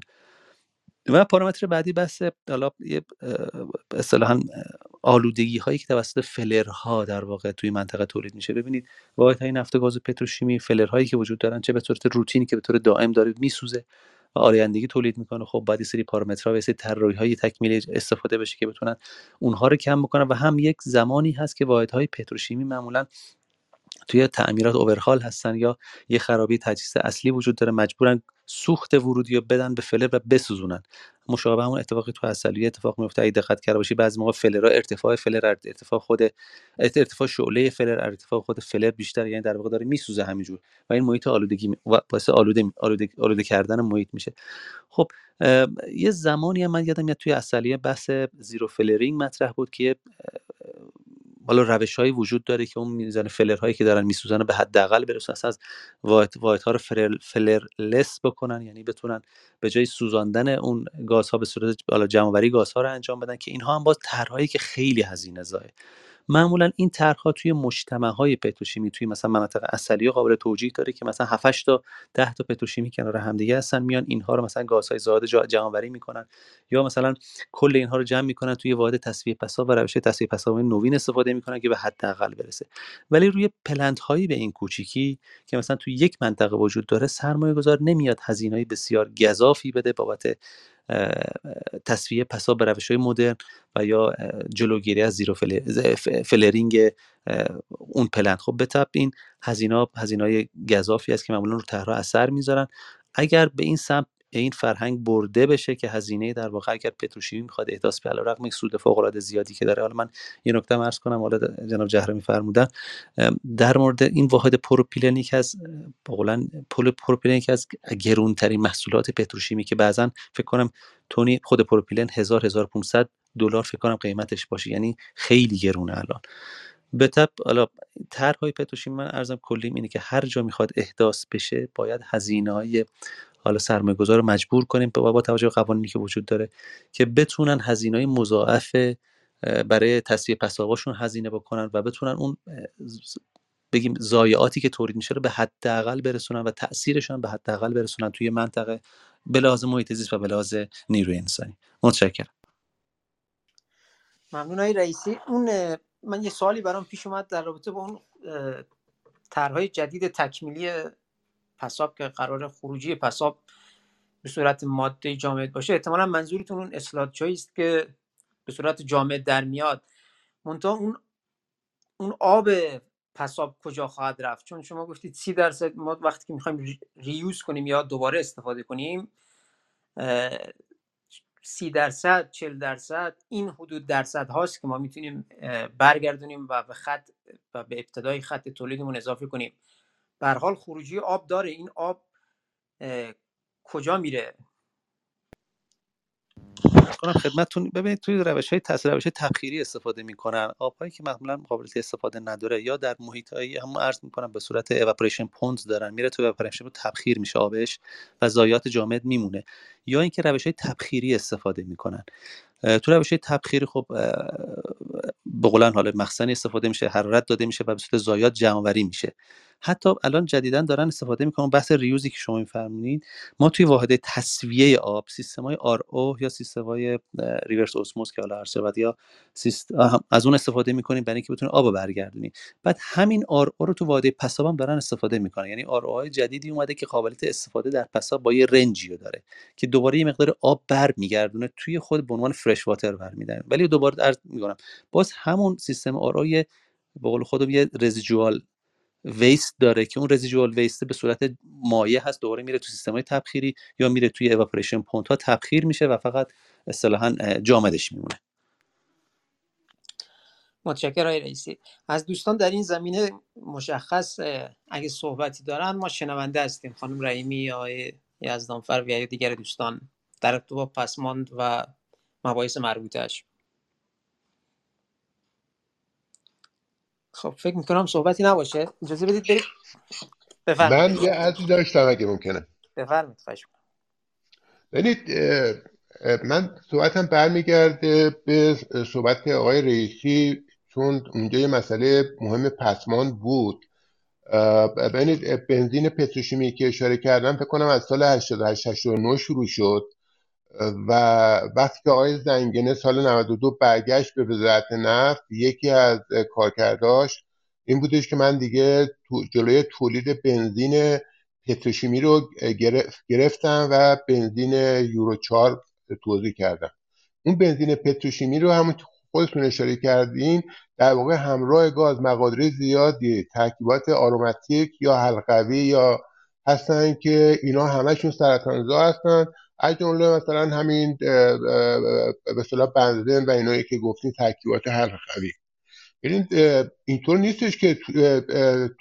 و پارامتر بعدی بحث حالا اصطلاحا آلودگی هایی که توسط فلرها در واقع توی منطقه تولید میشه. ببینید واحد های نفت و گاز پتروشیمی فلرهایی که وجود دارن چه به صورت روتینی که به طور دائم داره میسوزه. و آریندگی تولید می‌کنه. خب باید سری پارامترها و سری های تکمیلی استفاده بشه که بتونن اونها رو کم بکنن و هم یک زمانی هست که واحدهای پتروشیمی معمولا توی تعمیرات اوورهال هستن یا یه خرابی تجهیز اصلی وجود داره. مجبورن سوخت ورودی رو بدن به فلر و بسوزونن. مشابه همون اتفاقی تو عسلویه اتفاق میفته. اگه دقت کرده باشی بعضی موقع فلرها ارتفاع فلر ارتفاع خود ارتفاع شعله فلر ارتفاع خود فلر بیشتر. یعنی در واقع داره میسوزه همینجور. و این محیط آلودگی باعث آلوده آلوده, آلوده کردن محیط میشه. خب یه زمانی من یادم میاد توی عسلویه بحث zero flaring مطرح بود که حالا روش هایی وجود داره که اون میزان فلر هایی که دارن میسوزن به حداقل برسن از واحد واحد ها رو فلر flareless بکنن یعنی بتونن به جای سوزاندن اون گازها به صورت حالا جمع آوری گازها رو انجام بدن که اینها هم باز طرحهایی که خیلی هزینه زایه. معمولا این طرحها توی های پتروشیمی توی مثلا مناطق اصلی قابل توجیه داره که مثلا 7 تا 10 تا پتروشیمی کنار همدیگه هستن میان اینها رو مثلا گازهای زائد جمع می‌کنن یا مثلا کل اینها رو جمع می‌کنن توی واحد تصفیه پساب و روش تصفیه پساب نوین استفاده می‌کنن که به حداقل برسه. ولی روی پلنت هایی به این کوچیکی که مثلا توی یک منطقه وجود داره سرمایه گذار نمیاد هزینه بسیار گذافی بده بابت تصفیه پسا به روش های مدرن و یا جلوگیری از زیرو فلرینگ اون پلند خب به طب این هزینه هزینه گذافی است که معمولا رو طرحها اثر می‌ذارن. اگر به این سمت این فرهنگ برده بشه که هزینه در واقع اگر پتروشیمی می‌خواد احداث به علیرغم سود فوق العاده زیادی که داره. حالا من یه نکته عرض کنم حالا جناب جهرمی فرمودن در مورد این واحد پروپیلن یک از بقولن پلی پروپیلن که از گرونترین محصولات پتروشیمی که بعضا فکر کنم تنی خود پروپیلن 1000 1500 دلار فکر کنم قیمتش باشه. یعنی خیلی گرونه الان. به تبع حالا طرحهای پتروشیمی من عرضم کلیم اینه که هر جا می‌خواد احداث بشه باید هزینه های حالا سرمایه گذار رو مجبور کنیم با, توجه به قوانینی که وجود داره که بتونن هزینه های مضاعف برای تصفیه پساباشون هزینه بکنن و بتونن اون بگیم ضایعاتی که تولید میشه رو به حداقل برسونن و تاثیرشون به حداقل برسونن توی منطقه به لحاظ محیط زیست و به لحاظ نیروی انسانی. متشکرم. ممنون های رئیسی. اون من یه سوالی برام پیش اومد در رابطه با اون طرحهای جدید تکمیلی پساب که قرار خروجی پساب به صورت ماده جامد باشه احتمالا منظورتون اون اصلاحات است که به صورت جامد در میاد. منتها اون اون آب پساب کجا خواهد رفت؟ چون شما گفتید سی درصد ما وقتی که می‌خوایم ریوز کنیم یا دوباره استفاده کنیم سی درصد چل درصد این حدود درصد هاست که ما می‌تونیم برگردونیم و به خط و به ابتدای خط تولیدمون اضافه کنیم. به حال خروجی آب داره. این آب کجا میره؟ کنم خدمتتون. ببینید توی روش های تاثیر روش تبخیری استفاده می‌کنن. آبهایی که معمولا قابلیت استفاده نداره یا در محیط هایی هم عرض می‌کنن به صورت اواپریشن پوندز دارن. میره تو اواپریشن تبخیر میشه آبش و ضایعات جامد میمونه. یا اینکه روش های تبخیری استفاده می‌کنن. تو روش تبخیری خب به قولن حالا مخزنی استفاده میشه حرارت داده میشه و به صورت ضایعات جمع میشه. حتی الان جدیدا دارن استفاده می‌کنن. بحث ریوزی که شما میفرمونید ما توی واحد تصویه آب سیستم های آر او یا سیستم های ریورس اسموس که حالا هر یا از اون استفاده می‌کنیم برای اینکه بتونیم آب برگردونیم بعد همین آر او رو تو واحد پساب هم دارن استفاده می‌کنن. یعنی آر های جدیدی اومده که قابلیت استفاده در پساب با یه رنجی داره که دوباره یه مقدار آب برمیگردونه توی خود به عنوان فرش واتر برمیدارن ولی دوباره عرض می‌کنم باز همون سیستم آر به قول خودم یه رزیجوال ویست داره که اون رزیجوال ویست به صورت مایع هست دوباره میره تو سیستم های تبخیری یا میره توی اواپریشن پونت ها تبخیر میشه و فقط اصطلاحا جامدش میمونه. متشکرم آقای رئیسی. از دوستان در این زمینه مشخص اگه صحبتی دارن ما شنونده هستیم. خانم رحیمی آقای یزدانفر و یا دیگر دوستان. در ارتباط پسماند و مباحث مربوطهش خب فکر می‌کنم صحبتی نباشه. اجازه بدید برید من یه عرضی داشتم اگه ممکنه. بفرمایید خواهش ببینید من صحبتم برمیگرده به صحبت آقای رئیسی چون اونجا یه مسئله مهم پسمان بود. ببینید بنزین پتروشیمی که اشاره کردم فکر کنم از سال 88 89 شروع شد. و وقتی که آقای زنگنه سال 92 برگشت به وزارت نفت یکی از کارکرداش این بودش که من دیگه جلوی تولید بنزین پتروشیمی رو گرفتن و بنزین یورو 4 توضیح کردن اون بنزین پتروشیمی رو همون خودتون اشاره کردین در واقع همراه گاز مقادیر زیادی ترکیبات آروماتیک یا حلقوی یا هستن که اینا همشون سرطانزا هستن. از جمله مثلا همین به اصطلاح بنزین و اینایی که گفتین ترکیبات حلقوی ببینید اینطور نیستش که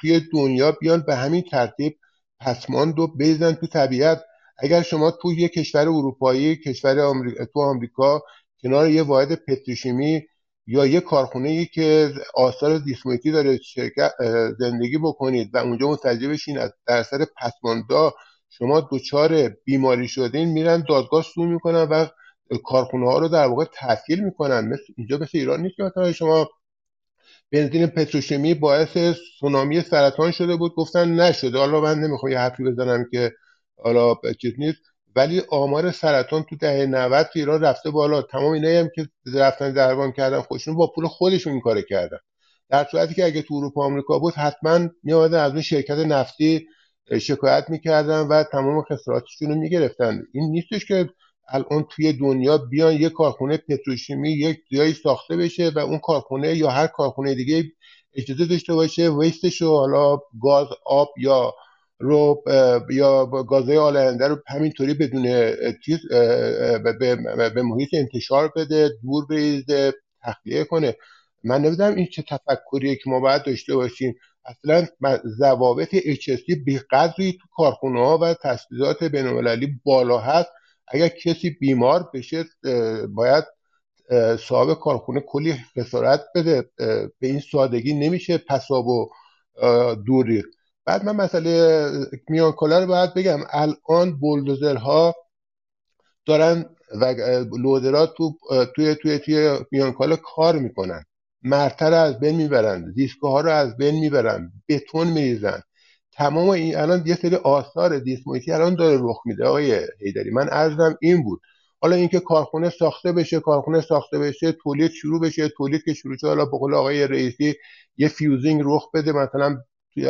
توی دنیا بیان به همین ترتیب پسماند و بریزن تو طبیعت. اگر شما تو یه کشور اروپایی کشور آمریکا تو آمریکا کنار یه واحد پتروشیمی یا یه کارخونه که آثار زیستمحیطی داره شرکت زندگی بکنید و اونجا متوجه بشین از در اثر پسماندا شما دچار بیماری شدین میرن دادگاه سو می‌کنن و کارخونه ها رو در واقع تعطیل می‌کنن. مثل اینجا مثل ایران نیست که مثلا شما بنزین پتروشیمی باعث سونامی سرطان شده بود. گفتن نشده. حالا من نمی‌خوام یه حرفی بزنم که حالا چیز نیست. ولی آمار سرطان تو دهه 90 تو ایران رفته بالا. تمام اینایی هم که رفتن دربان کردن خودشون با پول خودشون این کار کردن. در صورتی که اگه تو اروپا آمریکا بود حتما میآمدن از اون شرکت نفتی شکایت می‌کردن و تمام خساراتشون رو می‌گرفتن. این نیستش که الان توی دنیا بیان یه کارخونه پتروشیمی یک جایی ساخته بشه و اون کارخونه یا هر کارخونه دیگه اجازه داشته باشه ویستش رو حالا گاز آب یا رو یا گازهای آلاینده رو همینطوری بدون چیز به محیط انتشار بده دور بریزه تخلیه کنه. من نمی‌دونم این چه تفکریه که ما باید داشته باشیم. اصلا ضوابط HSC به قدری تو کارخونه ها و تسهیلات بینالمللی بالا هست. اگر کسی بیمار بشه باید صاحب کارخونه کلی خسارت بده. به این سادگی نمیشه پساب و دوری بعد من مسئله میانکاله رو باید بگم. الان بولدوزرها دارن و لودرها تو توی توی توی میانکاله کار می‌کنن. مرتر رو از بین می‌برن دیسکو ها رو از بین می‌برن بتون میریزن تمام این الان یه سری آثار دیسمویتی الان داره رخ میده آقای هیدری من ارزم این بود. حالا اینکه کارخونه ساخته بشه کارخونه ساخته بشه تولید شروع بشه تولید که شروع شده حالا به آقای رئیسی یه فیوزینگ رخ بده مثلا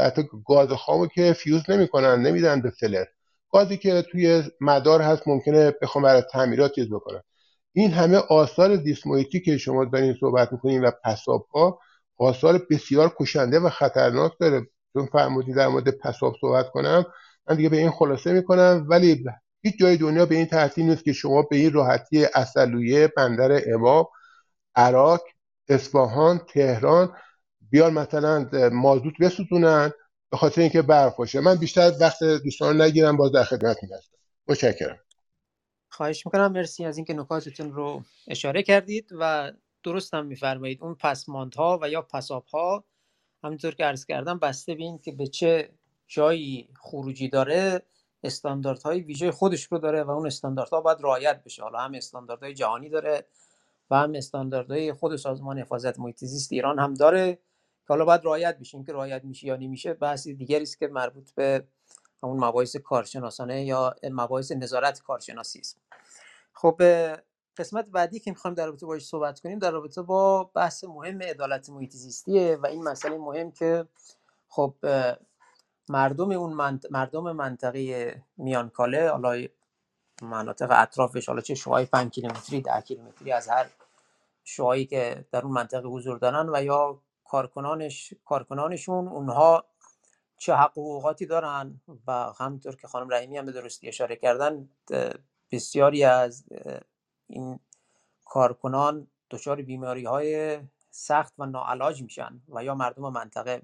حتی گاز خامو که فیوز نمی‌کنن نمیدن به فلر. گازی که توی مدار هست ممکنه بخوام برای تعمیرات چیز بکنن این همه آثار دیسمویتی که شما دارین صحبت می‌کنین و پساب ها آثار بسیار کشنده و خطرناک داره. چون فرمودی در مورد پساب صحبت کنم من دیگه به این خلاصه می‌کنم ولی هیچ جای دنیا به این ترتیب نیست که شما به این راحتی اصلویه بندر امام عراق اصفهان تهران بیان مثلا مازوت بسوزونن به خاطر اینکه برق باشه. من بیشتر وقت دوستان نگیرم باز در خدمت هستم متشکرم. خواهش می‌کنم. مرسی از اینکه نکاتتون رو اشاره کردید و درست هم میفرمایید. اون پسماندها و یا پسابها همینطور که عرض کردم بسته به که به چه جایی خروجی داره استانداردهای ویژه خودش رو داره و اون استانداردها باید رعایت بشه. حالا هم استانداردهای جهانی داره و هم استانداردهای خود سازمان حفاظت محیط زیست ایران هم داره که حالا باید رعایت بشه. که رعایت میشه یا نمیشه بحث دیگری است که مربوط به اون مباحث کارشناسانه یا مباحث نظارت کارشناسی است. خب قسمت بعدی که می‌خوایم در رابطه باش صحبت کنیم در رابطه با بحث مهم عدالت محیط زیستیه و این مسئله مهم که خب مردم اون مردم منطقه میانکاله حالا مناطق اطرافش حالا چه شوهای 5 کیلومتری 10 کیلومتری از هر شوهایی که در اون منطقه حضور دارن و یا کارکنانش کارکنانشون اونها چه حق حقوقاتی دارن و همونطور که خانم رحیمی هم به درستی اشاره کردن بسیاری از این کارکنان دچار بیماری های سخت و ناعلاج میشن و یا مردم منطقه.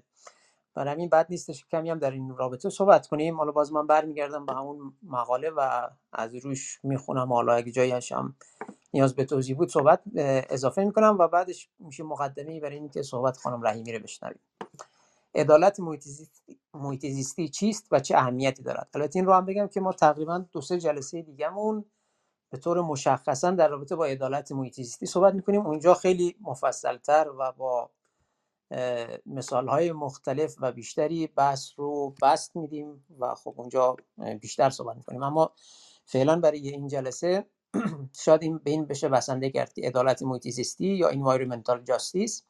برای همین بد نیستش کمی هم در این رابطه صحبت کنیم. حالا باز من برمیگردم به همون مقاله و از روش می‌خونم. حالا اگه جایی هم نیاز به توضیح بود صحبت اضافه می‌کنم و بعدش میشه مقدمه برای اینکه صحبت خانم رحیمی رو بشنویم. عدالت محیط زیستی چیست و چه اهمیتی دارد؟ البته این رو هم بگم که ما تقریبا دو سه جلسه دیگهمون به طور مشخصا در رابطه با عدالت محیط زیستی صحبت می‌کنیم. اونجا خیلی مفصلتر و با مثال های مختلف و بیشتری بحث رو بست میدیم و خب اونجا بیشتر صحبت می‌کنیم. اما فعلا برای این جلسه (clears throat) شاید این به این بشه بسنده کرد. عدالت محیط زیستی یا environmental justice.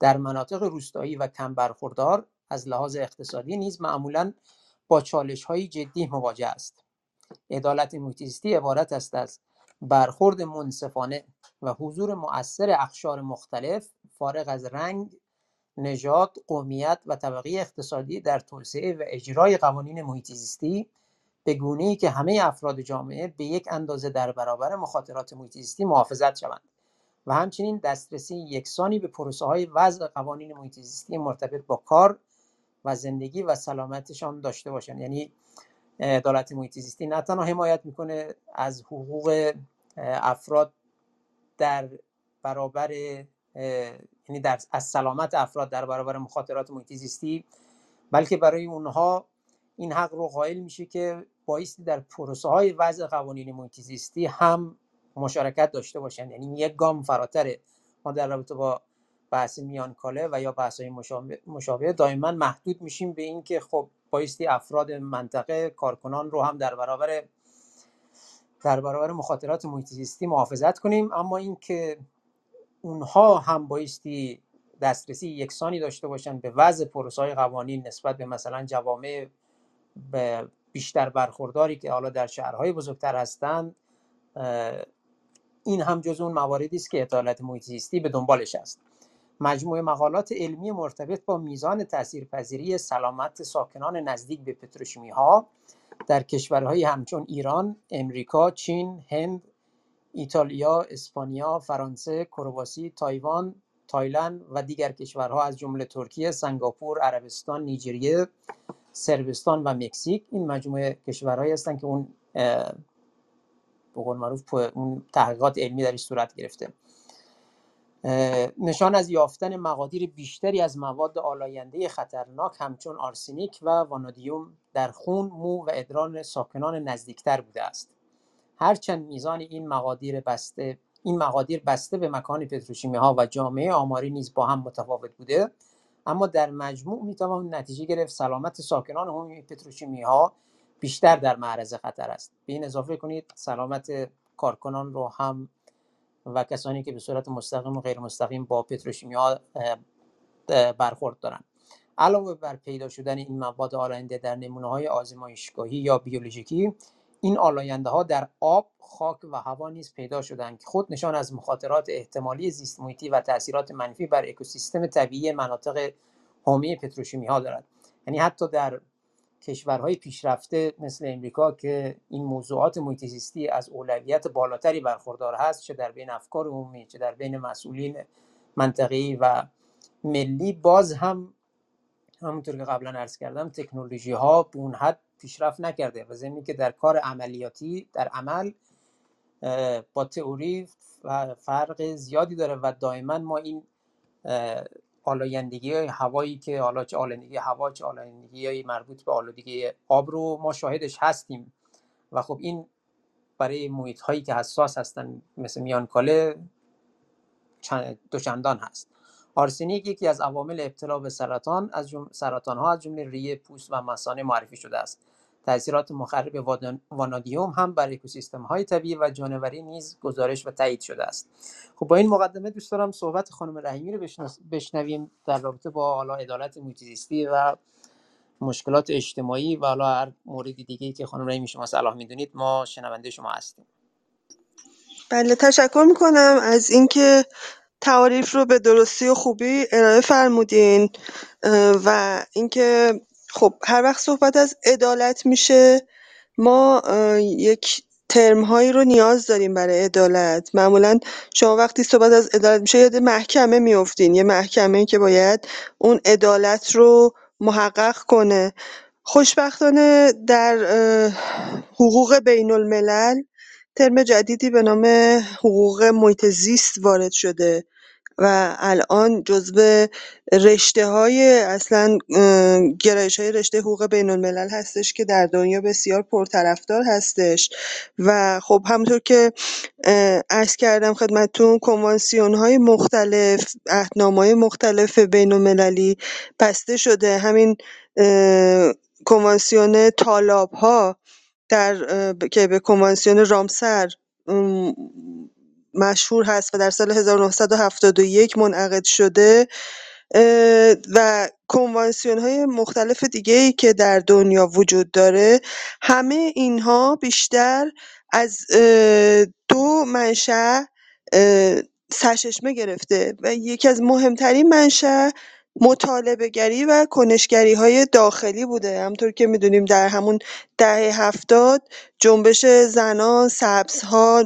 در مناطق روستایی و کم برخوردار از لحاظ اقتصادی نیز معمولا با چالش های جدی مواجه است. عدالت محیطیستی عبارت است از برخورد منصفانه و حضور مؤثر اخشار مختلف فارغ از رنگ نژاد قومیت و طبقه اقتصادی در توسعه و اجرای قوانین محیط زیستی به ای که همه افراد جامعه به یک اندازه در برابر مخاطرات محیط زیستی محافظت شوند. و همچنین دسترسی یکسانی به پروسه های وضع قوانین محیط زیستی مرتبط با کار و زندگی و سلامتشان داشته باشند. یعنی عدالت محیط زیستی نه تنها حمایت می‌کنه از حقوق افراد در برابر یعنی در از سلامت افراد در برابر مخاطرات محیط زیستی بلکه برای اونها این حق رو قائل میشه که بایستی در پروسه های وضع قوانین محیط زیستی هم مشارکت داشته باشن. یعنی یک گام فراتره. ما در رابطه با بحث میانکاله و یا بحث های مشابه دائما محدود میشیم به اینکه خب بایستی افراد منطقه کارکنان رو هم در برابر در برابر مخاطرات محیط محافظت کنیم. اما اینکه اونها هم بایستی دسترسی یکسانی داشته باشن به وضع پروسه قوانین نسبت به مثلا جوامع بیشتر برخورداری که حالا در شهرهای بزرگتر هستند این هم جز اون مواردی است که عدالت محیط زیستی به دنبالش است. مجموعه مقالات علمی مرتبط با میزان تاثیرپذیری سلامت ساکنان نزدیک به پتروشیمی ها در کشورهای همچون ایران، امریکا، چین، هند، ایتالیا، اسپانیا، فرانسه، کرواسی، تایوان، تایلند و دیگر کشورها از جمله ترکیه، سنگاپور، عربستان، نیجریه، سربستان و مکزیک. این مجموعه کشورهایی هستند که اون به قول معروف اون تحقیقات علمی درش صورت گرفته نشان از یافتن مقادیر بیشتری از مواد آلاینده خطرناک همچون آرسنیک و وانادیوم در خون، مو و ادران ساکنان نزدیکتر بوده است. هرچند میزان این مقادیر بسته این مقادیر بسته به مکان پتروشیمی ها و جامعه آماری نیز با هم متفاوت بوده اما در مجموع می‌توان نتیجه گرفت سلامت ساکنان هم پتروشیمی ها بیشتر در معرض خطر است. به این اضافه کنید سلامت کارکنان رو هم و کسانی که به صورت مستقیم و غیر مستقیم با پتروشیمی ها برخورد دارند علاوه بر پیدا شدن این مواد آلاینده در نمونه های آزمایشگاهی یا بیولوژیکی این آلاینده ها در آب، خاک و هوا نیز پیدا شدند که خود نشان از مخاطرات احتمالی زیست محیطی و تاثیرات منفی بر اکوسیستم طبیعی مناطق حومه پتروشیمی ها دارد. یعنی حتی در کشورهای پیشرفته مثل امریکا که این موضوعات محیط از اولویت بالاتری برخوردار هست چه در بین افکار عمومی چه در بین مسئولین منطقی و ملی باز هم همونطور که قبلا عرض کردم تکنولوژی ها به اون حد پیشرفت نکرده و زمین که در کار عملیاتی در عمل با تئوری فرق زیادی داره و دائما ما این آلایندگی هوایی که حالا چه آلایندگی هوا چه آلایندگی مربوط به آلودگی آب رو ما شاهدش هستیم. و خب این برای محیط هایی که حساس هستن مثل میانکاله دوچندان هست. آرسنیک یکی از عوامل ابتلا به سرطان از سرطان ها از جمله ریه پوست و مثانه معرفی شده است. تاثیرات مخرب وانادیوم هم بر اکوسیستم های طبیعی و جانوری نیز گزارش و تایید شده است. خب با این مقدمه دوست دارم صحبت خانم رحیمی رو بشنویم در رابطه با حالا عدالت محیط‌زیستی و مشکلات اجتماعی و حالا هر مورد دیگه که خانم رحیمی شما صلاح می‌دونید ما شنونده شما هستیم. بله تشکر می‌کنم. از اینکه تعاریف رو به درستی و خوبی ارائه فرمودین و اینکه خب هر وقت صحبت از عدالت میشه ما یک هایی رو نیاز داریم برای عدالت. معمولا شما وقتی صحبت از عدالت میشه یاد محکمه میفتین یه محکمه که باید اون عدالت رو محقق کنه. خوشبختانه در حقوق بین الملل ترم جدیدی به نام حقوق محیط زیست وارد شده. و الان جزو های اصلا های رشته حقوق بین‌الملل هستش که در دنیا بسیار پرطرفدار هستش. و خب همونطور که عرض کردم خدمتتون های مختلف های مختلف بین‌المللی بسته شده. همین کنوانسیون ها در که به کنوانسیون رامسر مشهور هست و در سال 1971 منعقد شده و کنوانسیون های مختلف دیگه ای که در دنیا وجود داره همه اینها بیشتر از دو منشأ سرچشمه گرفته و یکی از مهمترین منشأ مطالبه‌گری و کنش‌گری‌های داخلی بوده. همونطور که می‌دونیم در همون دهه هفتاد جنبش زنان، سبزها،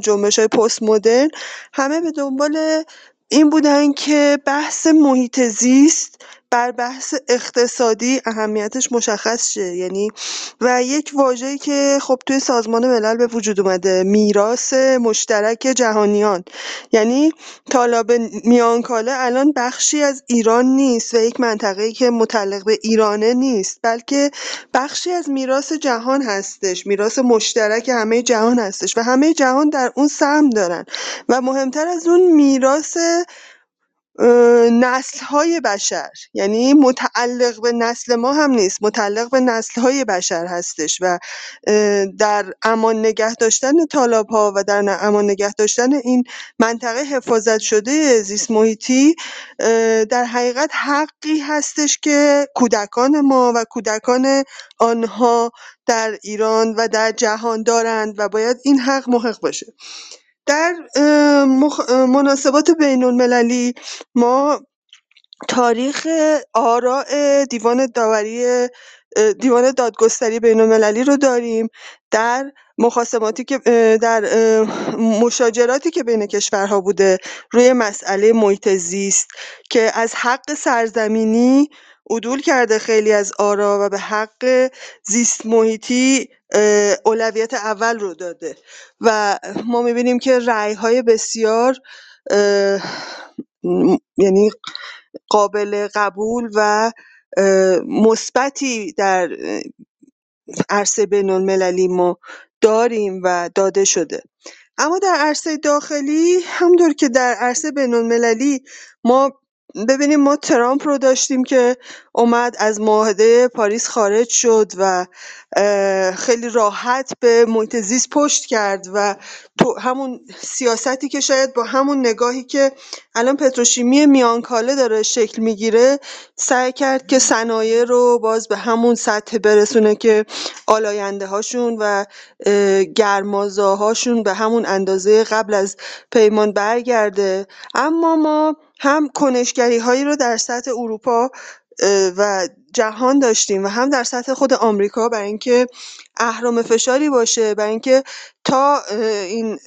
پست مدرن همه به دنبال این بودن که بحث محیط زیست بر بحث اقتصادی اهمیتش مشخص شه. یعنی و یک واژه‌ای که خب توی سازمان ملل به وجود اومده میراث مشترک جهانیان. یعنی تالاب میانکاله الان بخشی از ایران نیست و یک منطقه‌ای که متعلق به ایرانه نیست بلکه بخشی از میراث جهان هستش. میراث مشترک همه جهان هستش و همه جهان در اون سهم دارن. و مهمتر از اون میراث نسل‌های بشر. یعنی متعلق به نسل ما هم نیست متعلق به نسل‌های بشر هستش و در امان نگه داشتن تالاب‌ها و در امان نگه داشتن این منطقه حفاظت شده زیست محیطی در حقیقت حقی هستش که کودکان ما و کودکان آنها در ایران و در جهان دارند و باید این حق محق باشه. در مناسبات بین‌المللی ما تاریخ آراء دیوان داوری دیوان دادگستری بین‌المللی رو داریم. در مخاصماتی که در مشاجراتی که بین کشورها بوده روی مسئله محیط زیست که از حق سرزمینی عدول کرده خیلی از آرا و به حق زیست محیطی اولویت اول رو داده. و ما می‌بینیم که رأی‌های بسیار یعنی قابل قبول و مثبتی در عرصه بین‌المللی ما داریم و داده شده. اما در عرصه داخلی همونطور که در عرصه بین‌المللی ما ببینیم ما ترامپ رو داشتیم که اومد از معاهده پاریس خارج شد و خیلی راحت به محیط زیست پشت کرد و تو همون سیاستی که شاید با همون نگاهی که الان پتروشیمی میانکاله داره شکل می‌گیره سعی کرد که صنایع رو باز به همون سطح برسونه که آلاینده هاشون و گرمازاهاشون به همون اندازه قبل از پیمان برگرده. اما ما هم هایی رو در سطح اروپا و جهان داشتیم و هم در سطح خود آمریکا برای اینکه اهرم فشاری باشه برای اینکه تا این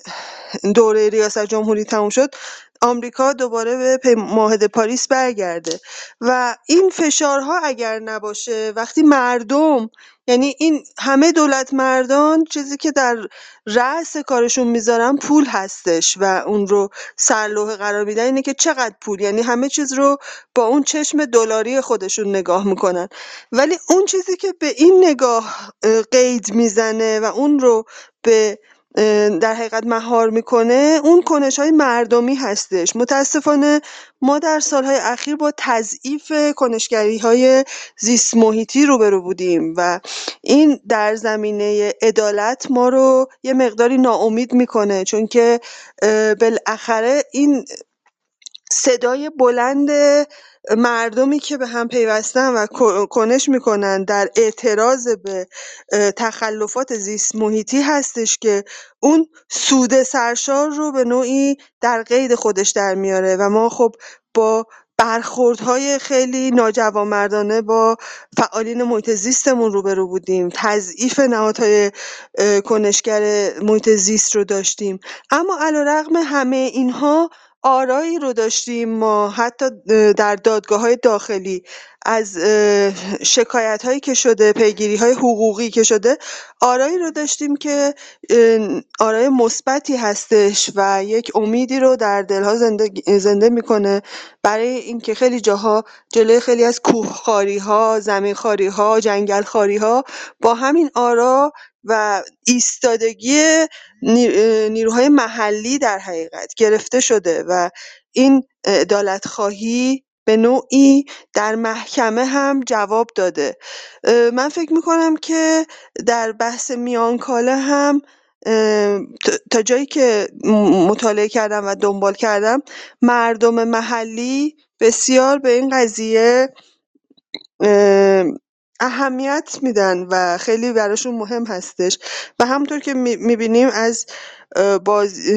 دوره ریاست جمهوری تموم شد آمریکا دوباره به معاهده پاریس برگرده. و این فشارها اگر نباشه وقتی مردم یعنی این همه دولت مردان چیزی که در رأس کارشون می‌ذارن پول هستش و اون رو سرلوحه قرار میدن اینه که چقدر پول یعنی همه چیز رو با اون چشم دلاری خودشون نگاه می‌کنن. ولی اون چیزی که به این نگاه قید می‌زنه و اون رو به در حقیقت مهار می‌کنه. اون های مردمی هستش. متاسفانه ما در سالهای اخیر با تضعیف های زیست محیطی روبرو بودیم و این در زمینه عدالت ما رو یه مقداری ناامید می‌کنه. چون که بالاخره این صدای بلند مردمی که به هم پیوستن و کنش می‌کنن در اعتراض به تخلفات زیست محیطی هستش که اون سود سرشار رو به نوعی در قید خودش در میاره و ما خب با برخوردهای خیلی ناجوانمردانه با فعالین محیط زیستمون روبرو بودیم. تضعیف نهادهای کنشگر محیط زیست رو داشتیم. اما علیرغم همه اینها آرایی رو داشتیم ما حتی در های داخلی. از هایی که شده های حقوقی که شده آرایی رو داشتیم که آرای مثبتی هستش و یک امیدی رو در دلها زنده, زنده می‌کنه. برای اینکه خیلی جاها جلوی خیلی از ها زمین ها جنگل ها با همین آرا و ایستادگی نیروهای محلی در حقیقت گرفته شده و این خواهی به نوعی در محکمه هم جواب داده. من فکر می‌کنم که در بحث میانکاله هم تا جایی که مطالعه کردم و دنبال کردم مردم محلی بسیار به این قضیه اهمیت میدن و خیلی براشون مهم هستش. و همونطور که می‌بینیم از باز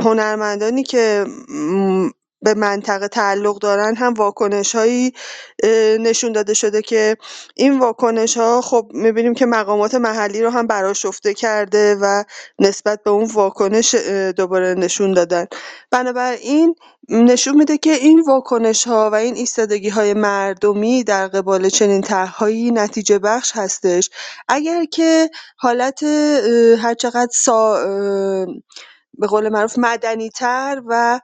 هنرمندانی که به منطقه تعلق دارن هم هایی نشون داده شده که این واکنش ها خب می‌بینیم که مقامات محلی رو هم براشفته کرده و نسبت به اون واکنش دوباره نشون دادن. بنابراین نشون میده که این واکنش ها و این ایستادگی های مردمی در قبال چنین طرحهایی نتیجه بخش هستش. اگر که حالت هرچقدر سا به قول معروف تر و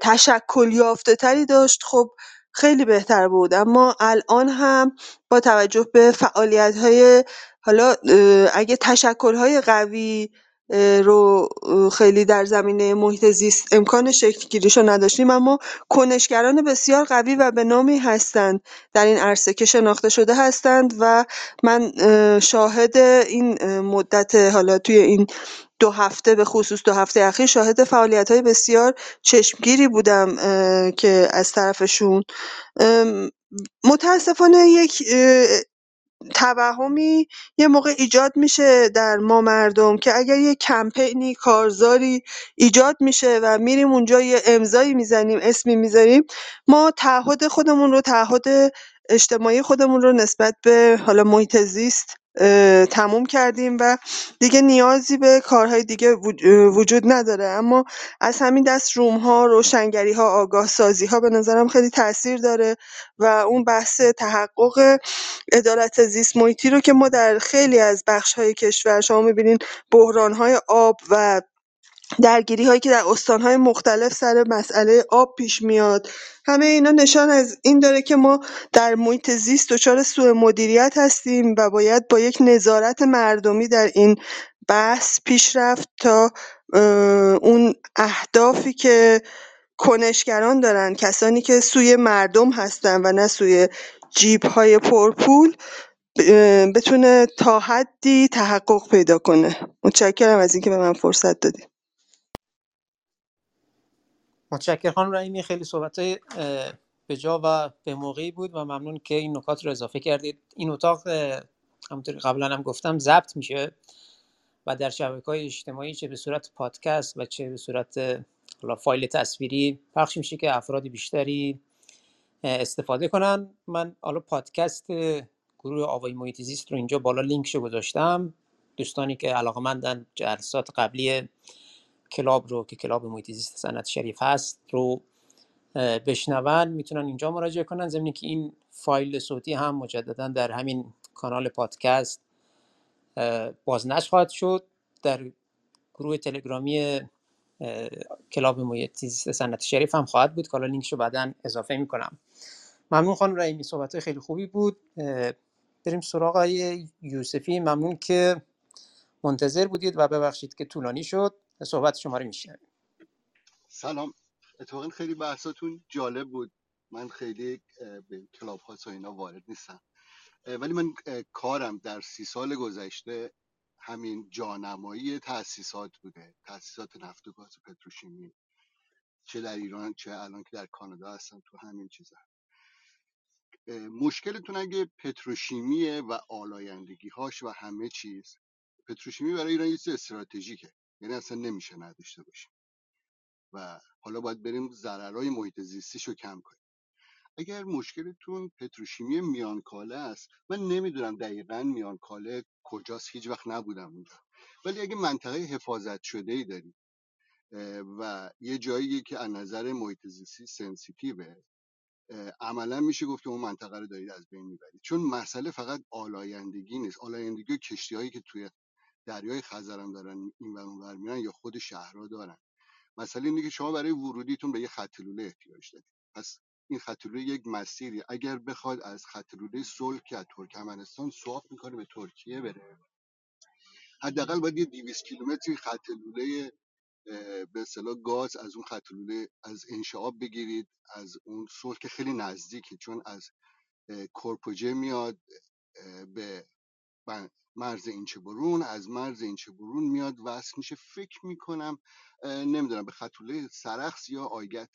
تشکل تری داشت خب خیلی بهتر بود. اما الان هم با توجه به های حالا اگه های قوی رو خیلی در زمینه محیط زیست امکان شکل رو نداشتیم اما کنشگران بسیار قوی و به نامی هستند. در این عرصه که شناخته شده هستند و من شاهد این مدت حالا توی این دو هفته به خصوص دو هفته اخیر شاهد فعالیت های بسیار چشمگیری بودم که از طرفشون. متاسفانه یک توهمی یه موقع ایجاد میشه در ما مردم که اگر یه کمپینی کارزاری ایجاد میشه و میریم اونجا یه امضایی می‌زنیم اسمی می‌ذاریم ما تعهد خودمون رو تعهد اجتماعی خودمون رو نسبت به حالا محیط زیست تموم کردیم و دیگه نیازی به کارهای دیگه وجود نداره. اما از همین دست روم‌ها، روشنگری‌ها، آگاهسازی‌ها به نظرم خیلی تاثیر داره و اون بحث تحقق عدالت زیست‌محیطی رو که ما در خیلی از بخش‌های کشور شما می‌بینین بحران‌های آب و درگیری هایی که در استانهای مختلف سر مسئله آب پیش میاد. همه اینا نشان از این داره که ما در محیط زیست دچار سوء مدیریت هستیم و باید با یک نظارت مردمی در این بحث پیش رفت تا اون اهدافی که کنشگران دارن کسانی که سوی مردم هستن و نه سوی جیب های پرپول بتونه تا حدی تحقق پیدا کنه. متشکرم از اینکه به من فرصت دادید. متشکر خانم رحیمی خیلی صحبت به جا و به موقعی بود و ممنون که این نکات رو اضافه کردید. این اتاق همونطور قبلا هم گفتم ضبط میشه و در شبکه های اجتماعی چه به صورت پادکست و چه به صورت فایل تصویری پخش میشه که افراد بیشتری استفاده کنن. من حالا پادکست گروه آوای محیط زیست رو اینجا بالا لینکشو گذاشتم. دوستانی که علاقه جلسات قبلی کلاب رو که کلاب محیط زیست صنعتی شریف هست رو بشنون می‌تونن اینجا مراجعه کنن. ضمن که این فایل صوتی هم مجددا در همین کانال پادکست بازنشر خواهد شد. در گروه تلگرامی کلاب محیط زیست سنت شریف هم خواهد بود. که حالا لینکشو بعدا اضافه می‌کنم. ممنون خانم رحیمی صحبت خیلی خوبی بود. بریم سراغ یوسفی. ممنون که منتظر بودید و ببخشید که طولانی شد. صحبت شما رو میشنویم. سلام. اتفاقا خیلی بحثاتون جالب بود. من خیلی به کلاب ها و اینا وارد نیستم. ولی من کارم در سی سال گذشته همین جانمایی تاسیسات بوده. تاسیسات نفت و گاز و پتروشیمی. چه در ایران چه الان که در کانادا هستم تو همین چیزا. مشکلتون اگه پتروشیمیه و آلایندگی هاش و همه چیز پتروشیمی برای ایران یه استراتژیکه. یعنی اصلا نمیشه نداشته باشیم. و حالا باید بریم ضررهای محیط زیستیش رو کم کنیم. اگر مشکلتون پتروشیمی میانکاله است من نمی‌دونم دقیقا میانکاله کجاست هیچ وقت نبودم اونجا. ولی اگه منطقه حفاظت شده ای داریم و یه جایی که از نظر محیط زیستی sensitive ه عملا میشه گفت که اون منطقه رو دارید از بین می‌برید. چون مسئله فقط آلایندگی نیست. آلایندگی کشتی هایی که توی دریای خزرم دارن این و اون میرن یا خود شهرها دارن. مسئله اینه که شما برای ورودیتون به یه خط لوله احتیاج دارید. پس این خط لوله یک مسیری. اگر بخواد از خط لوله صلح که ترکمنستان سواب می‌کنه به ترکیه بره. حداقل باید یه 200 کیلومتری خط لوله به اصطلاح گاز از اون خط لوله از انشعاب بگیرید از اون صلح خیلی نزدیکه. چون از کورپوجه میاد به مرز اینچه برون از مرز اینچه برون میاد وصل میشه فکر می‌کنم نمی‌دونم به خطوله سرخص یا آیگت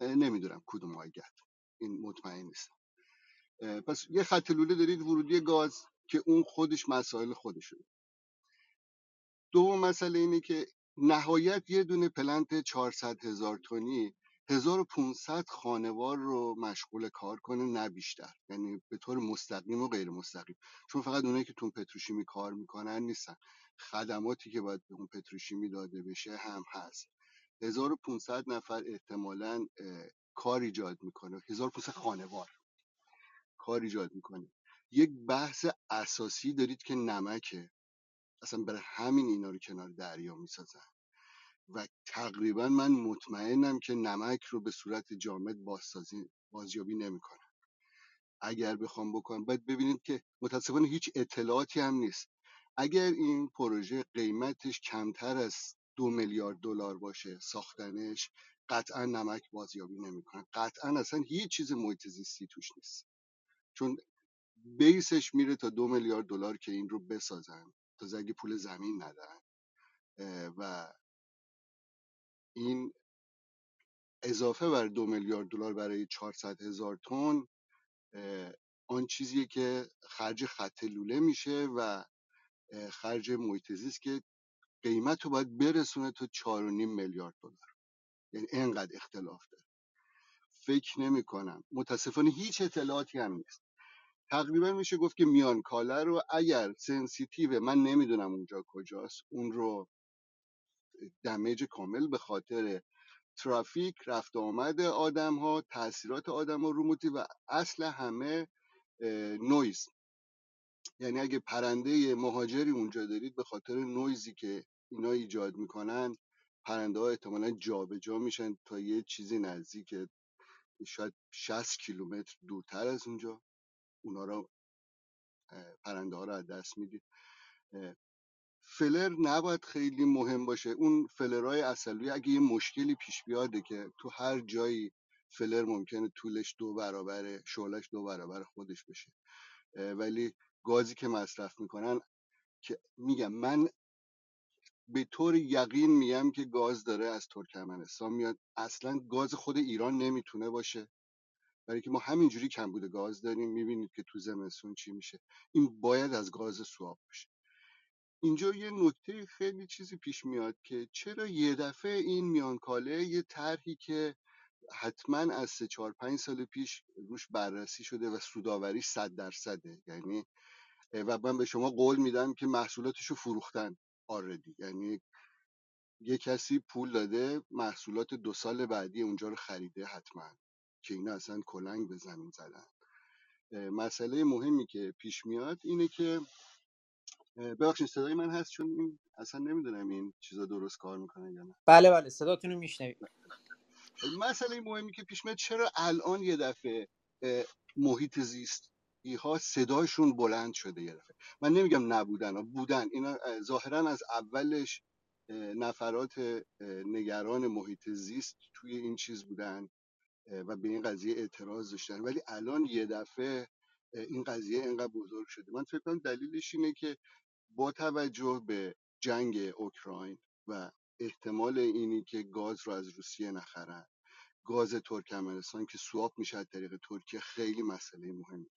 نمی‌دونم کدوم آیگت. این مطمئن نیستم. پس یه خط لوله دارید ورودی گاز که اون خودش مسائل خودشه. دوم مسئله اینه که نهایت یه دونه پلنت 400 هزار تونی 1500 خانوار رو مشغول کار کنه نه بیشتر. یعنی به طور مستقیم و غیر مستقیم. چون فقط اونایی که تو پتروشیمی کار می‌کنن نیستن. خدماتی که باید به اون پتروشیمی داده بشه هم هست. 1500 نفر احتمالاً کار ایجاد می‌کنه. 1500 خانوار کار ایجاد می‌کنه. یک بحث اساسی دارید که نمکه. اصلا برای همین اینا رو کنار دریا می‌سازن. و تقریبا من مطمئنم که نمک رو به صورت جامد بازسازی بازیابی نمی‌کنن. اگر بخوام بکنم باید ببینید که متاسفانه هیچ اطلاعاتی هم نیست. اگر این پروژه قیمتش کمتر از دو میلیارد دلار باشه ساختنش قطعا نمک بازیابی نمی‌کنه. قطعا اصلا هیچ چیز محیط توش نیست. چون بیسش میره تا دو میلیارد دلار که این رو بسازن تا اگه پول زمین ندن و این اضافه بر دو میلیارد دلار برای 400 هزار تن آن چیزیه که خرج خط لوله میشه و خرج محیط زیست که قیمت رو باید برسونه تا 4.5 میلیارد دلار. یعنی اینقدر اختلاف داره. فکر نمی کنم. متاسفانه هیچ اطلاعاتی هم نیست. تقریبا میشه گفت که میان کاله رو اگر سنسیتیو من نمی‌دونم اونجا کجاست اون رو دمیج کامل به خاطر ترافیک رفت آمد آدم ها تاثیرات آدم ها رو موتی و اصل همه نویز یعنی اگه پرنده مهاجری اونجا دارید به خاطر نویزی که اینا ایجاد می‌کنن پرنده ها احتمالا جابجا میشن تا یه چیزی نزدیک شاید 60 کیلومتر دورتر از اونجا. اونا رو پرنده ها رو از دست می‌دید فلر نباید خیلی مهم باشه. اون فلرهای اصلی اگه یه مشکلی پیش بیاده که تو هر جایی فلر ممکنه طولش دو برابره شعلش دو برابر خودش بشه. ولی گازی که مصرف می‌کنن که میگم من به طور یقین میگم که گاز داره از ترکمنستان میاد. اصلا گاز خود ایران نمی‌تونه باشه. برای که ما همینجوری کمبود گاز داریم می‌بینید که تو زمستون چی میشه. این باید از گاز سواب باشه. اینجا یه نکته خیلی چیزی پیش میاد که چرا یه دفعه این میانکاله یه طرحی که حتما از سه چهار پنج سال پیش روش بررسی شده و سوداوری صد درصده. یعنی و من به شما قول میدم که محصولاتشو فروختن آردی یعنی یه کسی پول داده محصولات دو سال بعدی اونجا رو خریده حتما که اینا اصلا کلنگ به زمین زدن. مسئله مهمی که پیش میاد اینه که ببخشید صدای من هست؟ چون این اصلا نمی‌دونم این چیزا درست کار می‌کنه یا نه. بله بله صداتون رو میشنویم. مسئله مهمی که پیش میاد چرا الان یه دفعه محیط زیست ها صداشون بلند شده یه دفعه؟ من نمیگم نبودن بودن اینا ظاهرا از اولش نفرات نگران محیط زیست توی این چیز بودن و به این قضیه اعتراض داشتن. ولی الان یه دفعه این قضیه اینقدر بزرگ شده. من فکر کنم دلیلش اینه که با توجه به جنگ اوکراین و احتمال اینی که گاز رو از روسیه نخرن گاز ترکمنستان که سواب میشه از طریق ترکیه خیلی مسئله مهمی.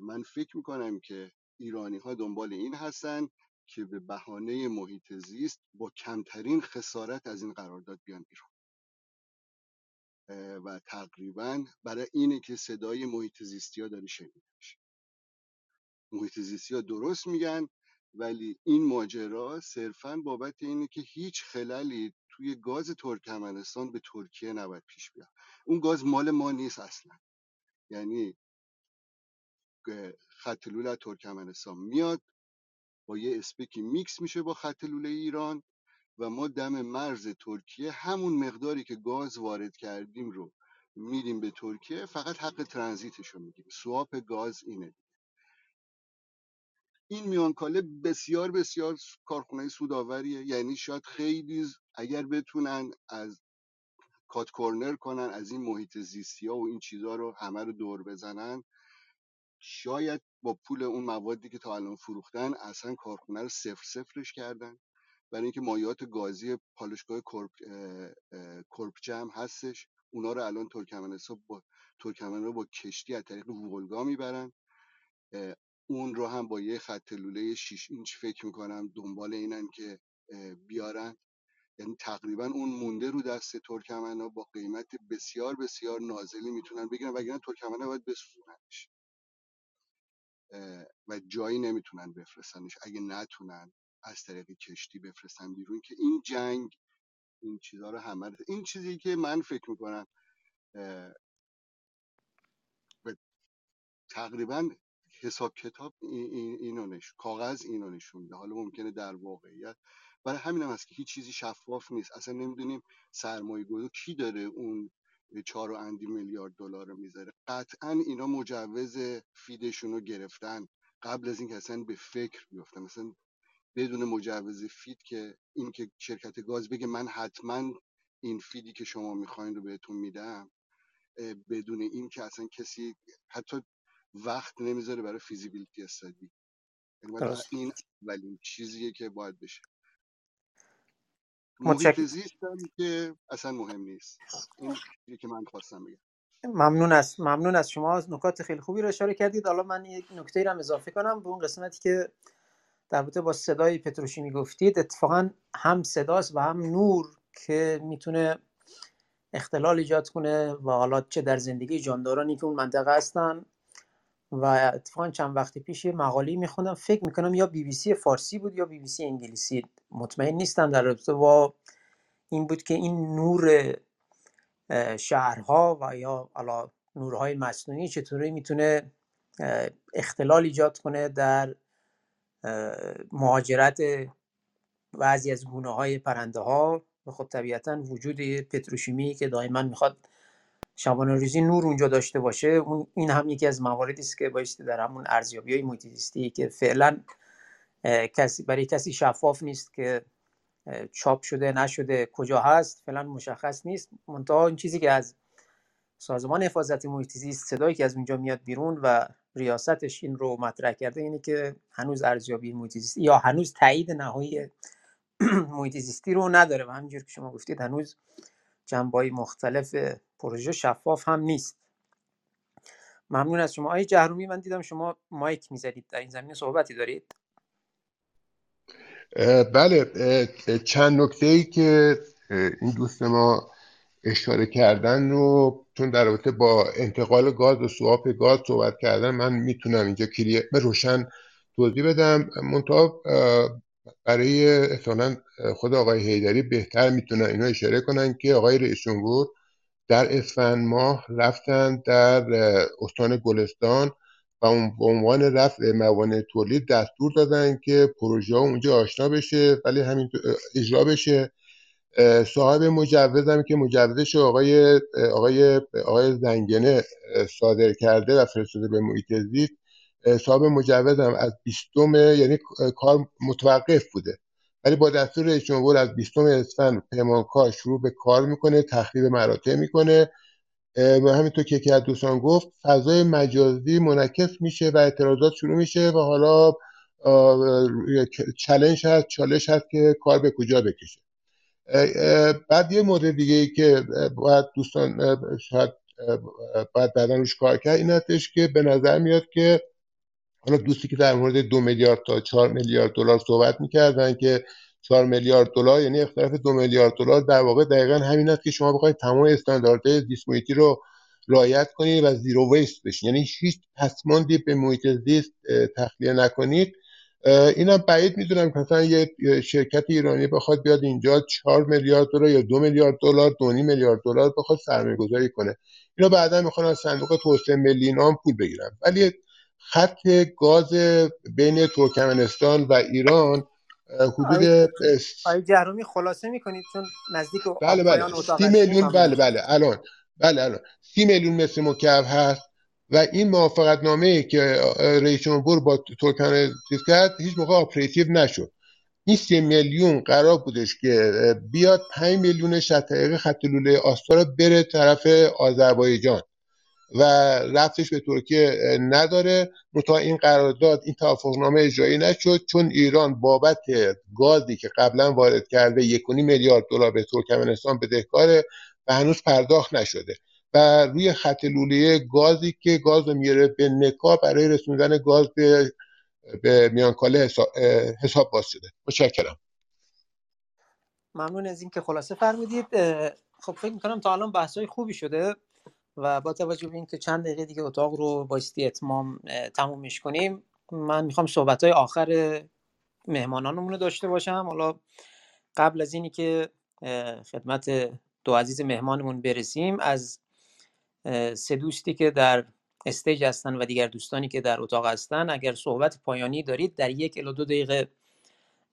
من فکر می‌کنم که ایرانی ها دنبال این هستن که به بهانه محیط زیست با کمترین خسارت از این قرارداد بیان بیرون و تقریبا برای اینه که صدای محیط زیستی ها داره شنیده میشه محیط زیستی ها درست میگن ولی این ماجرا صرفا بابت اینه که هیچ خللی توی گاز ترکمنستان به ترکیه نباید پیش بیاد. اون گاز مال ما نیست اصلا. یعنی خط لوله ترکمنستان میاد با یه اسپکی میکس میشه با خط لوله ایران و ما دم مرز ترکیه همون مقداری که گاز وارد کردیم رو میدیم به ترکیه فقط حق ترانزیتش رو می‌گیریم. سواپ گاز اینه. این میانکاله بسیار بسیار کارخونه سوداوریه یعنی شاید خیلی اگر بتونن از کات کورنر کنن از این محیط زیستی ها و این چیزها رو همه رو دور بزنن شاید با پول اون موادی که تا الان فروختن اصلا کارخونه رو صفر صفرش کردن. برای اینکه مایات گازی پالشگاه کرپ, کرپ جمع هستش. اونا رو الان ترکمنستان با ترکمن رو با کشتی از طریق ولگا می‌برن. اون رو هم با یه خط لوله 6 اینچ فکر می‌کنم دنبال اینن که بیارن. یعنی تقریبا اون مونده رو دست ترکمن با قیمت بسیار بسیار نازلی می‌تونن بگیرن وگرنه ترکمن باید بسوزوننش. و جایی نمی‌تونن بفرستنش. اگه نتونن از طریق کشتی بفرستن بیرون که این جنگ این چیزها رو همه این چیزی که من فکر می‌کنم تقریبا حساب کتاب اینو نشون کاغذ اینو نشون میده. حالا ممکنه در واقعیت برای همین هم هست که هیچ چیزی شفاف نیست. اصلا نمی‌دونیم سرمایه گذار کی داره اون چهار و اندی میلیارد دلار رو می‌ذاره. قطعا اینا مجوز feed شون رو گرفتن قبل از اینکه اصلا به فکر بیفتن. مثلا بدون مجوز feed که این که شرکت گاز بگه من حتما این feed ی که شما می‌خواین رو بهتون میدم بدون این که اصلا کسی حتی وقت نمی‌ذاره برای فیزیبیلیتی استادی یعنی این اولین چیزیه که باید بشه. محیط زیست که اصلا مهم نیست. این چیزی که من خواستم بگم. ممنون از ممنون از شما. از نکات خیلی خوبی رو اشاره کردید. حالا من یک نکته رو هم اضافه کنم به اون قسمتی که در رابطه با صدای پتروشیمی گفتید. اتفاقا هم صداست و هم نور که می‌تونه اختلال ایجاد کنه و حالا چه در زندگی جاندارانی که اون منطقه هستن و اتفاقا چند وقت پیش یه مقاله میخوندم. فکر می‌کنم یا بی بی سی فارسی بود یا بی بی سی انگلیسی. مطمئن نیستم در رابطه با این بود که این نور شهرها و یا حالا نورهای مصنوعی چطوری می‌تونه اختلال ایجاد کنه در مهاجرت بعضی از گونه های پرنده ها و خب طبیعتا وجود پتروشیمی که دائما می‌خواد شبانه روزی نور اونجا داشته باشه اون این هم یکی از مواردی است که بایستی در همون ارزیابی های که فعلا کسی برای کسی شفاف نیست که چاپ شده نشده کجا هست فعلا مشخص نیست. منتها این چیزی که از سازمان حفاظت محیط صدایی که از اونجا میاد بیرون و ریاستش این رو مطرح کرده اینه که هنوز ارزیابی محیط یا هنوز تایید نهایی (clears throat) محیط زیستی رو نداره. و همینجور که شما گفتید هنوز جنبای مختلف پروژه شفاف هم نیست. ممنون از شما. آقای جهرومی من دیدم شما مایک می‌زدید. در این زمینه صحبتی دارید؟ بله. چند نکته ای که این دوست ما اشاره کردن رو چون در رابطه با انتقال گاز و سواپ گاز صحبت کردن من می‌تونم اینجا کلیه روشن توضیح بدم. منتها برای احتمالا خود آقای هیدری بهتر می‌تونن اینا اشاره کنن که آقای رئیس جمهور در اسفند ماه رفتن در استان گلستان و به عنوان رفع موانع تولید دستور دادن که پروژه اونجا آشنا بشه ولی همین اجرا بشه. صاحب مجوزم که مجوزش آقای آقای آقای زنگنه صادر کرده و فرستاده به محیط زیست صاحب مجوزم از 20 یعنی کار متوقف بوده. ولی با دستور رئیس جمهور از 20 اسفند پیمانکار شروع به کار می‌کنه تخریب مراتع می‌کنه. و همینطور که یکی دوستان گفت فضای مجازی منعکس میشه و اعتراضات شروع میشه و حالا چلنج هست چالش هست که کار به کجا بکشه. بعد یه مورد دیگه ای که باید دوستان شاید باید بعدا روش کار کرد این هستش که به نظر میاد که حالا دوستی که در مورد دو میلیارد تا چهار میلیارد دلار صحبت می‌کردن که 4 میلیارد دلار یعنی اختلاف دو میلیارد دلار در واقع دقیقا همین است که شما بخواید تمام استانداردهای زیست رو رعایت کنید و زیرو ویست بشین. یعنی هیچ پسماندی به محیط زیست تخلیه نکنید. اینم بعید می‌دونم که مثلا یه شرکت ایرانی بخواد بیاد اینجا 4 میلیارد دلار یا دو میلیارد دلار 2 میلیارد دلار بخواد سرمایه گذاری کنه. اینا بعدا می‌خوان از صندوق توسعه ملی نام پول بگیرن. ولی خط گاز بین ترکمنستان و ایران حدود آقای جهرومی خلاصه می‌کنید چون نزدیک بله بله. سی میلیون بله بله. الان. بله الان. سی میلیون متر مکعب هست و این موافقت نامه که رئیس جمهور با ترکمن چیز کرد هیچ موقع operative نشد. این سی میلیون قرار بودش که بیاد 5 میلیونش از طریق خط لوله آستارا بره طرف آذربایجان. و رفتش به ترکیه نداره. منتها این قرارداد این توافقنامه اجرایی نشد چون ایران بابت گازی که قبلا وارد کرده 1.5 میلیارد دلار به ترکمنستان بدهکاره و هنوز پرداخت نشده. و روی خط لوله گازی که گاز رو میاره به نکا برای رسوندن گاز به به میانکاله حساب, حساب باز شده. متشکرم. ممنون از اینکه خلاصه فرمودید. خب فکر می‌کنم تا الان بحث خوبی شده. و با توجه به اینکه چند دقیقه دیگه اتاق رو بایستی اتمام تمومش کنیم من می‌خوام صحبت های آخر مهمانانمون رو داشته باشم. حالا قبل از اینی که خدمت دو عزیز مهمانمون برسیم از سه دوستی که در استیج هستن و دیگر دوستانی که در اتاق هستن اگر صحبت پایانی دارید در یک الا دو دقیقه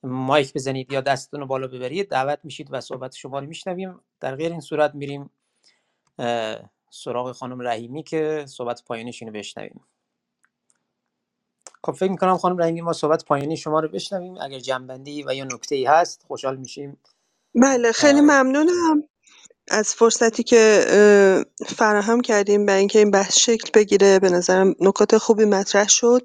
مایک بزنید یا دستتون رو بالا ببرید دعوت میشید و صحبت شما رو میشنویم. در غیر این صورت میریم سراغ خانم رحیمی که صحبت پایانیشون رو بشنویم. خب فکر می‌کنم خانم رحیمی ما صحبت پایانی شما رو بشنویم. اگر جنبندی و یا نکته ای هست خوشحال میشیم. بله خیلی ممنونم. از فرصتی که فراهم کردیم برای اینکه این بحث شکل بگیره به نظرم نکات خوبی مطرح شد.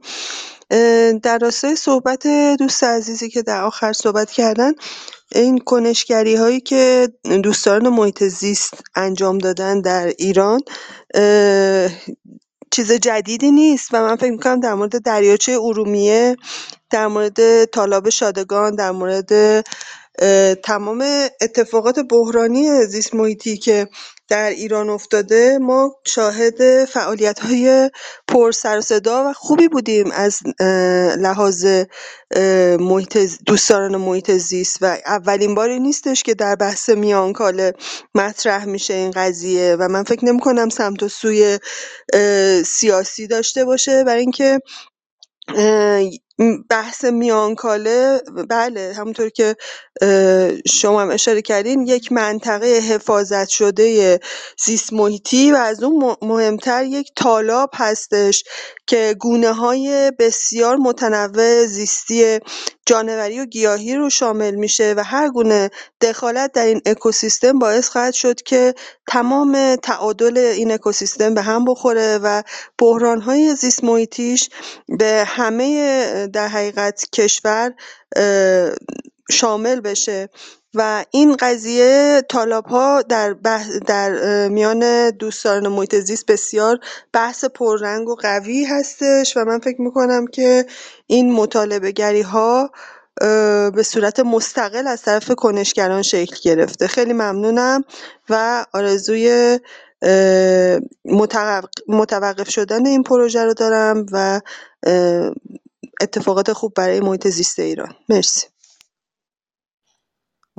در راستای صحبت دوست عزیزی که در آخر صحبت کردن این کنشگری هایی که دوستان محیط زیست انجام دادن در ایران چیز جدیدی نیست و من فکر می‌کنم در مورد دریاچه ارومیه در مورد تالاب شادگان در مورد تمام اتفاقات بحرانی زیست محیطی که در ایران افتاده ما شاهد فعالیت‌های پر سر و صدا و خوبی بودیم از لحاظ محیط دوستداران محیط زیست و اولین باری نیستش که در بحث میانکاله مطرح میشه این قضیه و من فکر نمی‌کنم سمت و سوی سیاسی داشته باشه. برای اینکه بحث میانکاله بله همونطور که شما هم اشاره کردین یک منطقه حفاظت شده زیست محیطی و از اون مهمتر یک تالاب هستش که گونه های بسیار متنوع زیستی جانوری و گیاهی رو شامل میشه و هر گونه دخالت در این اکوسیستم باعث خواهد شد که تمام تعادل این اکوسیستم به هم بخوره و های زیست محیطیش به همه در حقیقت کشور شامل بشه. و این قضیه ها در, در میان دوستان محیط زیست بسیار بحث پررنگ و قوی هستش و من فکر می‌کنم که این مطالبه گری ها به صورت مستقل از طرف کنشگران شکل گرفته. خیلی ممنونم و آرزوی متوقف شدن این پروژه رو دارم و اتفاقات خوب برای محیط زیست ایران. مرسی.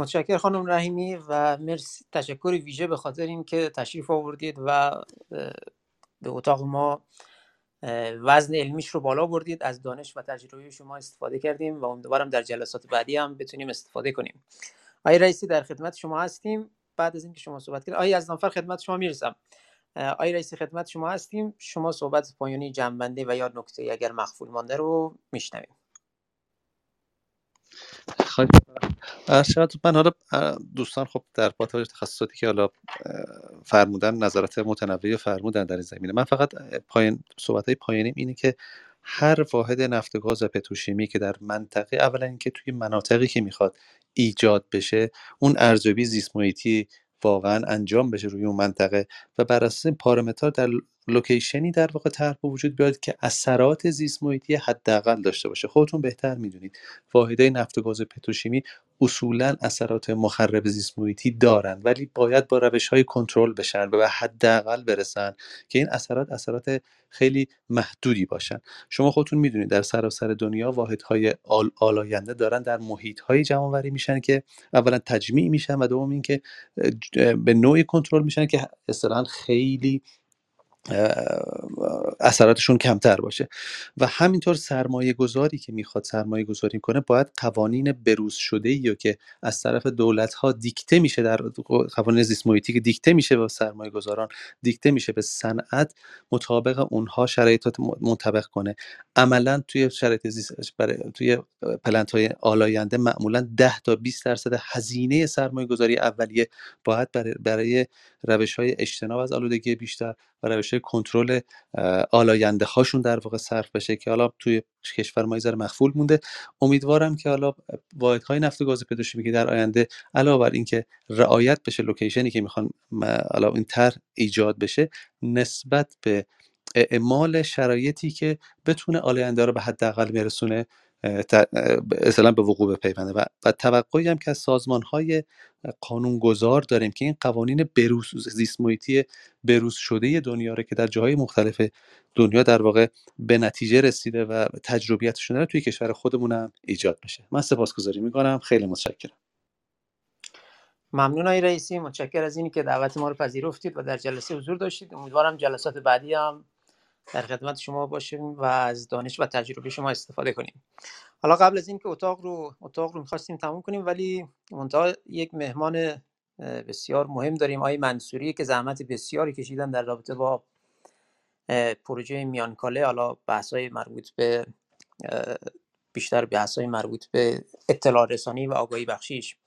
متشکر خانم رحیمی و مرسی. تشکر ویژه به خاطر اینکه تشریف آوردید و به اتاق ما وزن علمیش رو بالا بردید. از دانش و تجربه شما استفاده کردیم و امیدوارم در جلسات بعدی هم بتونیم استفاده کنیم. آقای رئیسی در خدمت شما هستیم. بعد از اینکه شما صحبت کردید آقای از خدمت شما می‌رسم. آقای رئیسی خدمت شما هستیم. شما صحبت پایانی جنبنده و یا نکته اگر مخفول مانده رو میشنویم. شاید من حالا دوستان خب در پاتاج تخصصاتی که حالا فرمودن نظرات متنوعی فرمودن در این زمینه. من فقط پایین صحبت های پایانیم اینه که هر واحد نفت و گاز و پتروشیمی که در منطقه اولا اینکه توی مناطقی که می‌خواد ایجاد بشه اون ارزیابی زیست محیطی واقعا انجام بشه روی اون منطقه و بر اساس این پارامترها در لوکیشنی در واقع طرح به وجود بیاد که اثرات زیست محیطی حداقل داشته باشه. خودتون بهتر می‌دونید. واحدهای نفت و گاز پتروشیمی اصولا اثرات مخرب زیست محیطی دارن ولی باید با روش های کنترل بشن و به حداقل برسن که این اثرات اثرات خیلی محدودی باشن. شما خودتون می‌دونید در سراسر دنیا واحدهای آل آلاینده دارن در محیط های جمع میشن که اولا تجمیع میشن و دوم اینکه به نوعی کنترل میشن که اصطلاحا خیلی اثراتشون کمتر باشه. و همینطور سرمایه گذاری که می‌خواد سرمایه گذاری کنه باید قوانین بروز شده یا که از طرف دولت ها دیکته میشه در قوانین زیست محیطی که دیکته میشه به سرمایه گذاران دیکته میشه به صنعت مطابق اونها شرایطات منطبق کنه. عملا توی شرایط زیست توی پلنت های آلاینده معمولا 10 تا 20 درصد هزینه سرمایه گذاری اولیه باید برای, برای روش های اجتناب از آلودگی بیشتر و روش کنترل آلاینده هاشون در واقع صرف بشه که حالا توی کشور ما ذره مخفول مونده. امیدوارم که حالا واحدهای نفت و گاز پتروشیمی که در آینده علاوه بر اینکه رعایت بشه لوکیشنی که می‌خوان حالا این تر ایجاد بشه نسبت به اعمال شرایطی که بتونه آلاینده رو به حداقل میرسونه اصلا به وقوع بپیونده. و, و توقعی هم که از سازمان های قانونگذار داریم که این قوانین بروز زیست محیطی بروز شده دنیا رو که در جاهای مختلف دنیا در واقع به نتیجه رسیده و تجربیتشون رو توی کشور خودمون هم ایجاد بشه من سپاسگزاری می‌کنم. خیلی متشکرم. ممنون های رئیسی. متشکر از اینی که دعوت ما رو پذیرفتید و در جلسه حضور داشتید. امیدوارم جلسات بعدی هم در خدمت شما باشیم و از دانش و تجربه شما استفاده کنیم. حالا قبل از اینکه اتاق رو اتاق رو می‌خواستیم تموم کنیم ولی منتها یک مهمان بسیار مهم داریم آقای منصوری که زحمت بسیاری کشیدن در رابطه با پروژه میانکاله. حالا بحث‌های مربوط به بیشتر بحث‌های مربوط به اطلاع رسانی و آگاهی بخشیش.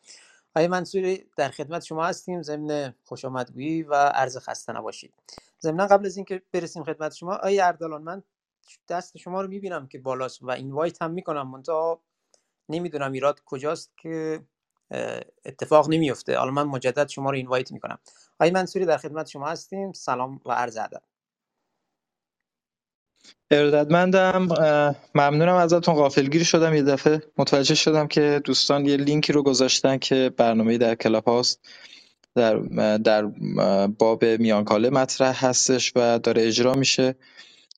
آقای منصوری در خدمت شما هستیم. ضمن خوش آمدگویی و عرض خسته نباشید. ضمنا قبل از اینکه برسیم خدمت شما آقای اردلان من دست شما رو می‌بینم که بالاست و این وایت هم می‌کنم. منتها نمی‌دونم ایراد کجاست که اتفاق نمیفته حالا من مجدد شما رو اینوایت می‌کنم. آقای منصوری در خدمت شما هستیم. سلام و عرض ادب. ارادتمندم ممنونم ازتون. غافلگیر شدم یه دفعه. متوجه شدم که دوستان یه لینکی رو گذاشتن که برنامه در کلاب هاست. در در باب میانکاله مطرح هستش و داره اجرا میشه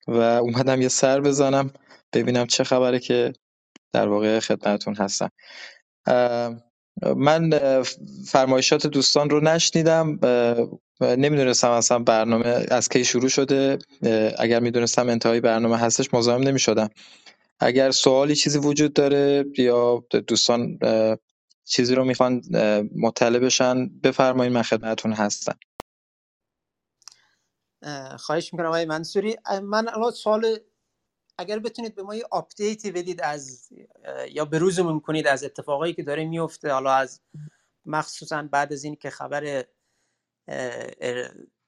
و اومدم یه سر بزنم ببینم چه خبره که در واقع خدمتتون هستم. من فرمایشات دوستان رو نشنیدم نمی‌دونستم اصلا برنامه از کی شروع شده. اگر می‌دونستم انتهای برنامه هستش مزاحم نمی‌شدم. اگر سوالی چیزی وجود داره یا دوستان چیزی رو می‌خوان مطلع بشن بفرمایید من خدمتتون هستم. خواهش می‌کنم آقای منصوری. من الان سوال اگر بتونید به ما یه آپدیتی بدید از یا بروزمون کنید از اتفاقایی که داره میفته حالا از مخصوصا بعد از این که خبر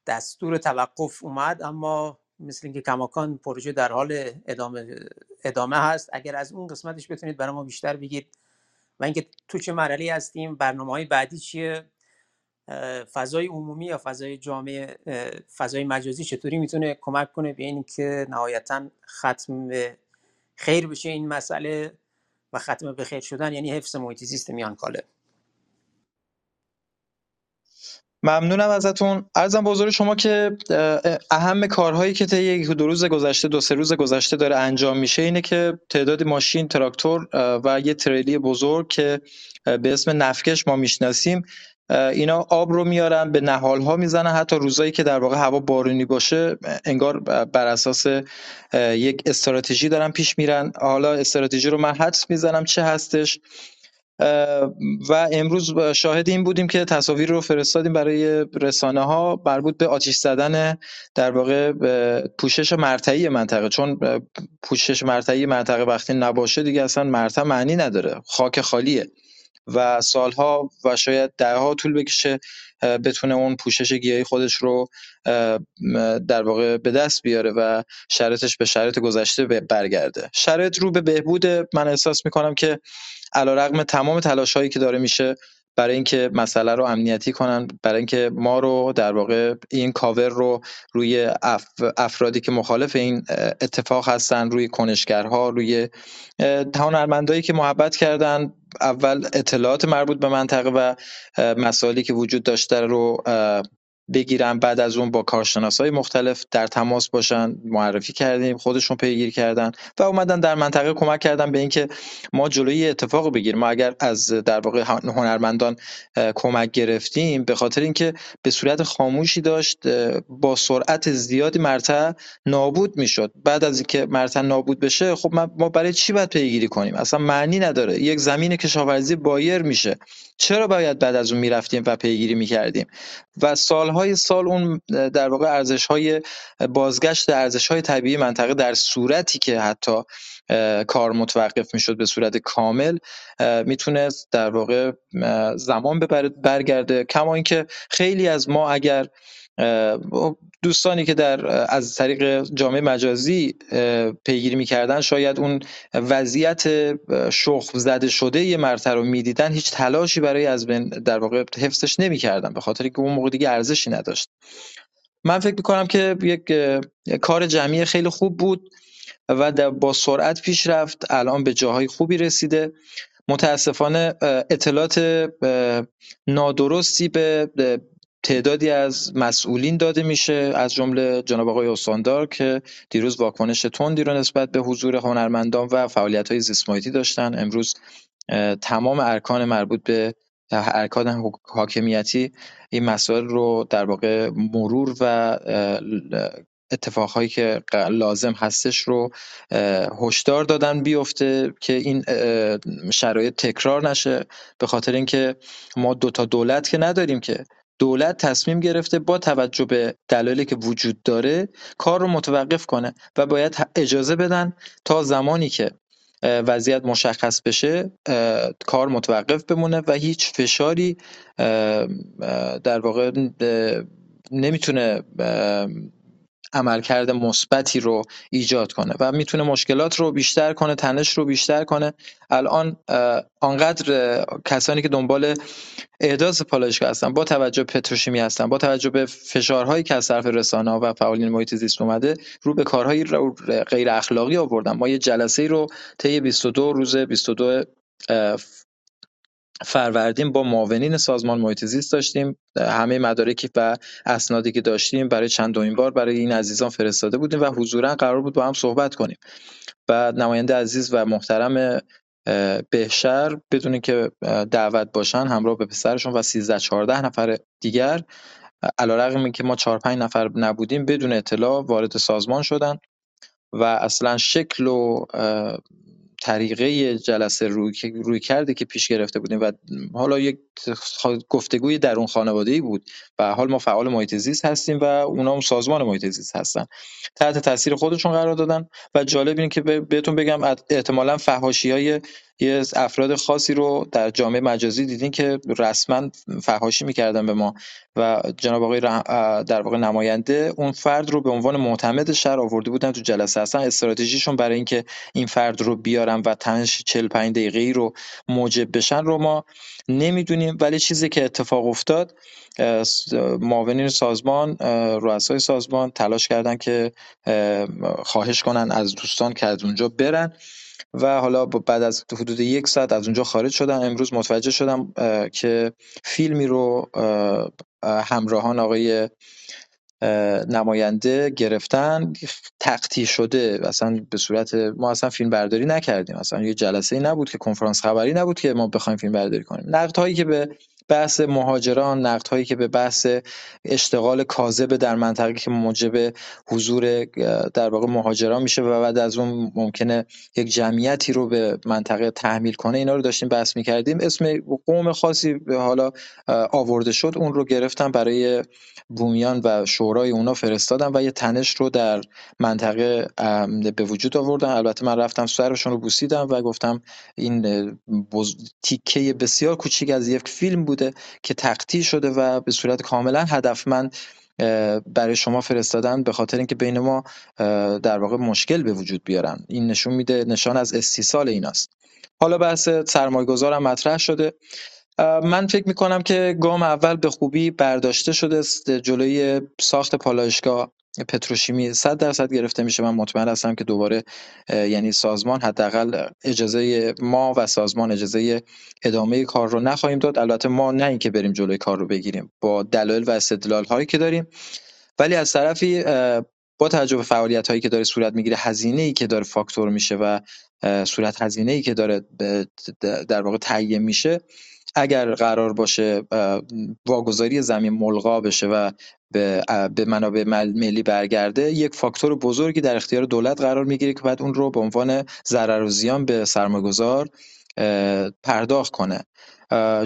دستور توقف اومد اما مثل اینکه کماکان پروژه در حال ادامه ادامه هست اگر از اون قسمتش بتونید برای ما بیشتر بگید. و اینکه تو چه مرحله هستیم برنامه های بعدی چیه فضای عمومی یا فضای جامعه فضای مجازی چطوری می‌تونه کمک کنه به اینکه نهایتا ختم خیر بشه این مسئله و ختم به خیر شدن؟ یعنی حفظ محیط زیست میانکاله ممنونم ازتون. ارزم بزرگ شما که اهم کارهایی که طی یک دو روز گذشته دو سه روز گذشته داره انجام میشه اینه که تعداد ماشین تراکتور و یه تریلی بزرگ که به اسم نفکش ما می‌شناسیم. اینا آب رو میارن به نهال ها می‌زنن حتی روزایی که در واقع هوا بارونی باشه انگار بر اساس یک استراتژی دارن پیش میرن. حالا استراتژی رو من حدس می‌زنم چه هستش. و امروز شاهد این بودیم که تصاویر رو فرستادیم برای رسانه ها مربوط به آتیش زدن در واقع پوشش مرتعی منطقه. چون پوشش مرتعی منطقه وقتی نباشه دیگه اصلا مرتع معنی نداره. خاک خالیه. و سالها و شاید دهها طول بکشه بتونه اون پوشش گیاهی خودش رو در واقع به دست بیاره و شرایطش به شرایط گذشته برگرده. شرایط رو به بهبود من احساس می‌کنم که علیرغم تمام تلاش هایی که داره میشه برای اینکه مسئله رو امنیتی کنن برای اینکه ما رو در واقع این کاور رو روی افرادی که مخالف این اتفاق هستن روی کنشگرها روی هنرمندایی که محبت کردن اول اطلاعات مربوط به منطقه و مسائلی که وجود داشته رو بگیرن بعد از اون با های مختلف در تماس باشن معرفی کردیم خودشون پیگیری کردن و اومدن در منطقه کمک کردن به اینکه ما جلوی اتفاق بگیریم. ما اگر از در واقع هنرمندان کمک گرفتیم به خاطر اینکه به صورت خاموشی داشت با سرعت زیادی مرتع نابود می‌شد. بعد از اینکه مرتع نابود بشه خب ما برای چی باید پیگیری کنیم؟ اصلا معنی نداره. یک زمین کشاورزی بایر میشه. چرا باید بعد از اون می‌رفتیم و پیگیری می‌کردیم؟ و سالهای سال اون در واقع ارزش های بازگشت ارزش های طبیعی منطقه در صورتی که حتی کار متوقف می‌شد به صورت کامل می‌تونست در واقع زمان ببره برگرده. کما اینکه خیلی از ما اگر دوستانی که در از طریق جامعه مجازی پیگیری می‌کردن شاید اون وضعیت شخم زده شده یه مرتر رو می‌دیدن هیچ تلاشی برای از بین در واقع حفظش نمی‌کردن به خاطر که اون موقع دیگه ارزشی نداشت. من فکر می‌کنم که یک کار جمعی خیلی خوب بود و با سرعت پیش رفت الان به جاهای خوبی رسیده. متاسفانه اطلاعات نادرستی به تعدادی از مسئولین داده میشه از جمله جناب آقای استاندار که دیروز واکنش تندی رو نسبت به حضور هنرمندان و فعالیت های زیستمحیطی داشتن. امروز تمام ارکان مربوط به ارکان حاکمیتی این مسائل رو در واقع مرور و اتفاقهایی که لازم هستش رو هشدار دادن بیفته که این شرایط تکرار نشه. به خاطر اینکه ما دو تا دولت که نداریم که دولت تصمیم گرفته با توجه به دلایلی که وجود داره کار رو متوقف کنه و باید اجازه بدن تا زمانی که وضعیت مشخص بشه کار متوقف بمونه و هیچ فشاری در واقع نمی‌تونه عملکرد مثبتی رو ایجاد کنه و می‌تونه مشکلات رو بیشتر کنه تنش رو بیشتر کنه. الان آنقدر کسانی که دنبال احداث پالایشگاه هستن با توجه به پتروشیمی هستن با توجه به فشارهایی که از طرف رسانه و فعالین محیط زیست اومده رو به کارهای غیر اخلاقی آوردن. ما یه جلسه رو طی 22 روز 22 فروردین با معاونین سازمان محیط زیست داشتیم. همه مدارکی و اسنادی که داشتیم برای چندمین بار برای این عزیزان فرستاده بودیم و حضورا قرار بود با هم صحبت کنیم. و نماینده عزیز و محترم بهشر بدون که دعوت باشن همراه به پسرشون و 13 14 نفر دیگر علیرغم اینکه ما 4 5 نفر نبودیم بدون اطلاع وارد سازمان شدن و اصلا شکل و طریقه جلسه روی, روی کرده که پیش گرفته بودیم و حالا یک گفتگوی در اون خانواده ای بود و حال ما فعال محیط زیست هستیم و اونا هم سازمان محیط زیست هستن. تحت تاثیر خودشون قرار دادن و جالب اینه که بهتون بگم احتمالا فحاشی های یه افراد خاصی رو در جامعه مجازی دیدین که رسما فحاشی می‌کردن به ما و جناب آقای در واقع نماینده اون فرد رو به عنوان معتمد شهر آورده بودن تو جلسه. اصلا استراتژیشون برای اینکه این فرد رو بیارن و تنش 45 دقیقه ای رو موجب بشن رو ما نمی‌دونیم. ولی چیزی که اتفاق افتاد معاونین سازمان رؤسای سازمان تلاش کردن که خواهش کنن از دوستان که از اونجا برن. و حالا بعد از حدود یک ساعت از اونجا خارج شدم. امروز متوجه شدم که فیلمی رو همراهان آقای نماینده گرفتن. تقطیع شده. اصلا به صورت ما اصلا فیلم برداری نکردیم. اصلا یه جلسه ای نبود که کنفرانس خبری نبود که ما بخوایم فیلم برداری کنیم. نقد هایی که به بحث مهاجران هایی که به بحث اشتغال کاذب در منطقه که موجب حضور در واقع مهاجران میشه و بعد از اون ممکنه یک جمعیتی رو به منطقه تحمیل کنه. اینا رو داشتیم بحث می‌کردیم. اسم قوم خاصی حالا آورده شد. اون رو گرفتم برای بومیان و شورای اونا فرستادم و یه تنش رو در منطقه به وجود آوردن البته من رفتم سرشون رو بوسیدم و گفتم این تیکه بسیار کوچیک از یک فیلم بود که تقطیع شده و به صورت کاملا هدفمند برای شما فرستادن به خاطر اینکه بین ما در واقع مشکل به وجود بیارن. این نشون میده نشان از استیصال ایناست. حالا بحث سرمایه گذارم مطرح شده. من فکر می‌کنم که گام اول به خوبی برداشته شده جلوی ساخت پالایشگاه. پتروشیمی 100 درصد گرفته میشه. من مطمئن هستم که دوباره یعنی سازمان حداقل اجازه ما و سازمان اجازه ادامه کار رو نخواهیم داد. البته ما نه اینکه بریم جلوی کار رو بگیریم با دلایل و استدلال هایی که داریم. ولی از طرفی با توجه به فعالیت هایی که داره صورت می‌گیره هزینه ای که داره فاکتور میشه و صورت هزینه ای که داره در واقع تهیه میشه اگر قرار باشه واگذاری زمین ملغا بشه و به, به منابع ملی برگرده یک فاکتور بزرگی در اختیار دولت قرار می‌گیره که بعد اون رو به عنوان ضرر و زیان به سرمایه‌گذار پرداخت کنه.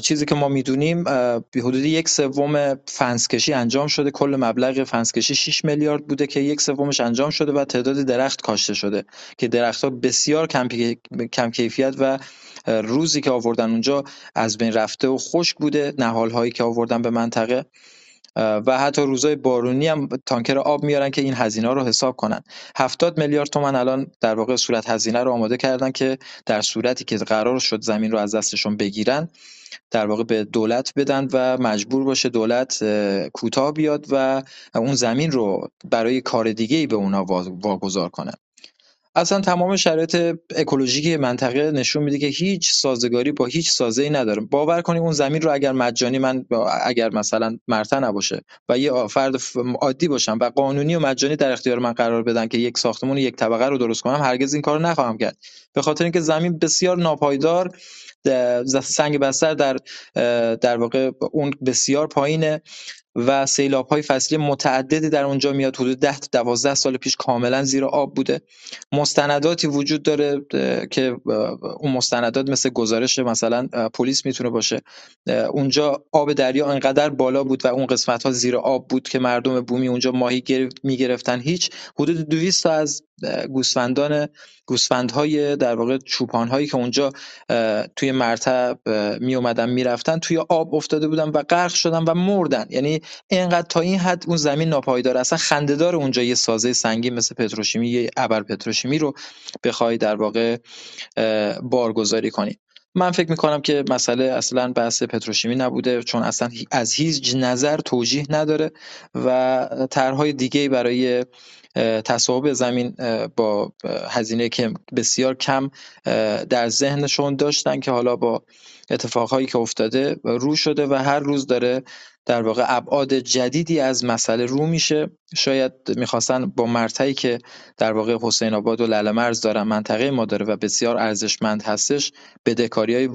چیزی که ما می‌دونیم به حدود یک سوم فنسکشی انجام شده. کل مبلغ فنسکشی 6 میلیارد بوده که یک سومش انجام شده و تعداد درخت کاشته شده که درختها بسیار کم کیفیت و روزی که آوردن اونجا از بین رفته و خشک بوده نهال هایی که آوردن به منطقه. و حتی روزای بارونی هم تانکر آب میارن که این هزینه رو حساب کنن. 70 میلیارد تومن الان در واقع صورت هزینه رو آماده کردن که در صورتی که قرار شد زمین رو از دستشون بگیرن در واقع به دولت بدن و مجبور باشه دولت کوتاه بیاد و اون زمین رو برای کار دیگه ای به اونا واگذار کنه. اصلا تمام شرایط اکولوژیک منطقه نشون میده که هیچ سازگاری با هیچ سازه‌ای نداره باور کنید اون زمین رو اگر مجانی من اگر مثلا مرتا نباشه و یه فرد عادی باشم و قانونی و مجانی در اختیار من قرار بدن که یک ساختمون یک طبقه رو درست کنم هرگز این کارو نخواهم کرد. به خاطر اینکه زمین بسیار ناپایدار سنگ بستر در در واقع اون بسیار پایینه. و های فصلی متعددی در اونجا میاد حدود 10 تا 12 سال پیش کاملا زیر آب بوده. مستنداتی وجود داره که اون مستندات مثل گزارش مثلا پلیس می‌تونه باشه. اونجا آب دریا انقدر بالا بود و اون قسمت ها زیر آب بود که مردم بومی اونجا ماهی می‌گرفتن. هیچ حدود 200 تا از گوسفندان گوسفندهای در واقع هایی که اونجا توی مرتع می اومدن می‌رفتن توی آب افتاده بودن و غرق شدن و مردن. یعنی اینقدر تا این حد اون زمین ناپایدار اصلا خندهدار اونجا یه سازه سنگین مثل پتروشیمی یه ابر پتروشیمی رو بخوای در واقع بارگذاری کنی من فکر می‌کنم که مسئله اصلا بحث پتروشیمی نبوده چون اصلا از هیچ نظر توجیه نداره و طرحهای دیگه برای تصاحب زمین با هزینه که بسیار کم در ذهنشون داشتن که حالا با اتفاقهایی که افتاده رو شده و هر روز داره در واقع ابعاد جدیدی از مسئله رو میشه. شاید می‌خواستن با مرتعی که در واقع حسین آباد و لله مرز دارن منطقه ما داره و بسیار ارزشمند هستش بدهکاری های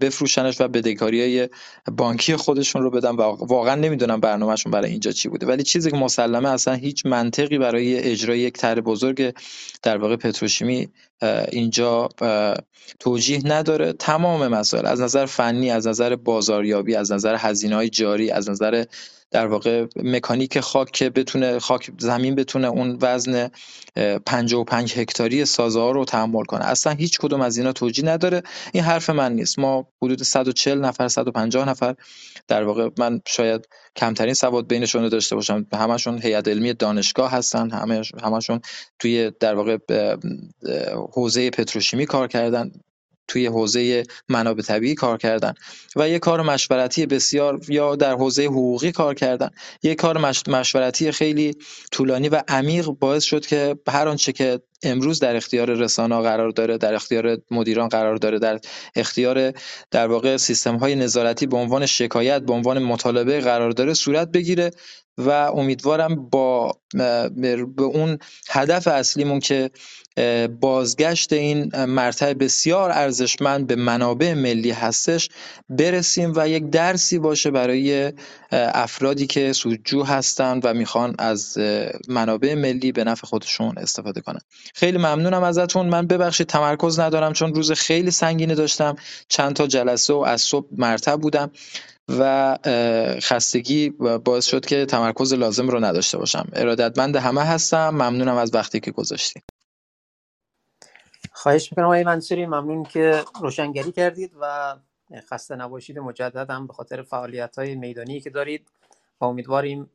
بفروشنش و بدهکاری های بانکی خودشون رو بدن و واقعا نمی‌دونم برنامهشون برای اینجا چی بوده. ولی چیزی که مسلمه اصلا هیچ منطقی برای اجرای یک طرح بزرگ در واقع پتروشیمی اینجا توجیه نداره. تمام مسائل از نظر فنی از نظر بازاریابی از نظر هزینه های جاری از نظر در واقع مکانیک خاک که بتونه خاک زمین بتونه اون وزن 55 هکتاری سازه ها رو تحمل کنه. اصلا هیچ کدوم از اینا توجیه نداره. این حرف من نیست. ما حدود 140 نفر 150 نفر در واقع من شاید کمترین سواد بینشون رو داشته باشم. همشون هیئت علمی دانشگاه هستن. همشون توی در واقع حوزه پتروشیمی کار کردن. توی حوزه منابع طبیعی کار کردن و یه کار مشورتی بسیار یا در حوزه حقوقی کار کردن. یه کار مشورتی خیلی طولانی و عمیق باعث شد که هر آنچه که امروز در اختیار رسانه قرار داره در اختیار مدیران قرار داره در اختیار در واقع سیستم های نظارتی به عنوان شکایت به عنوان مطالبه قرار داره صورت بگیره و امیدوارم با به اون هدف اصلیمون که بازگشت این مرتع بسیار ارزشمند به منابع ملی هستش برسیم و یک درسی باشه برای افرادی که سودجو هستند و می‌خوان از منابع ملی به نفع خودشون استفاده کنن. خیلی ممنونم ازتون. من ببخشید تمرکز ندارم چون روز خیلی سنگینی داشتم. چند تا جلسه و از صبح مرتب بودم و خستگی باعث شد که تمرکز لازم رو نداشته باشم. ارادتمند همه هستم. ممنونم از وقتی که گذاشتیم خواهش می‌کنم آقای منصوری. ممنون که روشنگری کردید و خسته نباشید. مجدد هم به خاطر فعالیت های میدانی که دارید. و امیدواریم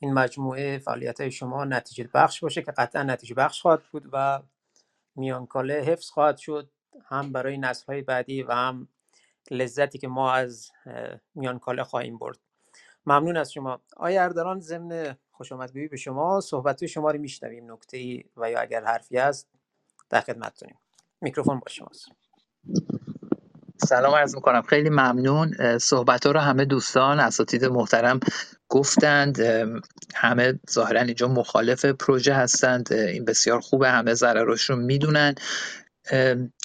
این مجموعه فعالیت های شما نتیجه بخش باشه که قطعا نتیجه بخش خواهد بود و میانکاله حفظ خواهد شد هم برای نسل های بعدی و هم لذتی که ما از میانکاله خواهیم برد. ممنون از شما. آیا اردران ضمن خوش به شما صحبت شما رو میشنویم؟ نکته ای و یا اگر حرفی هست در خدمتتونیم. میکروفون با شماست. سلام عرض می‌کنم. خیلی ممنون. صحبت رو همه دوستان اساتید محترم گفتند. همه ظاهرا اینجا مخالف پروژه هستند. این بسیار خوبه. همه ضرراش رو می‌دونن.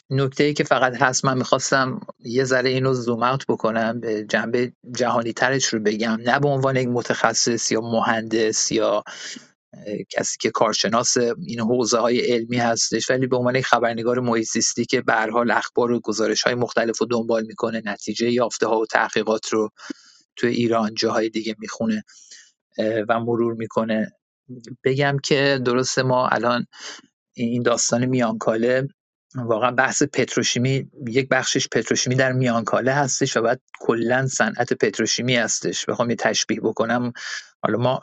نکته ای که فقط هست من می‌خواستم یه ذره اینو زوم اوت بکنم. به جنبه جهانی ترش رو بگم. نه به عنوان یک متخصص یا مهندس یا کسی که کارشناس این حوزه های علمی هستش ولی به عنوان خبرنگار محیط که به حال اخبار و گزارش های مختلف رو دنبال می‌کنه نتیجه یافته ها و تحقیقات رو تو ایران جاهای دیگه می‌خونه و مرور می‌کنه. بگم که درست ما الان این داستان میانکاله واقعا بحث پتروشیمی یک بخشش پتروشیمی در میانکاله هستش و بعد کلا صنعت پتروشیمی هستش. بخوام یه تشبیه بکنم. حالا ما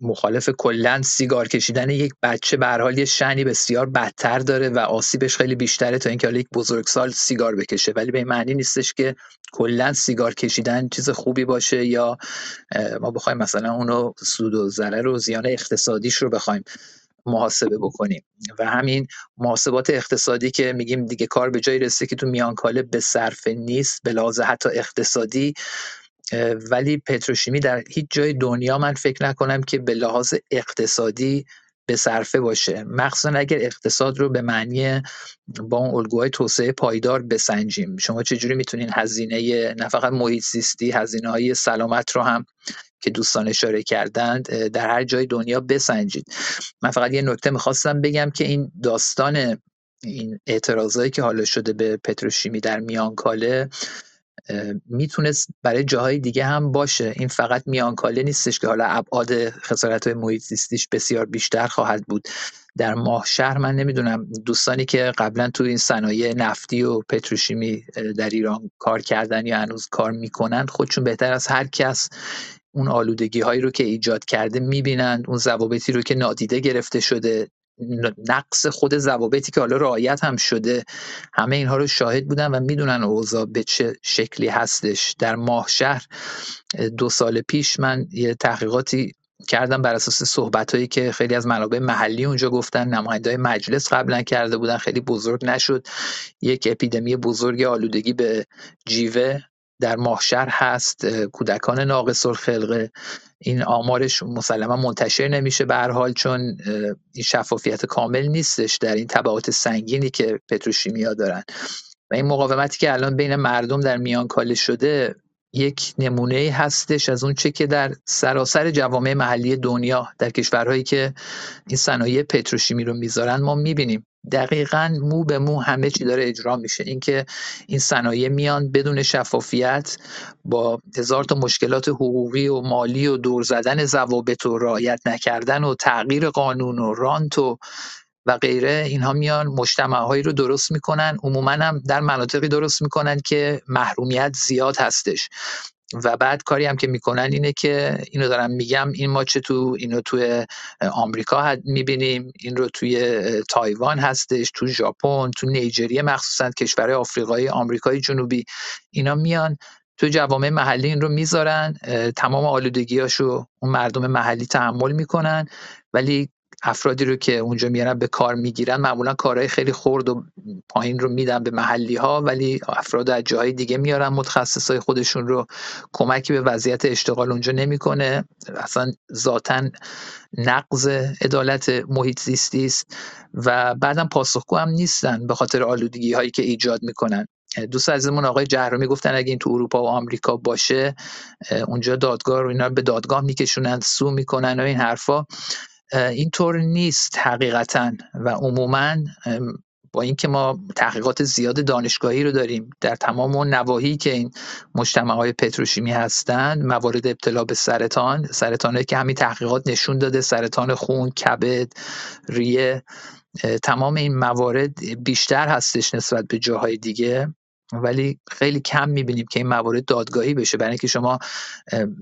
مخالف کلا سیگار کشیدن یک بچه به حال یه شنی بسیار بدتر داره و آسیبش خیلی بیشتره تا اینکه حالا یک بزرگسال سیگار بکشه. ولی به این معنی نیستش که کلا سیگار کشیدن چیز خوبی باشه یا ما بخوایم مثلا اونو سود و ضرر و زیان اقتصادیش رو بخوایم محاسبه بکنیم. و همین محاسبات اقتصادی که میگیم دیگه کار به جایی رسیده که تو میانکاله به صرفه نیست به لحاظ حتی اقتصادی ولی پتروشیمی در هیچ جای دنیا من فکر نکنم که به لحاظ اقتصادی به صرفه باشه. مخصوصا اگر اقتصاد رو به معنی با اون الگوهای توسعه پایدار بسنجیم. شما چجوری می‌تونین هزینه نه فقط محیط زیستی هزینه های سلامت رو هم که دوستان اشاره کردند در هر جای دنیا بسنجید. من فقط یه نکته می‌خواستم بگم که این داستان این اعتراضایی که حالا شده به پتروشیمی در میانکاله می‌تونست برای جاهای دیگه هم باشه. این فقط میانکاله نیستش که حالا ابعاد خسارت های محیط زیستیش بسیار بیشتر خواهد بود. در ماه شهر من نمی‌دونم دوستانی که قبلا تو این صنایع نفتی و پتروشیمی در ایران کار کردن یا هنوز کار می‌کنن خودشون بهتر از هر کس اون آلودگی هایی رو که ایجاد کرده می‌بینند اون ضوابطی رو که نادیده گرفته شده. نقص خود ضوابطی که حالا رعایت هم شده همه اینها رو شاهد بودن و می‌دونن اوضاع به چه شکلی هستش. در ماه شهر دو سال پیش من یه تحقیقاتی کردم بر اساس صحبت هایی که خیلی از منابع محلی اونجا گفتن. نماینده مجلس قبلا کرده بودن. خیلی بزرگ نشد. یک اپیدمی بزرگ آلودگی به جیوه در ماهشهر هست. کودکان ناقص الخلقه این آمارش مسلما منتشر نمیشه به هر حال چون این شفافیت کامل نیستش در این تبعات سنگینی که پتروشیمیا دارن. و این مقاومتی که الان بین مردم در میان کاله شده یک نمونه هستش از اون چه که در سراسر جوامع محلی دنیا در کشورهایی که این صنایع پتروشیمی رو می‌ذارن ما می‌بینیم. دقیقا مو به مو همه چی داره اجرا میشه. اینکه این صنایع میان بدون شفافیت با هزار تا مشکلات حقوقی و مالی و دور زدن ضوابط و رعایت نکردن و تغییر قانون و رانت و و غیره اینها میان مجتمع هایی رو درست می‌کنن. عموما هم در مناطقی درست می‌کنن که محرومیت زیاد هستش. و بعد کاری هم که می‌کنن اینه که اینو دارم میگم این ما چه تو اینو توی آمریکا می‌بینیم این رو توی تایوان هستش تو ژاپن تو نیجریه مخصوصا کشورهای آفریقایی آمریکای جنوبی اینا میان تو جوامع محلی این رو می‌ذارن تمام آلودگیاشو اون مردم محلی تحمل می‌کنن ولی افرادی رو که اونجا میارن به کار می‌گیرن معمولا کارهای خیلی خرد و پایین رو میدن به محلی ها ولی افراد از جاهای دیگه میارن متخصصای خودشون رو کمکی به وضعیت اشتغال اونجا نمی‌کنه. اصلا ذاتا نقض عدالت محیط زیستی است و بعدم پاسخگو هم نیستن به خاطر آلودگی هایی که ایجاد می‌کنن. دوست عزیزمون آقای جهرومی گفتن اگه این تو اروپا و آمریکا باشه اونجا دادگاه رو اینا به دادگاه میکشونن سو می‌کنن و این حرفا. اینطور نیست حقیقتا و عموما با اینکه ما تحقیقات زیاد دانشگاهی رو داریم در تمام اون نواحی که این مجتمع های پتروشیمی هستند موارد ابتلا به سرطان سرطانهایی که همین تحقیقات نشون داده سرطان خون کبد ریه تمام این موارد بیشتر هستش نسبت به جاهای دیگه. ولی خیلی کم می‌بینیم که این موارد دادگاهی بشه. برای اینکه شما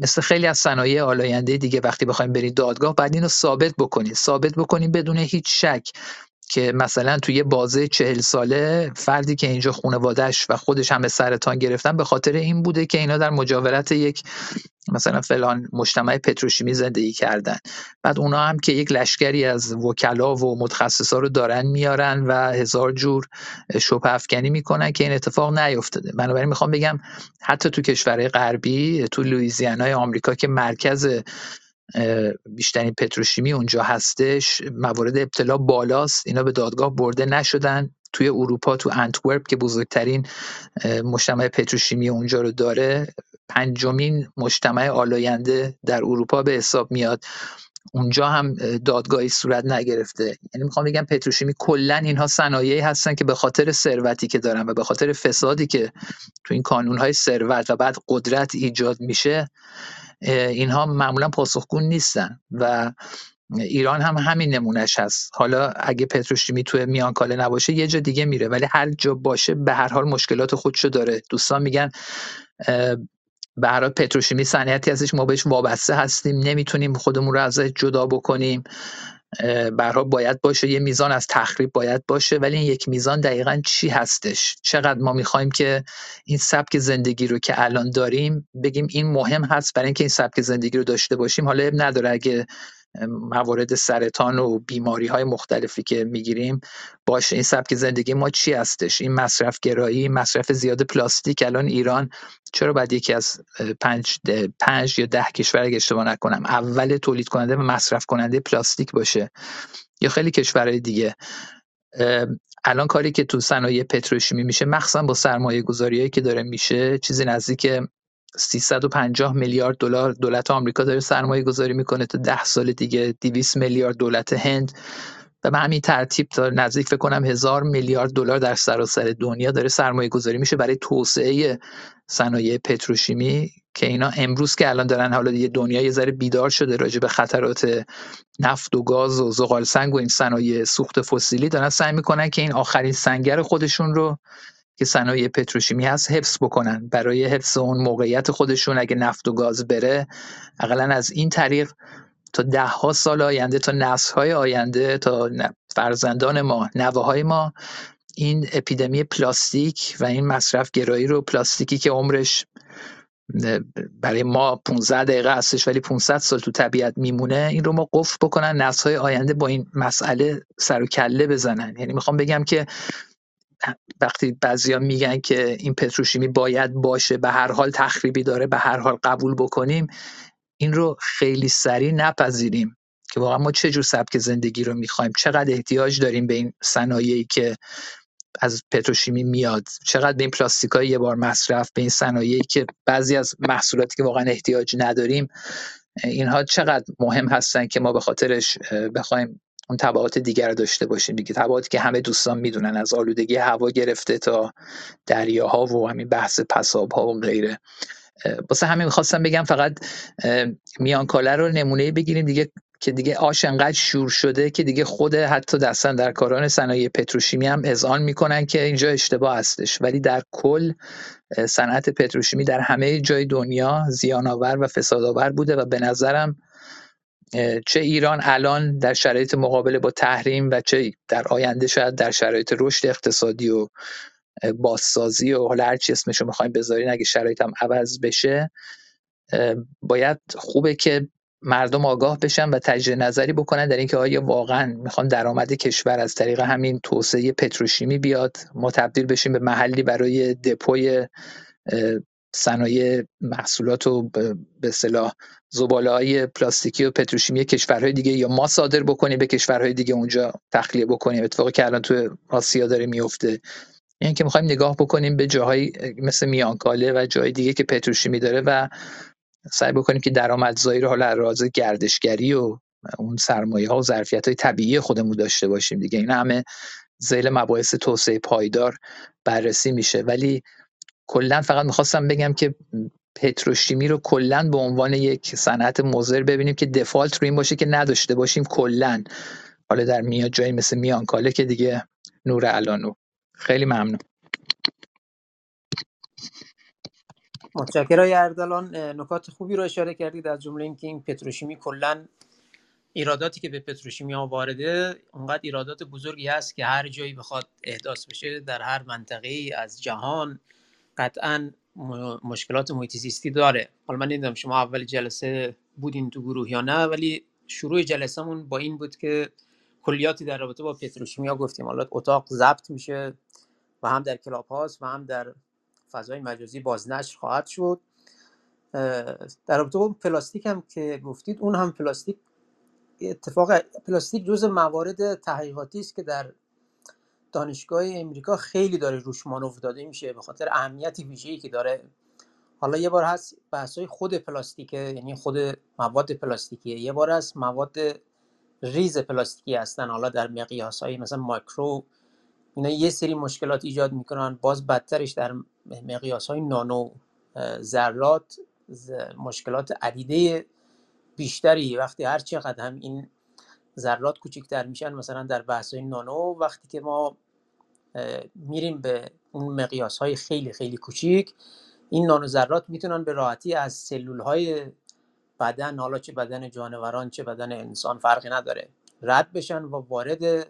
مثل خیلی از صنایع آلاینده دیگه وقتی بخوایم برید دادگاه بعد اینو ثابت بکنید. ثابت بکنید بدون هیچ شک. که مثلا توی بازه چهل ساله فردی که اینجا خانوادهش و خودش هم سرطان گرفتن به خاطر این بوده که اینا در مجاورت یک مثلا فلان مجتمع پتروشیمی زندگی کردن. بعد اونا هم که یک لشکری از وکلا و متخصصا رو دارن میارن و هزار جور شبه افکنی می‌کنن که این اتفاق نیفتاده. بنابراین می‌خوام بگم حتی تو کشورهای غربی تو لویزیانای آمریکا که مرکز بیشترین پتروشیمی اونجا هستش. موارد ابتلا بالاست. اینا به دادگاه برده نشدن. توی اروپا تو انتورپ که بزرگترین مجتمع پتروشیمی اونجا رو داره پنجمین مجتمع آلاینده در اروپا به حساب میاد. اونجا هم دادگاهی صورت نگرفته. یعنی می‌خوام بگم پتروشیمی کلا اینها صنایعی هستن که به خاطر ثروتی که دارن و به خاطر فسادی که تو این کانونهای ثروت و بعد قدرت ایجاد میشه اینها معمولا پاسخگو نیستن و ایران هم همین نمونهش هست. حالا اگه پتروشیمی توی میانکاله نباشه یه جا دیگه میره ولی هر جا باشه به هر حال مشکلات خودشو داره. دوستان میگن به هر حال پتروشیمی صنعتی هستش ما بهش وابسته هستیم نمی‌تونیم خودمون رو ازش جدا بکنیم. برها باید باشه. یه میزان از تخریب باید باشه ولی این یک میزان دقیقا چی هستش؟ چقدر ما می‌خوایم که این سبک زندگی رو که الان داریم بگیم این مهم هست برای اینکه این سبک زندگی رو داشته باشیم؟ حالا نداره. اگه موارد سرطان و بیماری های مختلفی که می‌گیریم باشه این سبک زندگی ما چی هستش؟ این مصرف گرایی مصرف زیاد پلاستیک الان ایران چرا باید یکی از پنج, پنج یا ده کشور اگه اشتباه نکنم اول تولید کننده و مصرف کننده پلاستیک باشه؟ یا خیلی کشورهای دیگه؟ الان کاری که تو صنایع پتروشیمی میشه مخصوصا با سرمایه گذاریایی که داره میشه چیزی نزدیک 350 میلیارد دلار دولت آمریکا داره سرمایه گذاری می‌کنه تا ده سال دیگه 200 میلیارد دولت هند. و به همین ترتیب تا نزدیک فکر کنم هزار میلیارد دلار در سراسر دنیا داره سرمایه گذاری میشه برای توسعه صنایع پتروشیمی که اینا امروز که الان دارن حالا دیگه دنیا یه ذره بیدار شده راجع به خطرات نفت و گاز و زغال سنگ و این صنایع سوخت فسیلی دارن سعی می‌کنن که این آخرین سنگر خودشون رو که صنایع پتروشیمی هست حفظ بکنن. برای حفظ اون موقعیت خودشون اگه نفت و گاز بره اقلا از این طریق تا ده ها سال آینده تا نسل های آینده تا فرزندان ما نوه های ما این اپیدمی پلاستیک و این مصرف گرایی رو پلاستیکی که عمرش برای ما 15 دقیقه هستش ولی 500 سال تو طبیعت میمونه این رو ما قفل بکنن نسل های آینده با این مسئله سر و کله بزنن. یعنی می‌خوام بگم که وقتی بعضیا میگن که این پتروشیمی باید باشه به هر حال تخریبی داره به هر حال قبول بکنیم این رو خیلی سریع نپذیریم که واقعا ما چه جور سبک زندگی رو می‌خوایم چقدر احتیاج داریم به این صنایعی که از پتروشیمی میاد چقدر به این پلاستیک های یه بار مصرف به این صنایعی که بعضی از محصولاتی که واقعا احتیاج نداریم اینها چقدر مهم هستن که ما به خاطرش بخوایم اون تبعات دیگر رو داشته باشیم دیگه. تبعاتی که همه دوستان می‌دونن از آلودگی هوا گرفته تا دریاها و همین بحث پساب ها و غیره. واسه همین می‌خواستم بگم فقط میانکاله رو نمونه بگیریم دیگه که دیگه آش انقدر شور شده که دیگه خود حتی دستن در کاران صنایع پتروشیمی هم اذعان می‌کنن که اینجا اشتباه هستش. ولی در کل صنعت پتروشیمی در همه جای دنیا زیانآور و فسادآور بوده و به نظرم چه ایران الان در شرایط مقابله با تحریم و چه در آینده شاید در شرایط رشد اقتصادی و بازسازی و حالا هر چی اسمشو می‌خوایم بذارین اگه شرایط هم عوض بشه باید خوبه که مردم آگاه بشن و تجدید نظری بکنن در اینکه آیا واقعا می‌خوان درآمد کشور از طریق همین توسعه پتروشیمی بیاد ما تبدیل بشیم به محلی برای دپوی صنایع محصولات و به اصطلاح زباله های پلاستیکی و پتروشیمی کشورهای دیگه یا ما صادر بکنیم به کشورهای دیگه اونجا تخلیه بکنیم. اتفاقی که الان تو آسیا داره میفته. این که می‌خوایم نگاه بکنیم به جاهای مثل میانکاله و جای دیگه که پتروشیمی داره و سعی بکنیم که درآمدزایی رو حالا راز گردشگری و اون سرمایه ها و ظرفیت های طبیعی خودمون داشته باشیم دیگه. این همه زیل مباحث توسعه پایدار بررسی میشه. ولی کلا فقط می‌خواستم بگم که پتروشیمی رو کلا به عنوان یک صنعت مضر ببینیم که دفالت رو این باشه که نداشته باشیم کلا. حالا در میاد جایی مثل میانکاله که دیگه نور الانو خیلی ممنون. متشکرم. اردلان نکات خوبی رو اشاره کردید از جمله اینکه این پتروشیمی کلا ایراداتی که به پتروشیمی ها وارده اونقدر ایرادات بزرگی هست که هر جایی بخواد احداث بشه در هر منطقه از جهان قطعا مشکلات محیط زیستی داره. حالا من نمی‌دونم شما اول جلسه بودین تو گروه یا نه ولی شروع جلسهمون با این بود که کلیاتی در رابطه با پتروشیمیا گفتیم. حالا اتاق ضبط میشه و هم در کلاب هاوس و هم در فضای مجازی بازنشر خواهد شد. در رابطه با پلاستیک هم که گفتید اون هم پلاستیک اتفاق پلاستیک جزء موارد تحقیقاتی است که در دانشگاه امریکا خیلی داره روش مانور داده میشه به خاطر اهمیتی ویژه‌ای که داره. حالا یه بار هست بحثای خود پلاستیکه یعنی خود مواد پلاستیکیه. یه بار هست مواد ریز پلاستیکی هستن حالا در مقیاس های مثلا ماکرو اینا یه سری مشکلات ایجاد می‌کنن. باز بدترش در مقیاس های نانو ذرات مشکلات عدیده بیشتری. وقتی هر چقدر هم این ذرات کوچکتر میشن مثلا در بحث های نانو وقتی که ما میریم به اون مقیاس های خیلی خیلی کوچیک این نانو ذرات می‌تونن به راحتی از سلول های بدن حالا چه بدن جانوران چه بدن انسان فرقی نداره رد بشن و وارد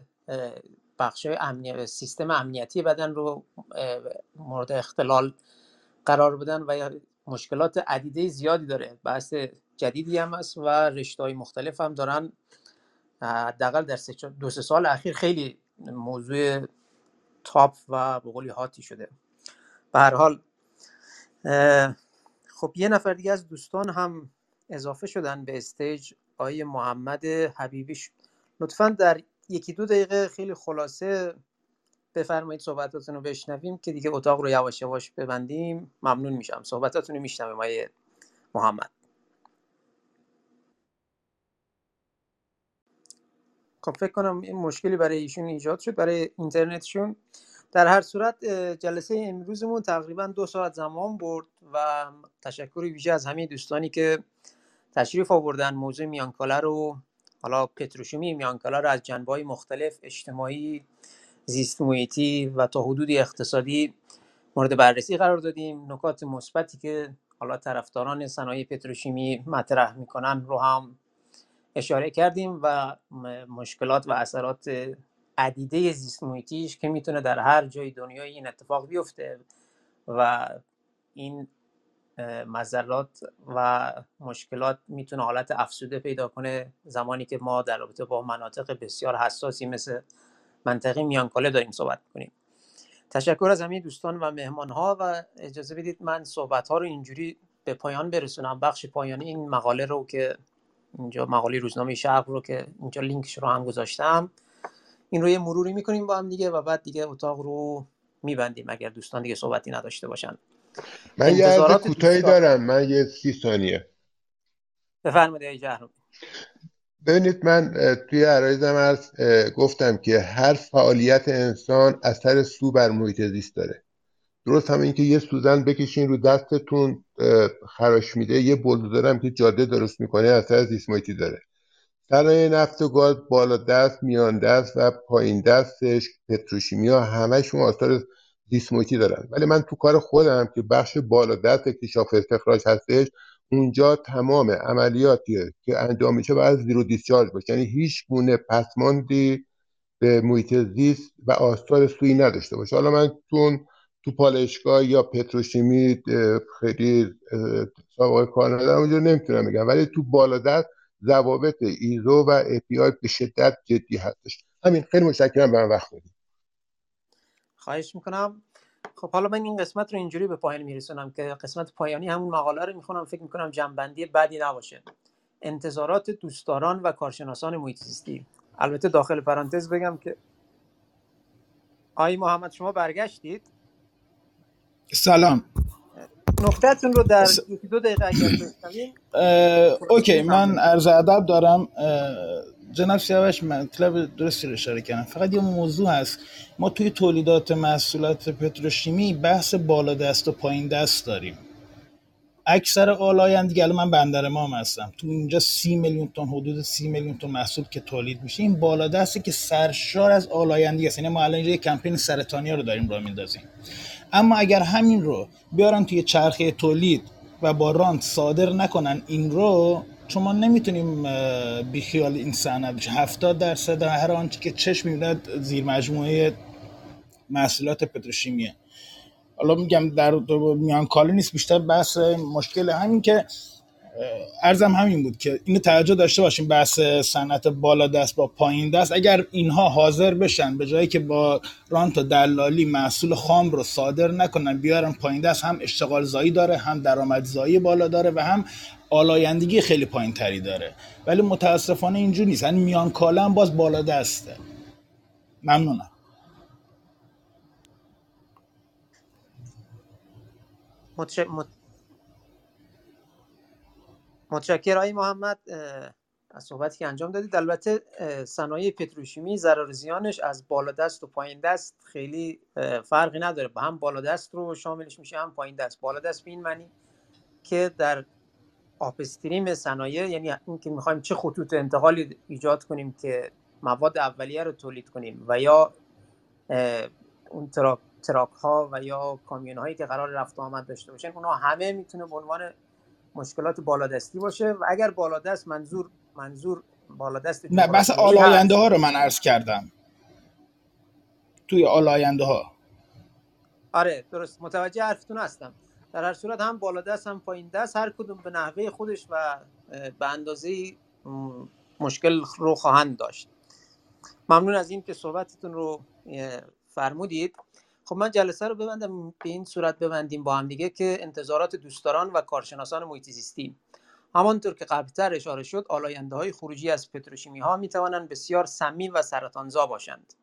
بخش امنی... سیستم امنیتی بدن رو مورد اختلال قرار بدن و مشکلات عدیده زیادی داره. بحث جدیدی هم هست و رشته های مختلف هم دارن حداقل در دو سه سال اخیر خیلی موضوع تاپ و بقولی هاتی شده. به هر حال خب یه نفر دیگه از دوستان هم اضافه شدن به استیج آقای محمد حبیبی لطفا در یکی دو دقیقه خیلی خلاصه بفرمایید صحبتاتون رو بشنویم که دیگه اتاق رو یواش یواش ببندیم. ممنون میشم. صحبتاتون رو میشنویم آقای محمد. خب فکر کنم این مشکلی برای ایشون ایجاد شد برای اینترنتشون. در هر صورت جلسه امروزمون تقریبا دو ساعت زمان برد و تشکر ویژه از همه دوستانی که تشریف آوردن. موضوع میانکاله رو حالا پتروشیمی میانکاله رو از جنبه مختلف اجتماعی زیست محیطی و تا حدودی اقتصادی مورد بررسی قرار دادیم. نکات مثبتی که حالا طرفداران صنایع پتروشیمی مطرح می‌کنن رو هم اشاره کردیم و مشکلات و اثرات عدیده زیست محیطیش که می‌تونه در هر جای دنیا این اتفاق بیفته و این مذرات و مشکلات می‌تونه حالت افسوده پیدا کنه زمانی که ما در رابطه با مناطق بسیار حساسی مثل منطقه میانکاله داریم صحبت می‌کنیم. تشکر از همین دوستان و مهمان ها و اجازه بدید من صحبت ها رو اینجوری به پایان برسونم. بخش پایانی این مقاله رو که اینجا مقاله روزنامه شرق رو که اینجا لینکش رو هم گذاشتم. این رو یه مروری می‌کنیم با هم دیگه و بعد دیگه اتاق رو میبندیم اگر دوستان دیگه صحبتی نداشته باشن. من یه عرض کوتاهی دارم. من یه سی ثانیه. بفرمایید جهرم ببینید من توی عرایزم گفتم که هر فعالیت انسان اثر سو بر محیط زیست داره. درست هم اینکه یه سوزن بکشین رو دستتون خراش میده یه بلدوزر هم که جاده درست می‌کنه اثر زیست محیطی داره. صنایع نفت و گاز بالا دست میان دست و پایین دستش پتروشیمیا همشون آثار زیست دارن. ولی من تو کار خودم که بخش بالا دست کشاف استخراج هستش اونجا تمام عملیاتی که انجام میشه باید زیرو دیسچارج باشه. یعنی هیچ گونه پسماندی به محیط زیست و آثار سوی نداشته باشه. حالا من چون تو پالشگاه یا پتروشیمی خیلی سابقه کار ندارم اونجا نمی‌تونم بگم. ولی تو بالا دست ضوابط ایزو و اپی به شدت جدی هستش. همین خیلی متشکرم به من وقت بدید خواهش می‌کنم. خب حالا من این قسمت رو اینجوری به پایان میرسونم که قسمت پایانی همون مقاله رو می‌خونم. فکر می‌کنم جنبندی بعدی نباشه. انتظارات دوستداران و کارشناسان محیط زیستی. البته داخل پرانتز بگم که آی محمد شما برگشتید. سلام. نقطتون رو در یکی دو دقیقه اگر اوکی من عرض ادب دارم. جناب سیاوش مطلب درستی رو اشاره کردم. فقط یه موضوع هست. ما توی تولیدات محصولات پتروشیمی بحث بالا دست و پایین دست داریم. اکثر آلاینده دیگه من بندر ماهشهر هستم. تو اینجا سی میلیون تن حدود سی میلیون تن محصول که تولید میشه. این بالا دستی که سرشار از آلایندگی است یعنی ما الان اینجا کمپین سرطانی رو داریم راه میندازیم. اما اگر همین رو بیارن توی چرخه تولید و با رانت صادر نکنن این رو چون ما نمی‌تونیم بیخیال این بشه 70 درصد هر آنچه که چشم می‌بیند زیر مجموعه محصولات پتروشیمیه. حالا میگم در میان کالی نیست بیشتر بحث مشکل همین که ارزم همین بود که اینو توجه داشته باشیم بحث صنعت بالا دست با پایین دست. اگر اینها حاضر بشن به جایی که با رانت و دلالی محصول خام رو صادر نکنن بیارن پایین دست هم اشتغال زایی داره هم درآمد زایی بالا داره و هم آلایندگی خیلی پایین تری داره. ولی متاسفانه اینجور نیست. یعنی میان کالا هم باز بالا دسته. ممنونم. متشکر محمد از صحبتی که انجام دادید. البته صنایع پتروشیمی ضرر زیانش از بالا دست و پایین دست خیلی فرقی نداره. با هم بالا دست رو شاملش میشه هم پایین دست. بالا دست به این معنی که در upstream صنایع یعنی اینکه می‌خوایم چه خطوط انتقالی ایجاد کنیم که مواد اولیه رو تولید کنیم و یا اون truck, ها و یا کامیون هایی که قرار رفت آمد داشته باشن اونها همه می‌تونه به عنوان مشکلات بالادستی باشه و اگر بالادست منظور منظور بالادست نه بس آلاینده هست. ها رو من عرض کردم. توی آلاینده ها آره درست. متوجه حرفتون هستم. در هر صورت هم بالا دست هم پایین دست هر کدوم به نحوه خودش و به اندازه مشکل رو خواهند داشت. ممنون از این که صحبتتون رو فرمودید. خب من جلسه رو ببندم به این صورت ببندیم با هم دیگه که انتظارات دوستداران و کارشناسان محیط زیستی همانطور که قبلتر اشاره شد آلاینده های خروجی از پتروشیمی ها می توانند بسیار سمی و سرطانزا باشند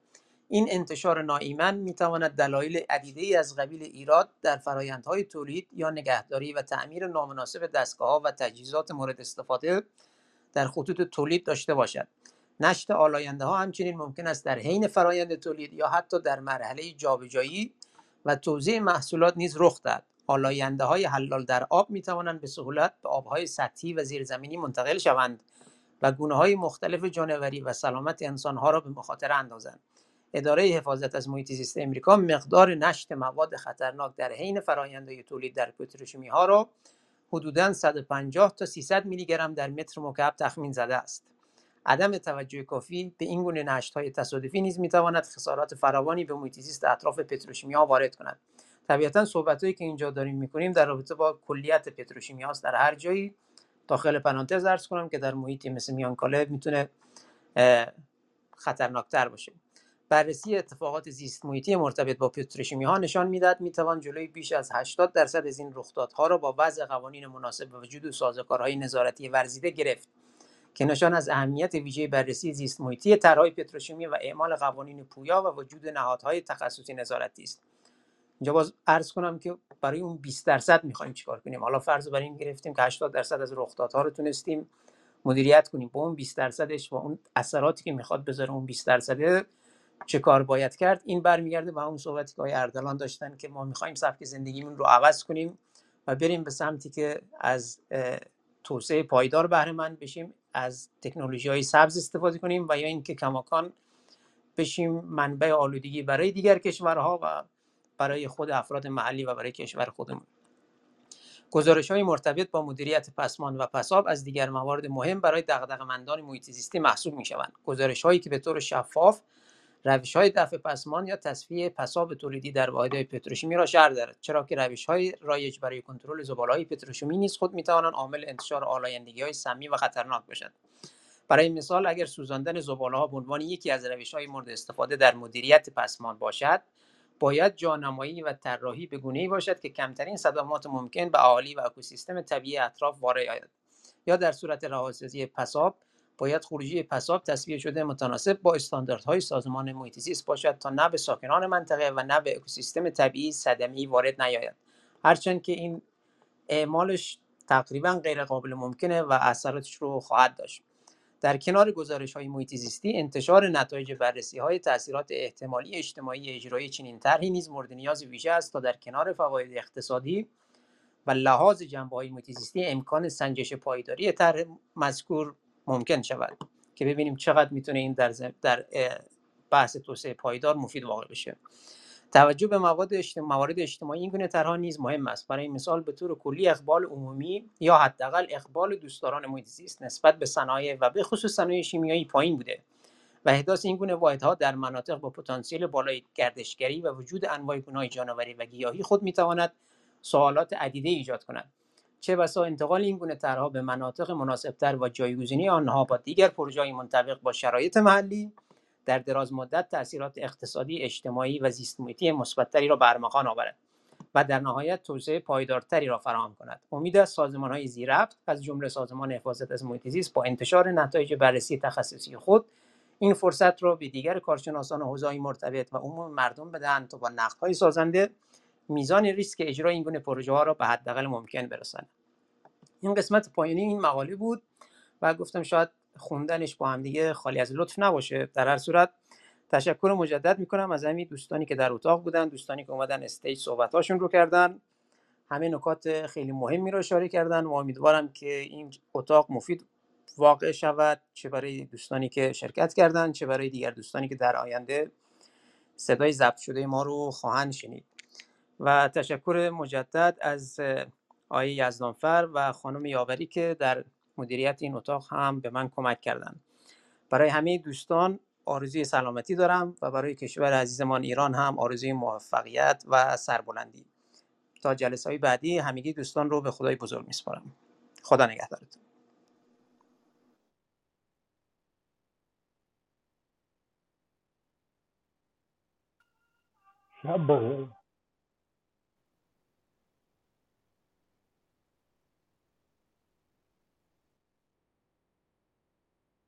این انتشار ناایمن می تواند دلایل عدیده از قبیل ایراد در فرایندهای تولید یا نگهداری و تعمیر نامناسب دستگاه‌ها و تجهیزات مورد استفاده در خطوط تولید داشته باشد. نشت آلاینده ها همچنین ممکن است در حین فرایند تولید یا حتی در مرحله جابجایی و توزیع محصولات نیز رخ دهد. آلاینده های حلال در آب می توانند به سهولت به آبهای سطحی و زیرزمینی منتقل شوند و گونه های مختلف جانوری و سلامت انسان ها را به مخاطره اندازند. اداره حفاظت از محیط زیست امریکا مقدار نشت مواد خطرناک در حین فرآیندهای تولید در پتروشیمی ها را حدوداً 150 تا 300 میلی گرم در متر مکعب تخمین زده است. عدم توجه کافی به این گونه نشت های تصادفی نیز می‌تواند خسارات فراوانی به محیط زیست اطراف پتروشیمی ها وارد کند. طبیعتا صحبت که اینجا داریم می‌کنیم در رابطه با کلیت پتروشیمی هاست در هر جایی داخل پرانتز ارز کنم که در محیطی مثل میانکاله می‌تونه خطرناکتر باشه. بررسی اتفاقات زیست محیطی مرتبط با پتروشیمی ها نشان می‌دهد می‌توان جلوی بیش از 80 درصد از این رخدادها را با وضع قوانین مناسب و وجود سازوکارهای نظارتی ورزیده گرفت. که نشان از اهمیت ویژه بررسی زیست محیطی طرحهای پتروشیمی و اعمال قوانین پویا و وجود نهادهای تخصصی نظارتی است. اینجا باز عرض کنم که برای اون 20 درصد می‌خوایم چیکار کنیم؟ حالا فرض بر این گرفتیم که 80 درصد از رخدادها رو تونستیم مدیریت کنیم. با اون 20 درصدش و اون اثراتی که می‌خواد بذاره اون 20 درصد چه کار باید کرد؟ این برمیگرده به اون صحبتی که آقای اردلان داشتن که ما می‌خوایم سبک زندگیمون رو عوض کنیم و بریم به سمتی که از توسعه پایدار بهره مند بشیم. از تکنولوژی های سبز استفاده کنیم و یا اینکه کماکان بشیم منبع آلودگی برای دیگر کشورها و برای خود افراد محلی و برای کشور خودمون گزارش های مرتبط با مدیریت پسماند و پساب از دیگر موارد مهم برای دغدغه‌مندان محیط زیستی محسوب می شوند. گزارش هایی که به طور شفاف روش های دفع پسماند یا تصفیه پساب تولیدی در واحدهای پتروشیمی را شرح دارد چرا که روش های رایج برای کنترل زباله‌های پتروشیمی نیز خود می توانند عامل انتشار آلایندگی های سمی و خطرناک باشد. برای مثال اگر سوزاندن زباله ها به عنوان یکی از روش های مورد استفاده در مدیریت پسماند باشد باید جانمایی و طراحی به گونه‌ای باشد که کمترین صدمات ممکن به اهالی و اکوسیستم طبیعی اطراف وارد آید یا در صورت رهاسازی پساب باید خروجی پساب تصویه شده متناسب با استانداردهای سازمان محیط زیست باشد تا نه به ساکنان منطقه و نه به اکوسیستم طبیعی صدمه‌ای وارد نیاید. هرچند که این اعمالش تقریبا غیر قابل ممکنه و اثراتش رو خواهد داشت. در کنار گزارش های محیط زیستی انتشار نتایج بررسی های تاثیرات احتمالی اجتماعی اجرایی چنین طرحی نیز مورد نیاز ویژه است تا در کنار فواید اقتصادی و لحاظ جنبه های محیط زیستی امکان سنجش پایداری طرح مذکور ممکن شود که ببینیم چقدر می‌تونه این در, در بحث توسعه پایدار مفید واقع بشه. توجه به مواد اجت- موارد اجتماعی این گونه طرحها نیز مهم است. برای مثال به طور کلی اقبال عمومی یا حداقل اقبال دوستداران محیط زیست نسبت به صنایع و به خصوص صنایع شیمیایی پایین بوده و احداث این گونه واحدها در مناطق با پتانسیل بالای گردشگری و وجود انواع گونه‌های جانوری و گیاهی خود می‌تواند سوالات عدیده ایجاد کند. چه بسا انتقال این گونه طرحها به مناطق مناسبتر و جایگزینی آنها با دیگر پروژه‌های منطبق با شرایط محلی در دراز مدت تاثیرات اقتصادی، اجتماعی و زیست محیطی مثبتتری را برمغان آورد و در نهایت توسعه پایدارتری را فراهم کند. امید است سازمان‌های زیرربط از جمله سازمان حفاظت از محیط زیست با انتشار نتایج بررسی تخصصی خود این فرصت را به دیگر کارشناسان حوزه‌های مرتبط و عموم مردم بدهند تا با نقدهای سازنده میزان ریسک اجرای این گونه پروژه ها را به حداقل ممکن برسانند. این قسمت پایانی این مقاله بود و گفتم شاید خوندنش با هم دیگه خالی از لطف نباشه. در هر صورت تشکر مجدد می‌کنم از همین دوستانی که در اتاق بودن دوستانی که اومدن استیج صحبتاشون رو کردن. همه نکات خیلی مهمی رو اشاره کردن و امیدوارم که این اتاق مفید واقع شود چه برای دوستانی که شرکت کردن چه برای دیگر دوستانی که در آینده صدای ضبط شده ما رو خواهند شنید. و تشکر مجدد از آقای یزدانفر و خانم یاوری که در مدیریت این اتاق هم به من کمک کردند. برای همه دوستان آرزوی سلامتی دارم و برای کشور عزیزمان ایران هم آرزوی موفقیت و سربلندی. تا جلسه های بعدی همگی دوستان رو به خدای بزرگ میسپارم. خدا نگهدارتون. شب بخیر.